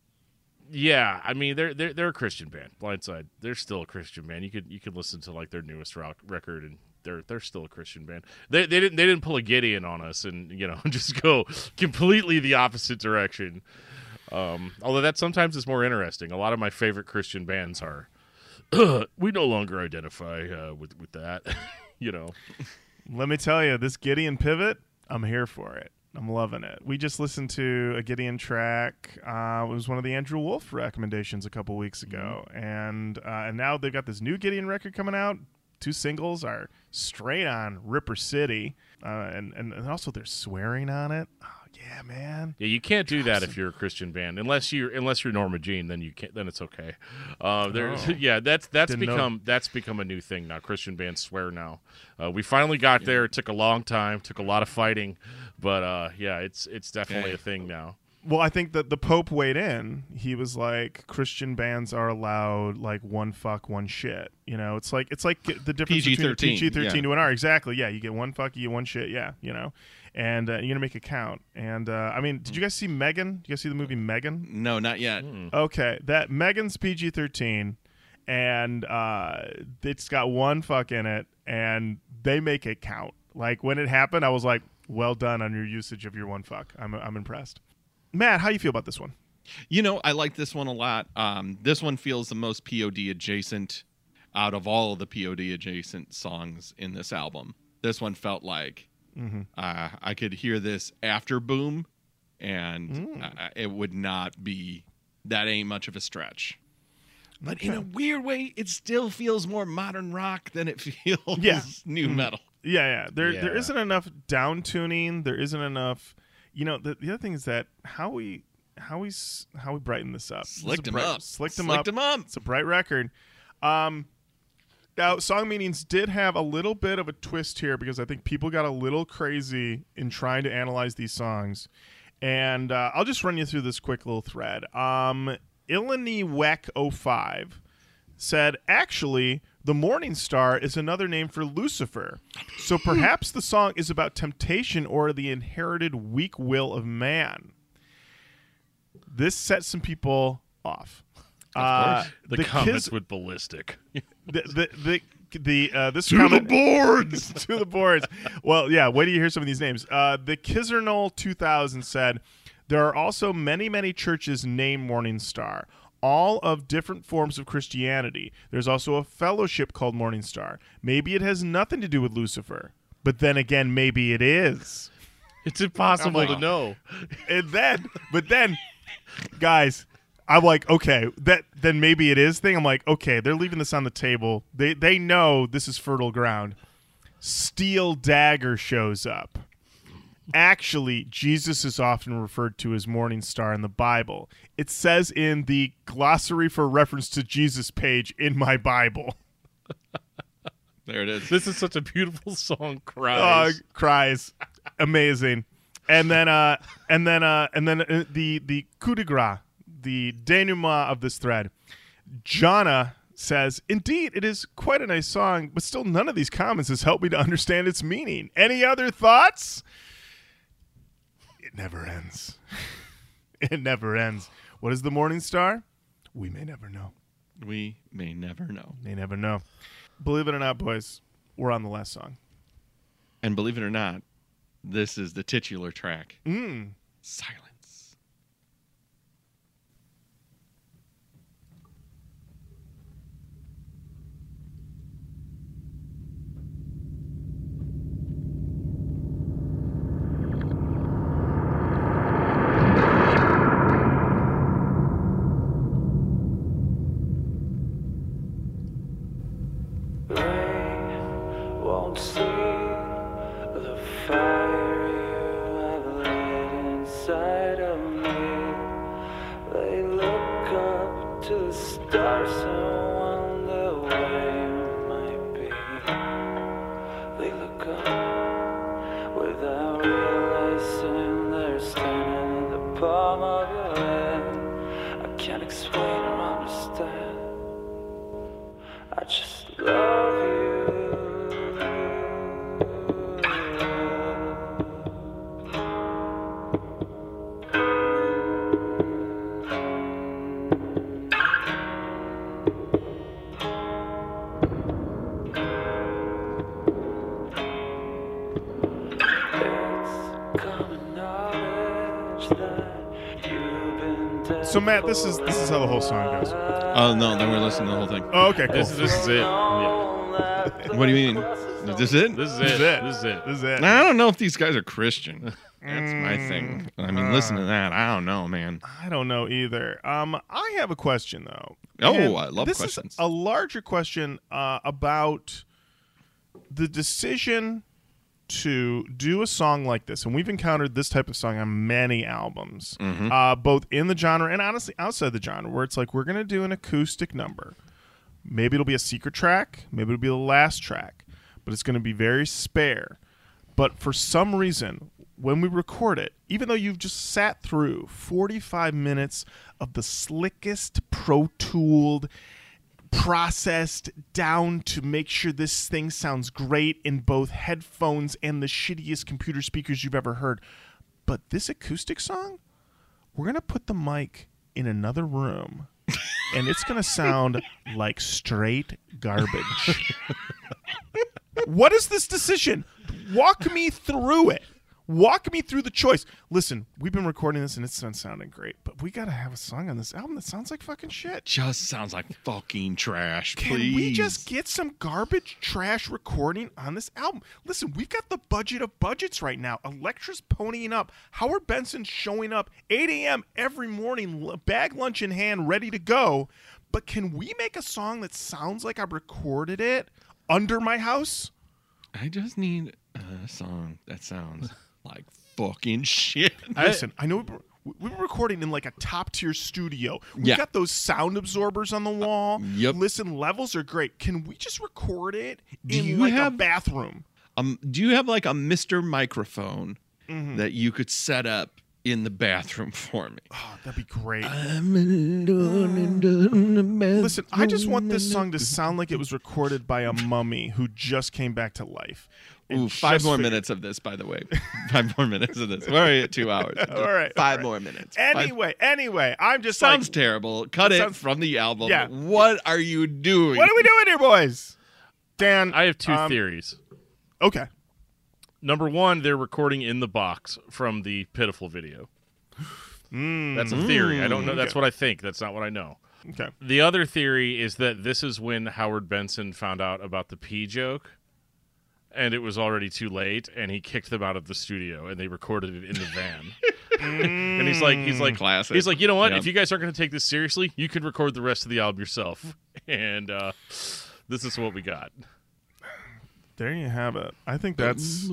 Speaker 3: yeah, I mean they're they're they're a Christian band. Blindside, they're still a Christian band. You could you could listen to like their newest rock record and. They're, they're still a Christian band. They, they didn't they didn't pull a Gideon on us and you know just go completely the opposite direction. Um, although that sometimes is more interesting. A lot of my favorite Christian bands are we no longer identify uh, with with that. you know,
Speaker 1: Let me tell you, this Gideon pivot, I'm here for it. I'm loving it. We just listened to a Gideon track. Uh, it was one of the Andrew Wolf recommendations a couple weeks ago, and uh, and now they've got this new Gideon record coming out. Two singles are straight on Ripper City, uh, and, and and also they're swearing on it. Oh, yeah, man.
Speaker 3: Yeah, you can't do that if you're a Christian band, unless you're unless you're Norma Jean. Then you can't. Then it's okay. Uh, there's
Speaker 1: Oh.
Speaker 3: yeah, that's that's
Speaker 1: Didn't know.
Speaker 3: become that's become a new thing now. Christian bands swear now. Uh, we finally got there. It took a long time, took a lot of fighting, but uh, yeah, it's it's definitely
Speaker 2: Okay.
Speaker 3: a thing now.
Speaker 1: Well, I think that the Pope weighed in. He was like, Christian bands are allowed like one fuck, one shit. You know, it's like it's like the difference between a
Speaker 2: PG-13,
Speaker 1: PG thirteen
Speaker 2: yeah.
Speaker 1: to an R. Exactly. Yeah, you get one fuck, you get one shit. Yeah, you know, and uh, you're gonna make it count. And uh, I mean, did you guys see Megan? Did you guys see the movie Megan?
Speaker 2: No, not yet.
Speaker 1: Okay, that Megan's PG thirteen, and uh, it's got one fuck in it, and they make it count. Like when it happened, I was like, "Well done on your usage of your one fuck." I'm I'm impressed. Matt, how you feel about this one?
Speaker 2: You know, I like this one a lot. Um, this one feels the most POD adjacent out of all of the POD adjacent songs in this album. This one felt like uh, I could hear this after Boom, and uh, it would not be that ain't much of a stretch. But in a weird way, it still feels more modern rock than it feels
Speaker 1: Yeah.
Speaker 2: nu metal.
Speaker 1: Yeah, yeah. There there
Speaker 3: Yeah.
Speaker 1: isn't enough down tuning. There isn't enough. You know, the, the other thing is that how we how we how we brighten this up. This
Speaker 2: Slicked
Speaker 1: a
Speaker 2: him
Speaker 1: bright-
Speaker 2: up.
Speaker 1: Slicked him
Speaker 2: Slicked
Speaker 1: up.
Speaker 2: him up.
Speaker 1: It's a bright record. Um, now, song meanings did have a little bit of a twist here because I think people got a little crazy in trying to analyze these songs. And uh, I'll just run you through this quick little thread. Um, Illini Weck 05 said, actually, the Morning Star is another name for Lucifer. So perhaps the song is about temptation or the inherited weak will of man. This set some people off. Uh,
Speaker 3: The,
Speaker 1: the
Speaker 3: comments
Speaker 1: Kiss-
Speaker 3: with ballistic.
Speaker 1: the the the, the uh, this
Speaker 2: To
Speaker 1: comment
Speaker 2: the boards.
Speaker 1: to the boards. Well, yeah. Wait till you hear some of these names. Uh, the Kizernol 2000 said there are also many many churches named Morning Star, all of different forms of Christianity. There's also a fellowship called Morning Star. Maybe it has nothing to do with Lucifer, but then again, maybe it is.
Speaker 3: it's impossible
Speaker 1: I'm
Speaker 3: to know.
Speaker 1: And then, but then, guys, I'm like, okay, that then maybe it is thing. I'm like, okay, they're leaving this on the table. They they know this is fertile ground. Steel dagger shows up. Actually, Jesus is often referred to as morning star in the Bible. It says in the glossary for reference to Jesus page in my Bible.
Speaker 2: There it is.
Speaker 3: This is such a beautiful song.
Speaker 1: uh,
Speaker 3: Cries.
Speaker 1: cries amazing and then uh and then uh and then uh, the the coup de grace the denouement of this thread. Jana says indeed it is quite a nice song but still none of these comments has helped me to understand its meaning. Any other thoughts? It never ends. It never ends. What is the morning star? We may never know.
Speaker 2: We may never know.
Speaker 1: may never know. Believe it or not boys we're on the last song.
Speaker 2: And believe it or not, this is the titular track.
Speaker 1: mm.
Speaker 2: Silence.
Speaker 1: So Matt, this is this is how the whole song goes.
Speaker 2: Oh no, then we're listening to the whole thing.
Speaker 1: Oh, okay, cool.
Speaker 3: This, this is it. Yeah.
Speaker 2: What do you mean? Is this it?
Speaker 3: This is
Speaker 1: This
Speaker 3: it.
Speaker 1: is it.
Speaker 3: This is it.
Speaker 1: This is it.
Speaker 2: I don't know if these guys are Christian. That's my thing. I mean, listen to that. I don't know, man.
Speaker 1: I don't know either. Um, I have a question though.
Speaker 2: Oh,
Speaker 1: And
Speaker 2: I love
Speaker 1: this
Speaker 2: questions.
Speaker 1: Is a larger question uh, about the decision to do a song like this, and we've encountered this type of song on many albums,
Speaker 2: Mm-hmm.
Speaker 1: uh, both in the genre and honestly outside the genre, where it's like we're gonna do an acoustic number. Maybe it'll be a secret track, maybe it'll be the last track, but it's gonna be very spare. But for some reason, when we record it, even though you've just sat through 45 minutes of the slickest Pro Tooled, processed down to make sure this thing sounds great in both headphones and the shittiest computer speakers you've ever heard. But this acoustic song, we're going to put the mic in another room and it's going to sound like straight garbage. what is this decision? Walk me through it. Walk me through the choice. Listen, we've been recording this and it's been sounding great, but we got to have a song on this album that sounds like fucking shit.
Speaker 2: Just sounds like fucking trash.
Speaker 1: Can
Speaker 2: please.
Speaker 1: we just get some garbage trash recording on this album? Listen, we've got the budget of budgets right now. Elektra's ponying up. Howard Benson's showing up 8 a.m. every morning, bag lunch in hand, ready to go. But can we make a song that sounds like I recorded it under my house?
Speaker 2: I just need a song that sounds like fucking shit.
Speaker 1: Listen, I know we were, we recording in like a top tier studio. We
Speaker 2: Yeah.
Speaker 1: got those sound absorbers on the wall.
Speaker 2: yep.
Speaker 1: Listen, levels are great. Can we just record it
Speaker 2: Do
Speaker 1: in
Speaker 2: you
Speaker 1: like a
Speaker 2: have-
Speaker 1: bathroom?
Speaker 2: Um, do you have like a Mister microphone
Speaker 1: Mm-hmm.
Speaker 2: that you could set up in the bathroom for me?
Speaker 1: Oh, that'd be great.
Speaker 2: I'm alone in the bathroom.
Speaker 1: Listen, I just want this song to sound like it was recorded by a mummy who just came back to life. And
Speaker 2: Ooh, five more
Speaker 1: figured-
Speaker 2: minutes of this, by the way. five more minutes of this. We're already at two hours.
Speaker 1: All right,
Speaker 2: Five
Speaker 1: all right.
Speaker 2: more minutes. Five-
Speaker 1: Anyway, anyway, I'm just
Speaker 2: sounds
Speaker 1: like,
Speaker 2: terrible. Cut it
Speaker 1: sounds-
Speaker 2: from the album.
Speaker 1: Yeah.
Speaker 2: What are you doing?
Speaker 1: what are we doing here, boys? Dan,
Speaker 3: I have two
Speaker 1: um,
Speaker 3: theories.
Speaker 1: Okay,
Speaker 3: Number one, they're recording in the box from the pitiful video.
Speaker 1: Mm,
Speaker 3: That's a theory. I don't know.
Speaker 1: okay.
Speaker 3: That's what I think. That's not what I know.
Speaker 1: okay.
Speaker 3: The other theory is that this is when Howard Benson found out about the pee joke, and it was already too late, and he kicked them out of the studio, and they recorded it in the van. and he's like, he's like,
Speaker 2: Classic.
Speaker 3: he's like, you know what?
Speaker 2: Yep.
Speaker 3: If you guys aren't going to take this seriously, you can record the rest of the album yourself. And uh, this is what we got.
Speaker 1: There you have it. I think that's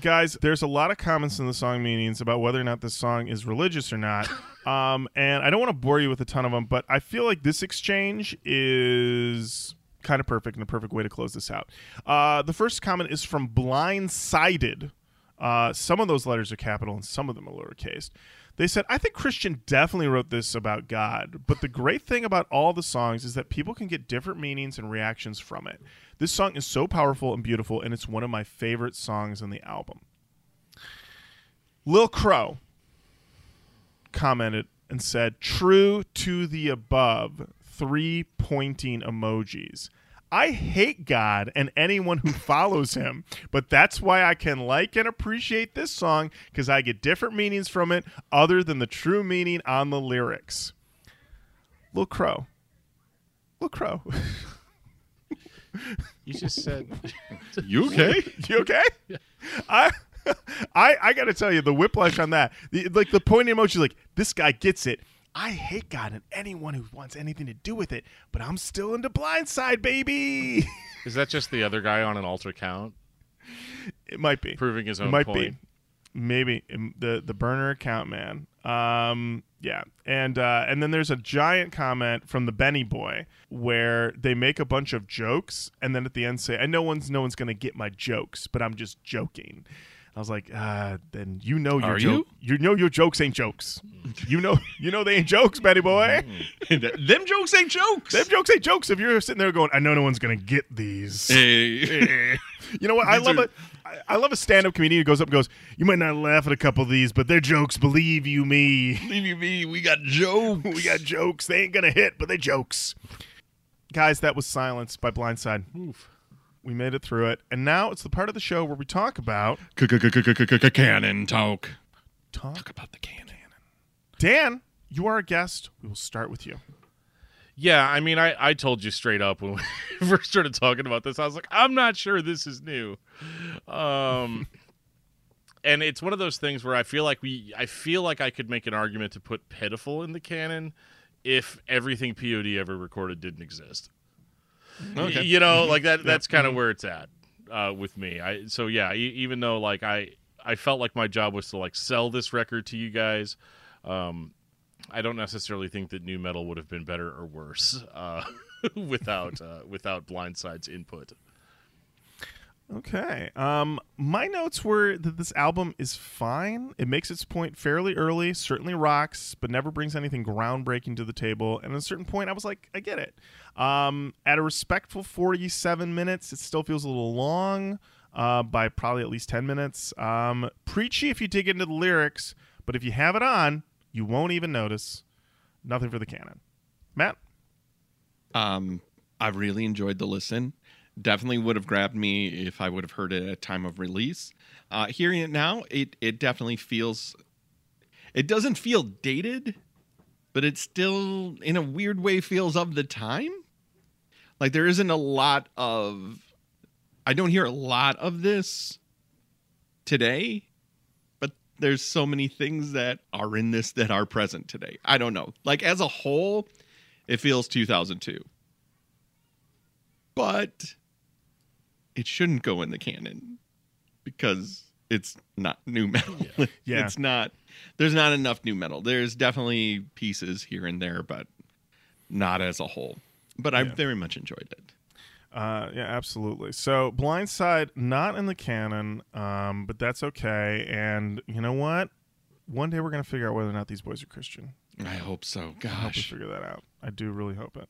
Speaker 1: guys. There's a lot of comments in the song meanings about whether or not this song is religious or not. Um, and I don't want to bore you with a ton of them, but I feel like this exchange is kind of perfect and a perfect way to close this out. Uh, the first comment is from Blindsided. Uh, some of those letters are capital and some of them are lowercase. They said, I think Christian definitely wrote this about God, but the great thing about all the songs is that people can get different meanings and reactions from it. This song is so powerful and beautiful, and it's one of my favorite songs on the album. Lil Crow commented and said, True to the above, three pointing emojis. I hate God and anyone who follows him, but that's why I can like and appreciate this song because I get different meanings from it other than the true meaning on the lyrics. Lil Crow. Lil Crow.
Speaker 3: You just said
Speaker 2: You okay?
Speaker 1: you okay? I. I, I gotta tell you the whiplash on that the, like the pointing emoji like this guy gets it I hate God and anyone who wants anything to do with it but I'm still into Blindside baby
Speaker 3: Is that just the other guy on an alter count
Speaker 1: it might be
Speaker 3: proving his own
Speaker 1: It might
Speaker 3: point?
Speaker 1: be. Maybe the the burner account man. Um, yeah, and uh, and then there's a giant comment from the Benny boy where they make a bunch of jokes and then at the end say, "And no one's no one's gonna get my jokes, but I'm just joking." I was like, uh, then you know your
Speaker 2: Are
Speaker 1: joke. You know your jokes ain't jokes. you know you know they ain't jokes, Benny boy.
Speaker 2: Them jokes ain't jokes.
Speaker 1: Them jokes ain't jokes. If you're sitting there going, I know no one's gonna get these.
Speaker 2: Hey.
Speaker 1: You know what? I love a I- I love a stand-up comedian who goes up and goes, "You might not laugh at a couple of these, but they're jokes. Believe you me,
Speaker 2: Believe you me, we got jokes.
Speaker 1: we got jokes. They ain't gonna hit, but they jokes." Guys, that was Silence by Blindside.
Speaker 3: Oof.
Speaker 1: We made it through it, and now it's the part of the show where we talk about
Speaker 2: Canon talk.
Speaker 1: talk.
Speaker 2: Talk about the canon.
Speaker 1: Dan, you are a guest. We will start with you.
Speaker 3: Yeah, I mean, I, I told you straight up when we first started talking about this. I was like, I'm not sure this is new. Um, and it's one of those things where I feel like we, I feel like I could make an argument to put pitiful in the canon if everything POD ever recorded didn't exist.
Speaker 2: Okay.
Speaker 3: You know, like that. That's kind of where it's at uh, with me. I so yeah. E- even though like I, I felt like my job was to like sell this record to you guys. Um, I don't necessarily think that nu metal would have been better or worse uh, without uh, without Blindside's input.
Speaker 1: Okay. Um, my notes were that this album is fine. It makes its point fairly early, certainly rocks, but never brings anything groundbreaking to the table. And at a certain point, I was like, I get it. Um, at a respectful 47 minutes, it still feels a little long uh, by probably at least 10 minutes. Um, preachy if you dig into the lyrics, but if you have it on, you won't even notice. Nothing for the canon. Matt?
Speaker 2: Um, I really enjoyed the listen. Definitely would have grabbed me if I would have heard it at time of release. Uh, hearing it now, it it definitely feels. It doesn't feel dated, but it still, in a weird way, feels of the time. Like there isn't a lot of. I don't hear a lot of this today, but there's so many things that are in this that are present today. I don't know. Like as a whole, it feels 2002. But it shouldn't go in the canon because it's not new metal.
Speaker 1: Yeah.
Speaker 2: it's not there's not enough nu metal. There's definitely pieces here and there, but not as a whole. But I
Speaker 1: Yeah.
Speaker 2: very much enjoyed it.
Speaker 1: Uh, yeah, absolutely. So, Blindside, not in the canon, um, but that's okay. And you know what? One day we're going to figure out whether or not these boys are Christian.
Speaker 2: I hope so.
Speaker 1: I hope we
Speaker 2: Gosh.
Speaker 1: figure that out. I do really hope it.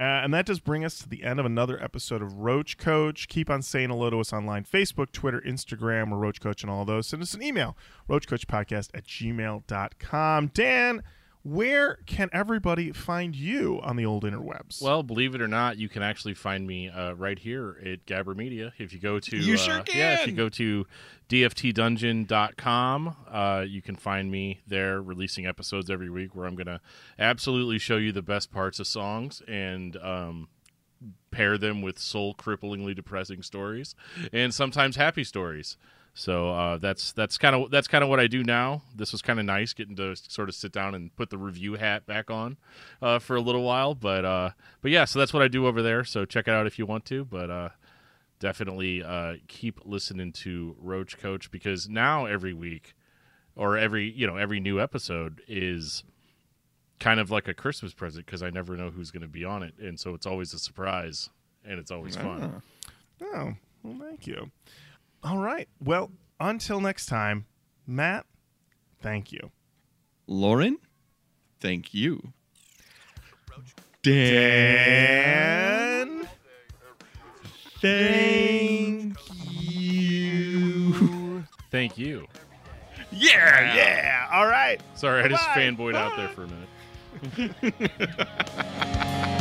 Speaker 1: Uh, and that does bring us to the end of another episode of Roach Koach. Keep on saying hello to us online Facebook, Twitter, Instagram, or Roach Koach and all those. Send us an email, roachkoachpodcast at gmail.com. Dan, where can everybody find you on the old interwebs?
Speaker 3: Well, believe it or not, you can actually find me uh, right here at Gabber Media. If you go to
Speaker 2: You
Speaker 3: uh,
Speaker 2: sure
Speaker 3: yeah, if you go to dftdungeon.com, uh, you can find me there releasing episodes every week where I'm going to absolutely show you the best parts of songs and um, pair them with soul cripplingly depressing stories and sometimes happy stories. So uh, that's that's kind of that's kind of what I do now. This was kind of nice getting to sort of sit down and put the review hat back on uh, for a little while. But uh, but yeah, so that's what I do over there. So check it out if you want to. But uh, definitely uh, keep listening to Roach Koach because now every week or every you know every new episode is kind of like a Christmas present because I never know who's going to be on it, and so it's always a surprise and it's always fun.
Speaker 1: Oh, well, thank you. All right. Well, until next time, Matt, thank you.
Speaker 2: Lorin, thank you. Dan, thank you.
Speaker 3: Thank you.
Speaker 2: Yeah,
Speaker 1: yeah, all right.
Speaker 3: Sorry, I just
Speaker 1: Bye-bye.
Speaker 3: fanboyed out there for a minute.